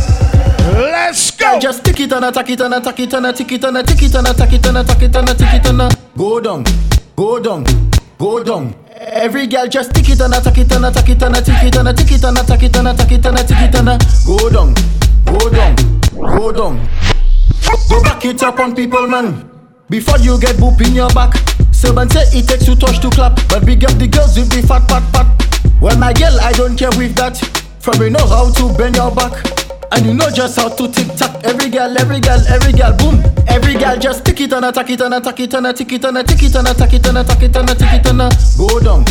Let's go. Just tick it and attack it and attack it and attack it and attack it and attack it and attack it and attack it and a- go down, go down, go down. Every girl just tick it and attack it and attack it and attack it and attack it and attack it and attack it and attack it and a- go down, go down, go down. Go back it up on people, man. Before you get boop in your back. Servant say it takes two touch to clap, but big up the girls with the fat pat pat. Well, my girl, I don't care with that. From you know how to bend your back. And you know just how to tick tock. Every girl, every girl, every girl, boom. Every girl just tick it and attack it and attack it and attack it and attack it and attack it and attack it and attack it and a- go down,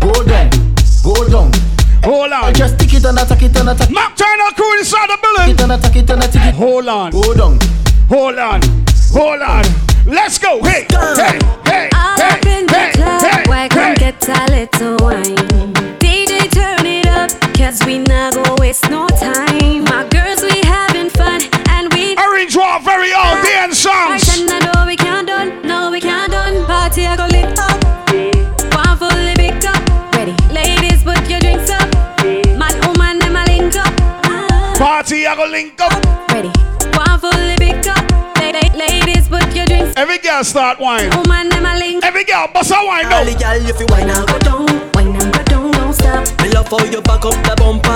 go down, go down. Hold on. Just tick it and attack it and attack Mac Turner crew inside the building. it and attack it and attack it. Hold on, Go down. hold on, hold on. Let's go. Hey, hey, hey, All hey, up in the hey, club, hey, why come hey. get a little wine? DJ turn it up, cause we not gonna waste no time. My Party, I go link up. Ready. One fully big up. La- la- Ladies, put your drinks Every girl start wine. Oh man, them a link Every girl bust a wine All the girl, if you wine and go down, Wine and go down, don't stop. me love how you back up the bumper.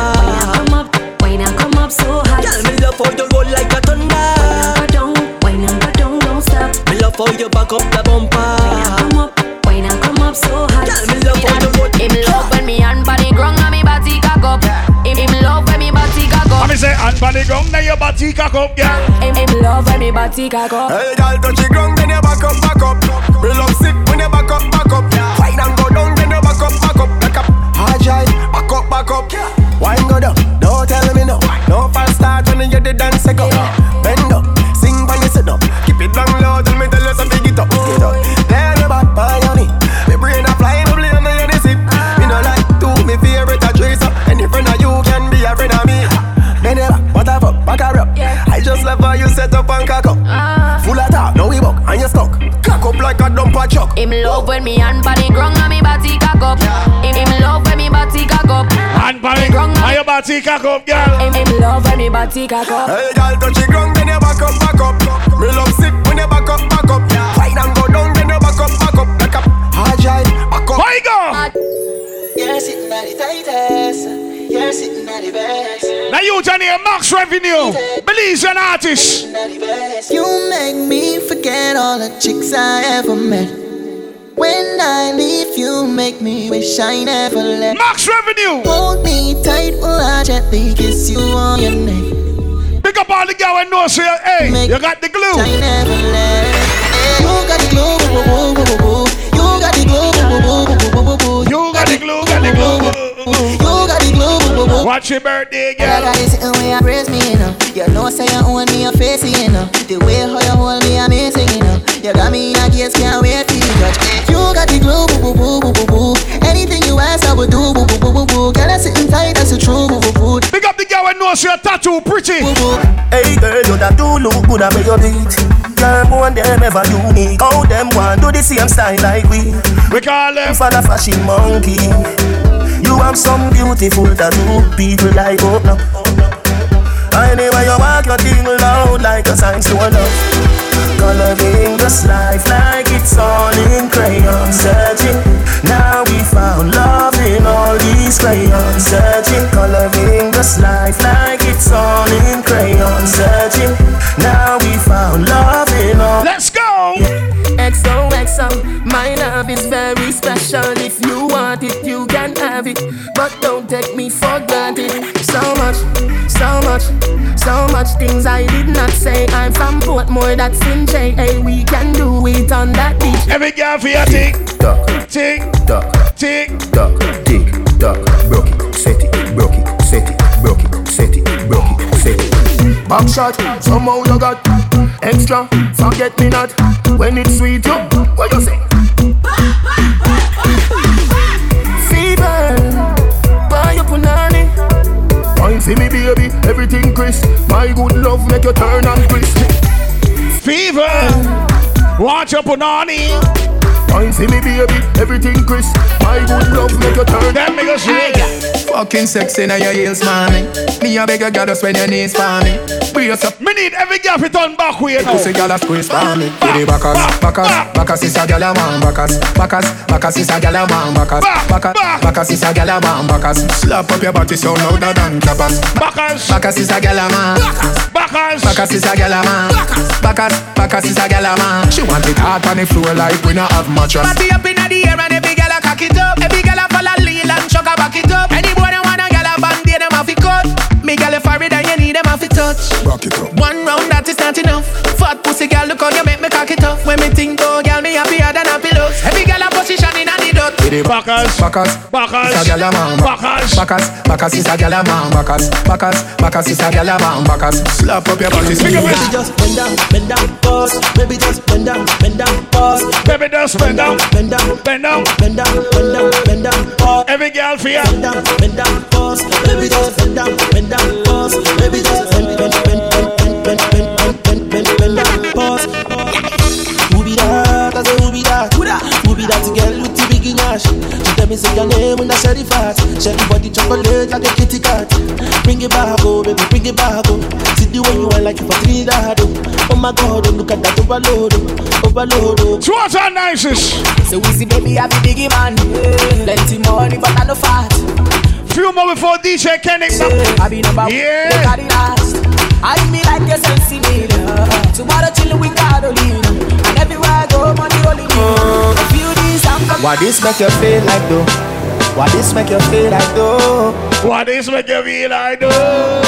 Come up, wine and come up so hot. Girl, me love how you roll like a thunder. Go down, wine and go down, don't stop. Me love how you back up the bumper. Come up, wine and come up so hot. Girl, me love how you roll. Him love when me hand body ground and me body cock up. Me say, and body ground, now your body cock up, yeah. Him, him love when me body cock up. Hey, girl, touch the ground, then you back up, back up. Me love sick when you back up, back up. Wine and go down, then you back up, back up. Back up, hard drive, back up, back up. Wine go down, don't tell me no. No fast start when you the dance go. Bend up, Him love when me hand body grung and me body cock up. Him, him love when me body cock up. Hand body grung and your body cock up, girl. Him, him love when me body cock up. Hey, girl, touch the ground, then you back up, back up. Me love sick when you back up, back up. Wine and go down, then you back up, back up. Like a agile, back up. Where you go? You're sitting at the tightest. You're sitting at the best. Now you Johnny a max revenue. Belize an artist. You make me forget all the chicks I ever met. When I leave, you make me wish I never left. Max revenue. Hold me tight while I gently kiss you on your neck. Pick up all the girl and know say, hey, you got the glue. I never left. You got the glue. You got the glue. You got the glue, got the glue. You got the glue, boo, boo, boo. Watch your birthday, Girl, I girl. got this sitting where you praise me, you know. You know, say you own me, you face it, you know. The way how you hold me, amazing, you know. You got me, I guess, can't wait to touch. You got the glue, boo, boo, boo, boo, boo, boo. Anything you ask, I would do, boo, boo, boo, boo, boo. Girl, I sitting tight, that's the truth, boo, boo, boo. Pick up the girl and know say your tattoo pretty. Hey girl, you that do look good at your beat. Girl, more them ever unique. How them want do the same style like we. We call them for the fashion monkey. You have some beautiful tattoo people like oh no. Anyway, you walk your thing loud like a sign to love. Coloring this life like it's all in crayon. Searching, now we found love in all these crayons. Searching, coloring this life like have it. But don't take me for granted. So much, so much, so much things I did not say. I'm from Portmore, that's in J. Hey, we can do it on that beach. Every girl for your tick, Duck, tick, duck, tick. duck, tick, duck, broke it, set it, broke it, set it, broke it, set it, broke it, set it. Back shot, somehow you got extra. Forget me not when it's sweet. You, what you say? For me, baby, everything crisp. My good love make you turn and crisp. Fever. Watch your punani. Wine for me, baby, everything crisp. My good love make you turn. That make us ready. Fucking sexy now your heels, mommy. Me a beg you, girl, just when your knees for me. Brace up, Me need every girl to turn back way now. pussy, girl, a squeeze for me. Give the backers, backers, backers is a girl a man, backers, backers, backers is a girl a man, backers, backers, backers is a girl a man, backers. Slap up your body so louder than clappers. Backers, Backers is a girl a man. backers. Backers is a gyal a man. Backers, backers is a gyal a man. She want it hard on the floor like we not have mattress. Party up inna the air and every gyal a cock it up. Every gyal a lean and chuck a back it up. Any boy that want a gyal a band, they them have to cut. Me gyal a forehead and you need them have to touch. Rock it up. One round that is not enough. Fat pussy gyal, look how you make me cock it up. When me think oh gyal, me happier than a pillows. Every the dot. Backers, Backers, backers. is a gyal a man. Backers. Backers, backers is a gyal a man. Backers, backers, backers is a gyal a man. Backers, slap up your body. Pick up Baby just bend down, bend down, pause. Baby just bend down, bend down, pause. Baby, just bend down, Bend down, bend down. bend down, bend down, bend down, pause. Every girl for you. Bend down, bend down, pause. Baby just bend down, bend down, pause. Baby just bend, bend, me say your name when I say the fat. Shell body chocolate like a kitty cat. Bring it back, oh baby, bring it back, oh. See the way you want like you for three that, oh. Oh my God, oh, look at that overload, oh. overload, oh. So what's our nicest? So we see baby have a biggie man. Plenty money but I no fat. Few more before DJ Kennick. I be number one. Yeah. Look at the last. I me like a sexy lady. Tomorrow chillin' with Carolina. And everywhere I go, money rolling in. Uh. Why this make you feel like though? Why this make you feel like though? What is make you feel like though?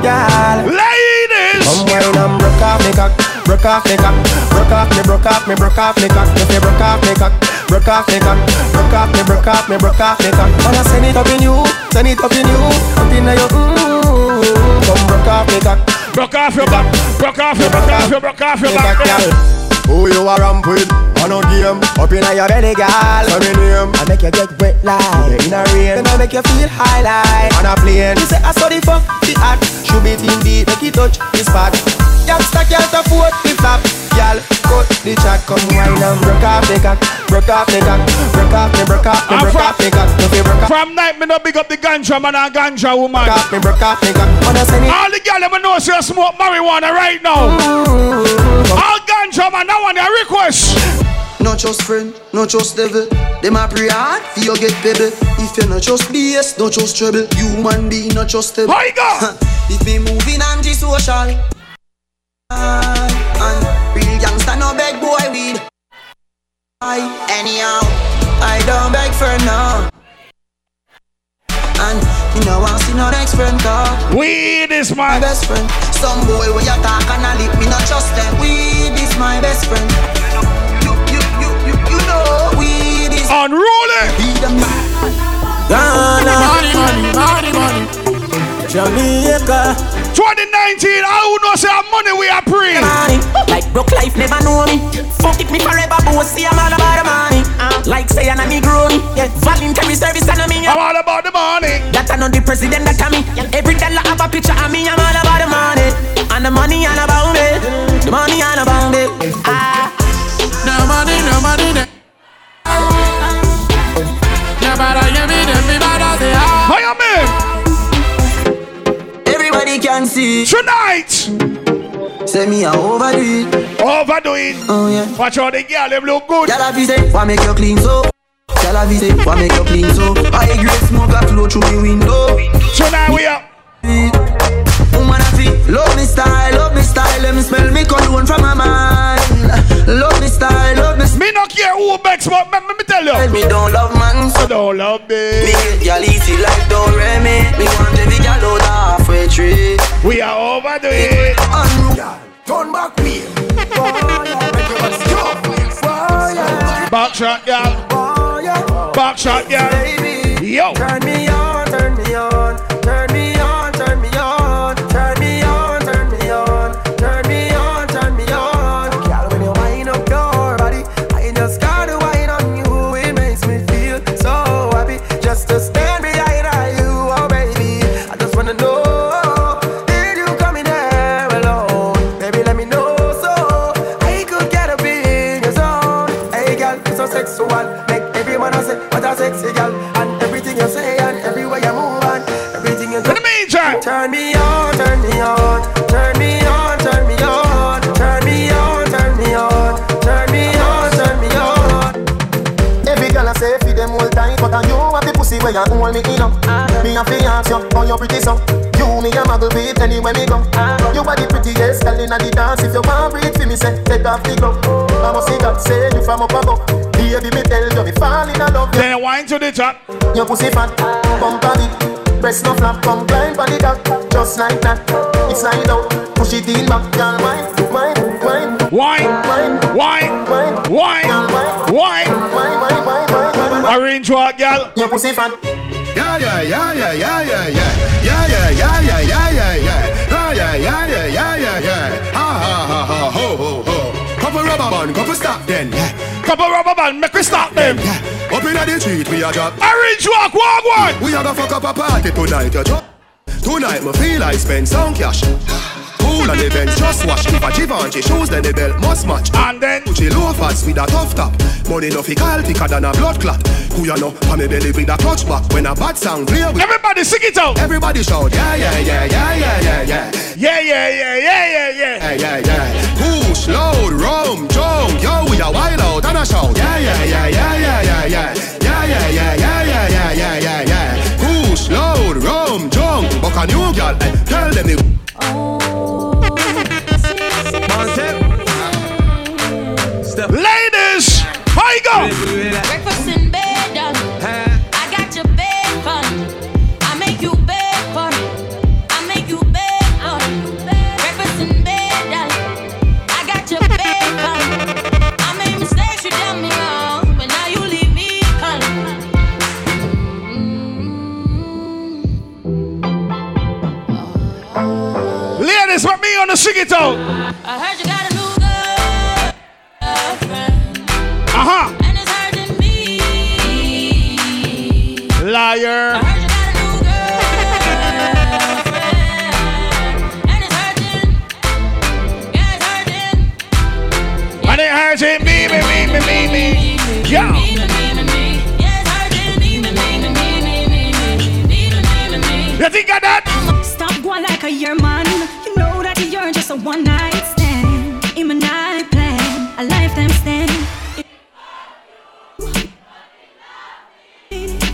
Girl, Ladies! come wine and broke off me cock, broke off me cock, broke off me, broke off me, broke off me cock. If you broke off me cock, broke off me cock, broke off me, broke off me, broke off me cock. Wanna send it up in you, send it up in you, up in your mm. Come broke off me cock, Broke off your back, broke off your, broke off your, broke off your back. girl. Who you a ramp with? On a game. Up in your belly, girl. Say me name. I make you get wet like in a rain. Then I make you feel high like on a plane. You say I saw the fuck, the act. Should be in deep, make it touch the spot. Youngster can't afford the flap. Girl, cut the chat, come wine and broke off the cock, broke off the cock, broke off me, broke off me, I'm broke off the cock. No fi broke off. From night, me no big up the ganja man and ganja woman. Broke off me, broke off me cock. Wanna send it? All the girl them know say you smoke marijuana right now. All ganja man, that one a request. Not just friend, not just devil. Them a pray hard for you get baby. If you not just BS, not just trouble. Human being, not just stable. How you go? if me moving anti-social. And real gangster no beg boy weed. I anyhow, I don't beg for now. And you know I see no next friend car. Weed is my best friend. Some boy when you talk and I lip me not trust them. Weed is my best friend. You you you you you know weed is unruly. Weed them Ghana, money, money, money, money. Jamaica. 2019, I who know say money we are pre. Money, like broke life never know me. Fuck it me forever, but see I'm all about the money. Uh, like say I'm a Negro, yeah. Voluntary service and I'm I'm all about the money. That I know the president that I me. Every dollar have a picture of me. I'm all about the money, and the money all about me. The money all about me. Ah, No money, no money, no. See Tonight. Say me a overdo it. Overdo it. Oh yeah. Watch out the girl, them look good. Y'all have say, why make you clean so? Y'all have say, why make you clean so? High grade smoke a flow through me window. Tonight we up. Woman I feel love me style, love me style. Let me smell me cologne from my mind. Love me style, love me. Me not care who begs, but me, me, me tell you. Me don't love man, so don't love me. Me get y'all easy like don't me. Me want every girl out halfway tree. We are overdo it. Turn back shot, girl. Back shot, girl. Yo. Turn me on, turn me on, turn me on, turn me on, turn me on, turn me on, turn me on, turn me on, turn me on. Every girl I say for them all time, but I you have the pussy where you hold me in up. Me a fi ask you, how you pretty so? You me a muggle with anywhere me go. You are the prettiest girl inna the dance. If you want breathe for me, say take off the glove. I must see God say you from up above. Baby, me tell you, me fall in love. Then wine to the top. Your pussy fat, bump on it. Breast no flap, come climb on the cock. Just like that, it's slide out. Push it in back, girl, wine, wine, wine. Wine, wine, wine, wine, wine, wine. wine. Orange girl. Your pussy fat. Yeah, yeah, yeah, yeah, yeah, yeah, yeah. Yeah, yeah, yeah, yeah, yeah, yeah, yeah. Yeah, yeah, yeah, yeah, rubber band, couple stop then. Yeah. Couple rubber band, make we stop them. Up inna the street, we a drop. Orange walk, walk one. We a go fuck up a party tonight, you drop. Tonight, me feel I spend some cash. Cool on the belt, just watch If a Givenchy shoes, then the belt must match And then Gucci loafers with a tough top Money no fi call thicker than a blood clot Who ya know, pa me belly with a clutch back When a bad sound play with Everybody sing it out Everybody shout Yeah, yeah, yeah, yeah, yeah, yeah, yeah Yeah, yeah, yeah, yeah, yeah, yeah Yeah, yeah, Push, load, rum, drunk. Yo, we a wild out and a shout Yeah, yeah, yeah, yeah, yeah, yeah, yeah Yeah, yeah, yeah, yeah, yeah, yeah, yeah, yeah jump. Buck a new girl, eh, tell them the. Ladies, how you go? you want to sing it out? I heard you got a new girlfriend. Uh huh. And it's hurting me. Liar. I heard you got a new girlfriend. and it's hurting. Yeah, it's hurting. Yeah. And it me, me, me, me, me, me. Yeah. Me, me, me, me, You think I One night stand, in my night plan, a lifetime stand.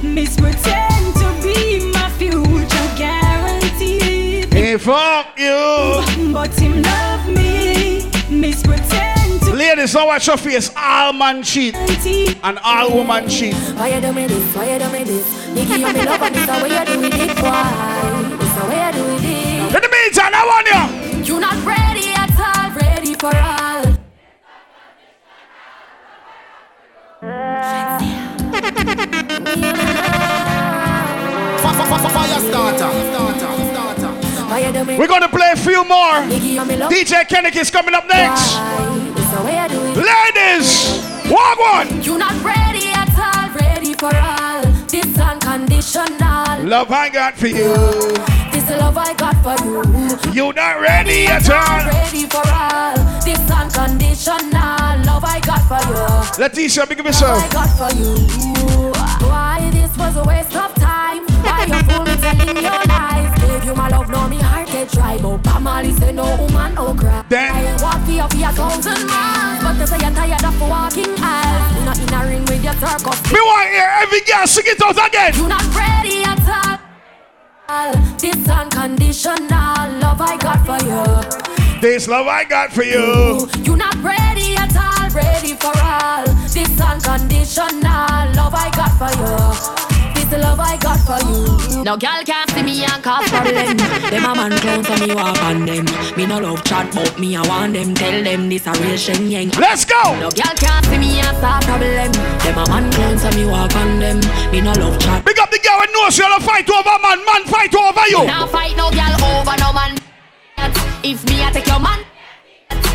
Miss pretend to be my future guarantee. Hey, fuck you. But him love me. Miss pretend to Ladies, don't watch your face. All man cheat and all woman cheat. Why you do me this? Why you do me this? Nigga, you me love and this the way you do it, it boy. This the way you do it. The I want you. You not ready at all, ready for all. Fire starter. Why you do me We're gonna play a few more. Nigga, you me love DJ Kennick is coming up next. This the way you do. Ladies, walk one. You not ready at all, ready for all. This unconditional. Love I got for you. This love I got for you. You not ready at all. Ready for all. This unconditional love I got for you. Leticia, big up yourself. I got for you. Why this was a waste of time? Why you fool me telling your lies? Gave you my love, now me heart get dry. But Bob Marley say no woman, no cry. Then- I walk you for a thousand miles, but they say you're tired of walking aisles. You not in a ring with your circus. Me want hear every girl sing it out again. You not ready. This unconditional love I got for you. This love I got for you. You're not ready at all, ready for all. This unconditional love I got for you. This love I got for you. No girl can't see me and cause problem. Them a man clown so me walk on them. Me no love chat but me I want them. Tell them this a real Shen Yeng. Let's go. No girl can't see me and start problem. Them a man clown so me walk on them. Me no love chat. Big up the girl who knows you'll fight over man, man fight over you. Now fight no girl over no man. If me I take your man,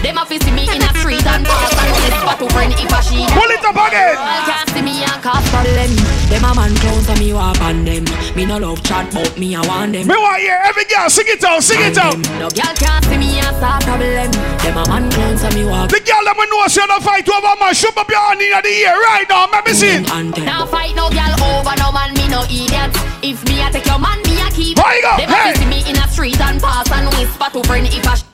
them a see me in a street and pass and this spot to friend if a she. Pull it up again. Girl can't see me and cause problem. Them, a man clown so me walk on them. Me no love chat but me I want them. Me want hear every girl sing it out, sing it out. No girl can't see me and start problem. Them a man clown so me walk. The girl that we know you'll fight over man, shoot up your hand in the ear right now. Let me see. Now fight no girl over no man, me no idiot. If me I take your man, me I keep. How you go? Them Hey. a see me in a street and pass and whisper to friend if a. sh-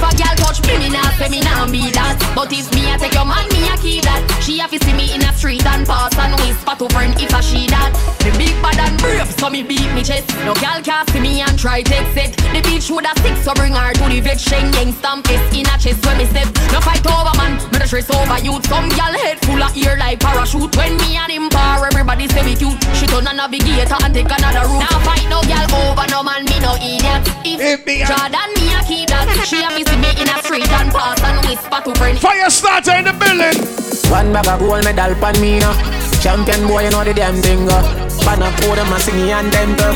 If a girl touch me, me nah say me nah be that. But if me I take your man, me I keep that. She have to see me in a street and pass and whisper to friend if a she that. The big bad and brave, so me beat me chest. No girl can see me and try take set. The bitch woulda stick, so bring her to the vet. Shen Yeng stamp it in a chest when me step. No fight over man, me the stress over youth. Some girl head full of ear like parachute. When me and him par, everybody say we cute. She turn a navigator and take another route. Now fight no girl over no man, me no idiot. If, me a- Jordan me a keep that, she have to see me in a street and pass and whisper to friend. Fire starter in the building. One bag of gold medal pan me now. Champion boy, you know the damn thing. Pan up for them and sing and them go.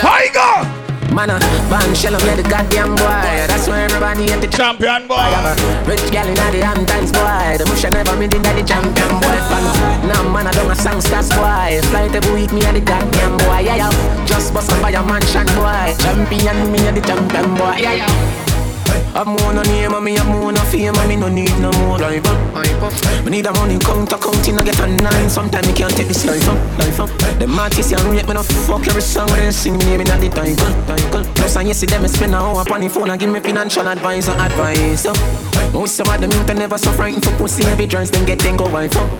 How you go? Man, uh, Van Shell and the goddamn boy. That's why everybody at the champion boy. Rich gal in the damn times boy. The bush never been in the champion boy. Fan. Now man, I don't a song stars boy. Fly every week me at the goddamn boy. Yeah, yeah. Just bust up by a mansion boy. Champion me at the champion boy. Yeah, yeah. Have more no name and me have more no fame and me no need no more up. Me need a money counter counting I get a nine. Sometimes me can't take this life up, life up. Them artists and rate me no fuck every song when they sing me name in the title, title. Plus you see them spend a hour upon the phone and give me financial advice and advice. So, most of them are never so frightened for pussy every dress them get then go wife up.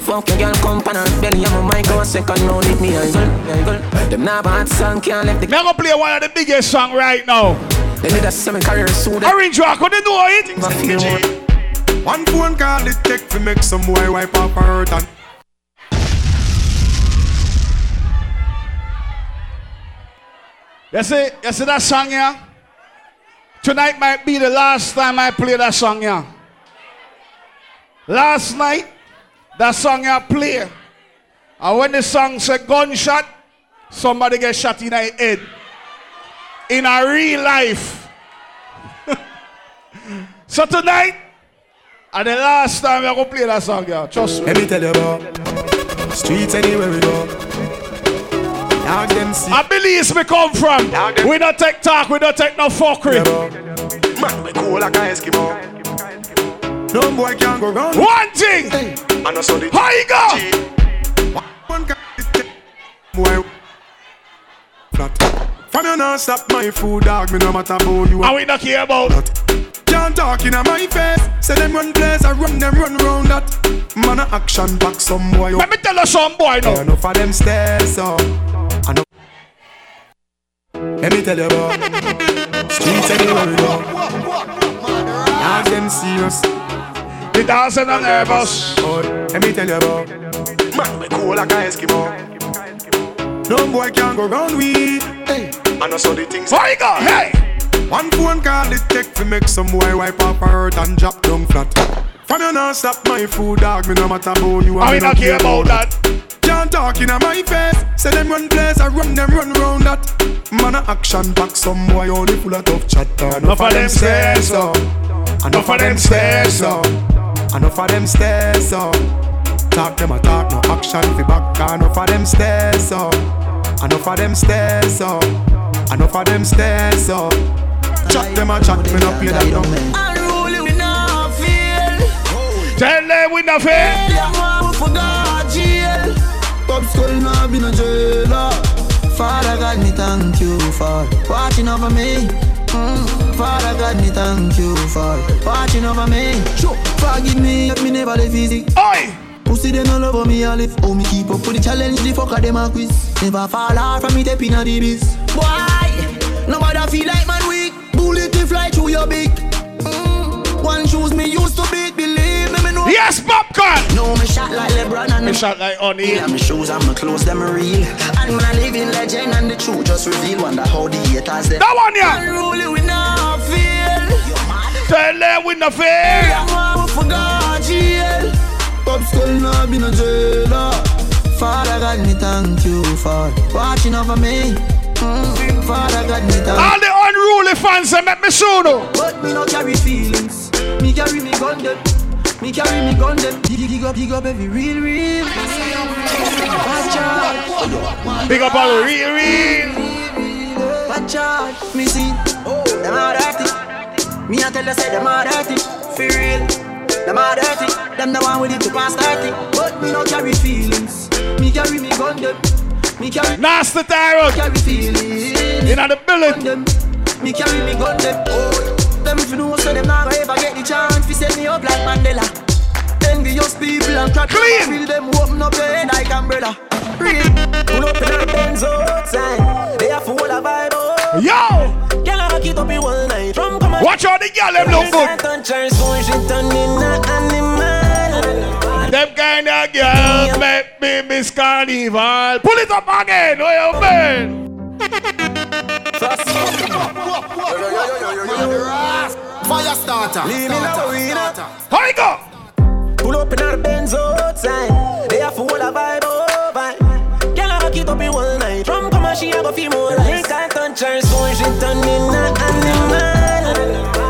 Fuck your girl come pan her belly and my mic go second now leave me I girl, Them nah bad song can't left the. Me gonna play one of the biggest song right now. They need a semi career soon. Orange Rock, what they know it? One phone call it take to make some boy wipe up her hurt and You see, you see that song yeah? Tonight might be the last time I play that song yeah. Last night, that song yeah play. And when the song said gunshot, somebody get shot in the head. In a real life. so tonight, and the last time I go play that song, yeah. Trust me. Let me tell you about streets anywhere we go. Dog them see. I believe we come from. We don't take talk, we don't take no fuckery. Man, we cool like a Eskimo. No boy can go round. One thing. I know the How you go? One guy boy flat. From your now not stop my food, dog. Me no matter about you. And we not care about. Can't talk in my face. Say them run place, I run them run round that. Man a action back some boy. Let me tell you some boy now. Enough of them stairs up. I know. Let me tell you about streets anywhere we go. Dogs them serious. The dancing and nervous. Oh, let me tell you about man we cool like a Eskimo. No boy can go round with. Hey, I know so the things. Where you go? Hey. One phone call it take to make some boy wipe off her hurt and drop down flat. From you not stop my food, dog. Me no matter about you. I me not care about that. Can't talk in my face. Say them run place, I run them run round that. Man a action back, some boy only full of tough chatter. Enough of them stairs up. Enough of them stairs up. Enough of them stairs up. Talk them a talk, no action fi back. Enough of them stairs up. Enough of them stairs up. Enough of them stairs up. Chat them a chat, me no play that down. Unruly we not feel. Tell them we not feel. Them want we forgot jail. Pop skull now been a jailer. Father God, me thank you for watching over me. Mm. Father God, me thank you for watching over me. Sure. Forgive me if me never live easy. Oi! Pussy they no love me a live Oh me keep up with the challenge The fucker them a quiz Never fall off from me step inna the biz Boy Nobody feel like man weak Bullet they fly through your beak mm. One shoes me used to beat Believe me me know Yes, popcorn. No me shot like LeBron and Me shot like O'Neal. yeah, my shoes and my clothes, them real. And when I live in legend and the truth just reveal. Wonder how the haters them. That one, yeah. Unruly we not feel. Tell them we not feel. Them want we forgot jail. Pop skull now been a jailer. Father God, me thank you for watching over me. Mm. Father God, me thank All the unruly fans they make me soon. oh. But me no carry feelings. Me carry me gun them. Me carry me gun them. Dig up, dig up every real, real. Big up all the real, real. Watch out. Me see. Them are dirty. Me tell you say them. For real. Them are dirty. Them the one with it to pass 30. But me no carry feelings. Me carry me gun them. Me carry. Nasty Tyrant. Carry feelings. In the building. Me carry me gun them. Oh. Them if you know so them not ever get the chance to set me up like Mandela. Envious people and crack Clean. Feel them open up your head like umbrella. Real. Pull up in the Benz outside. They are full of vibe. Yo! Watch out the girl, them look good. Touch her, so she turn in a animal. Them kind of girls make me miss carnival. Pull it up again, oh you man. Fire starter. Leave me alone. How you go? Pull up in our Benz outside. They are full of vibe, oh vibe. Girl, I rock it up in one she a go feel more like. Her, so she turn in animal.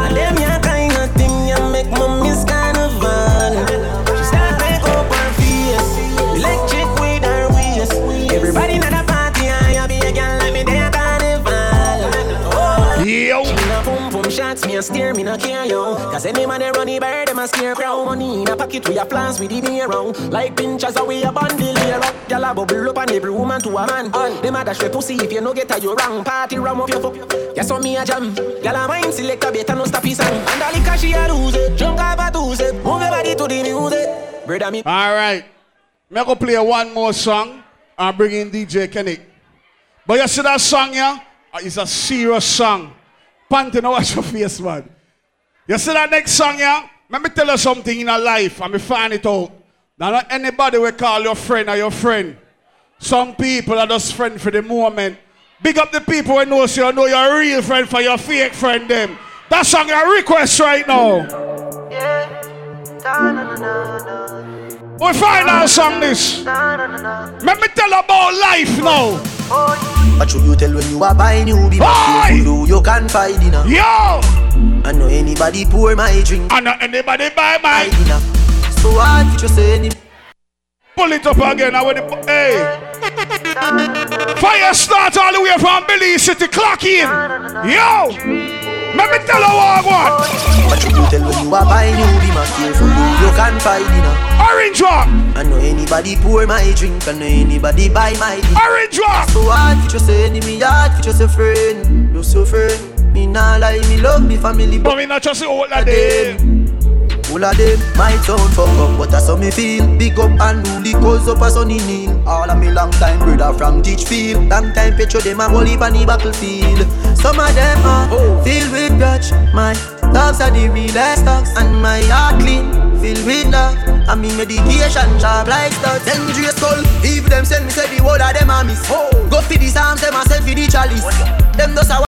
Pum shots, me a steer, me no care yo. Cause any man they run the bird, them a scare crowd. Money in a pocket, we a plans with the day round. Like pinchers, we a bundle here up. Gyal a bubble up on every woman to a man. Them a dash we pussy if you no get a you wrong. Party ram up your fuck. Yes, so me a jam. Gyal a mind select a better no stop his song. And all the cash she a lose it. Jump off a Tuesday, move your to the music. Brother me. All right. Me go play one more song I'm bringing DJ Kenny. But you see that song, yeah? Uh, It's a serious song. Panty, now watch your face, man. You see that next song, yeah? Let me tell you something in our life, and me find it out. Now, not anybody will call your friend or your friend. Some people are just friend for the moment. Big up the people who know so you know you're a real friend for your fake friend them. That song a request right now. Yeah. We find out song this. Let me tell about life now. What should you tell when you are buying new be Boy! you do you can find dinner. Yo! I know anybody pour my drink. I know anybody buy my dinner. So did you say? Any Pull it up again. I want the hey. Fire start all the way from Billy City. Clock in. Yo! Let me tell you what I want. What you tell when you are buying you be my careful You can't find now Orange drop I know anybody pour my drink I know anybody buy my drink Orange drop So hard for just enemy hard for just a friend You so friend Me nah lie me love me family But me not just all of them all of them my town fuck up, but that's how me feel. Big up and the cause up a sunny kneel. All of me long time brother from Teachfield. Long time petro them a whole heap on the battlefield. Some of them are oh. filled with grudge. My dogs are the realest dogs, and my heart clean, filled with love. And me medication sharp like studs. Dangerous skull. If them send me say the word of them a miss. Oh. Go for the psalms, them oh, a send for the chalice. Them does a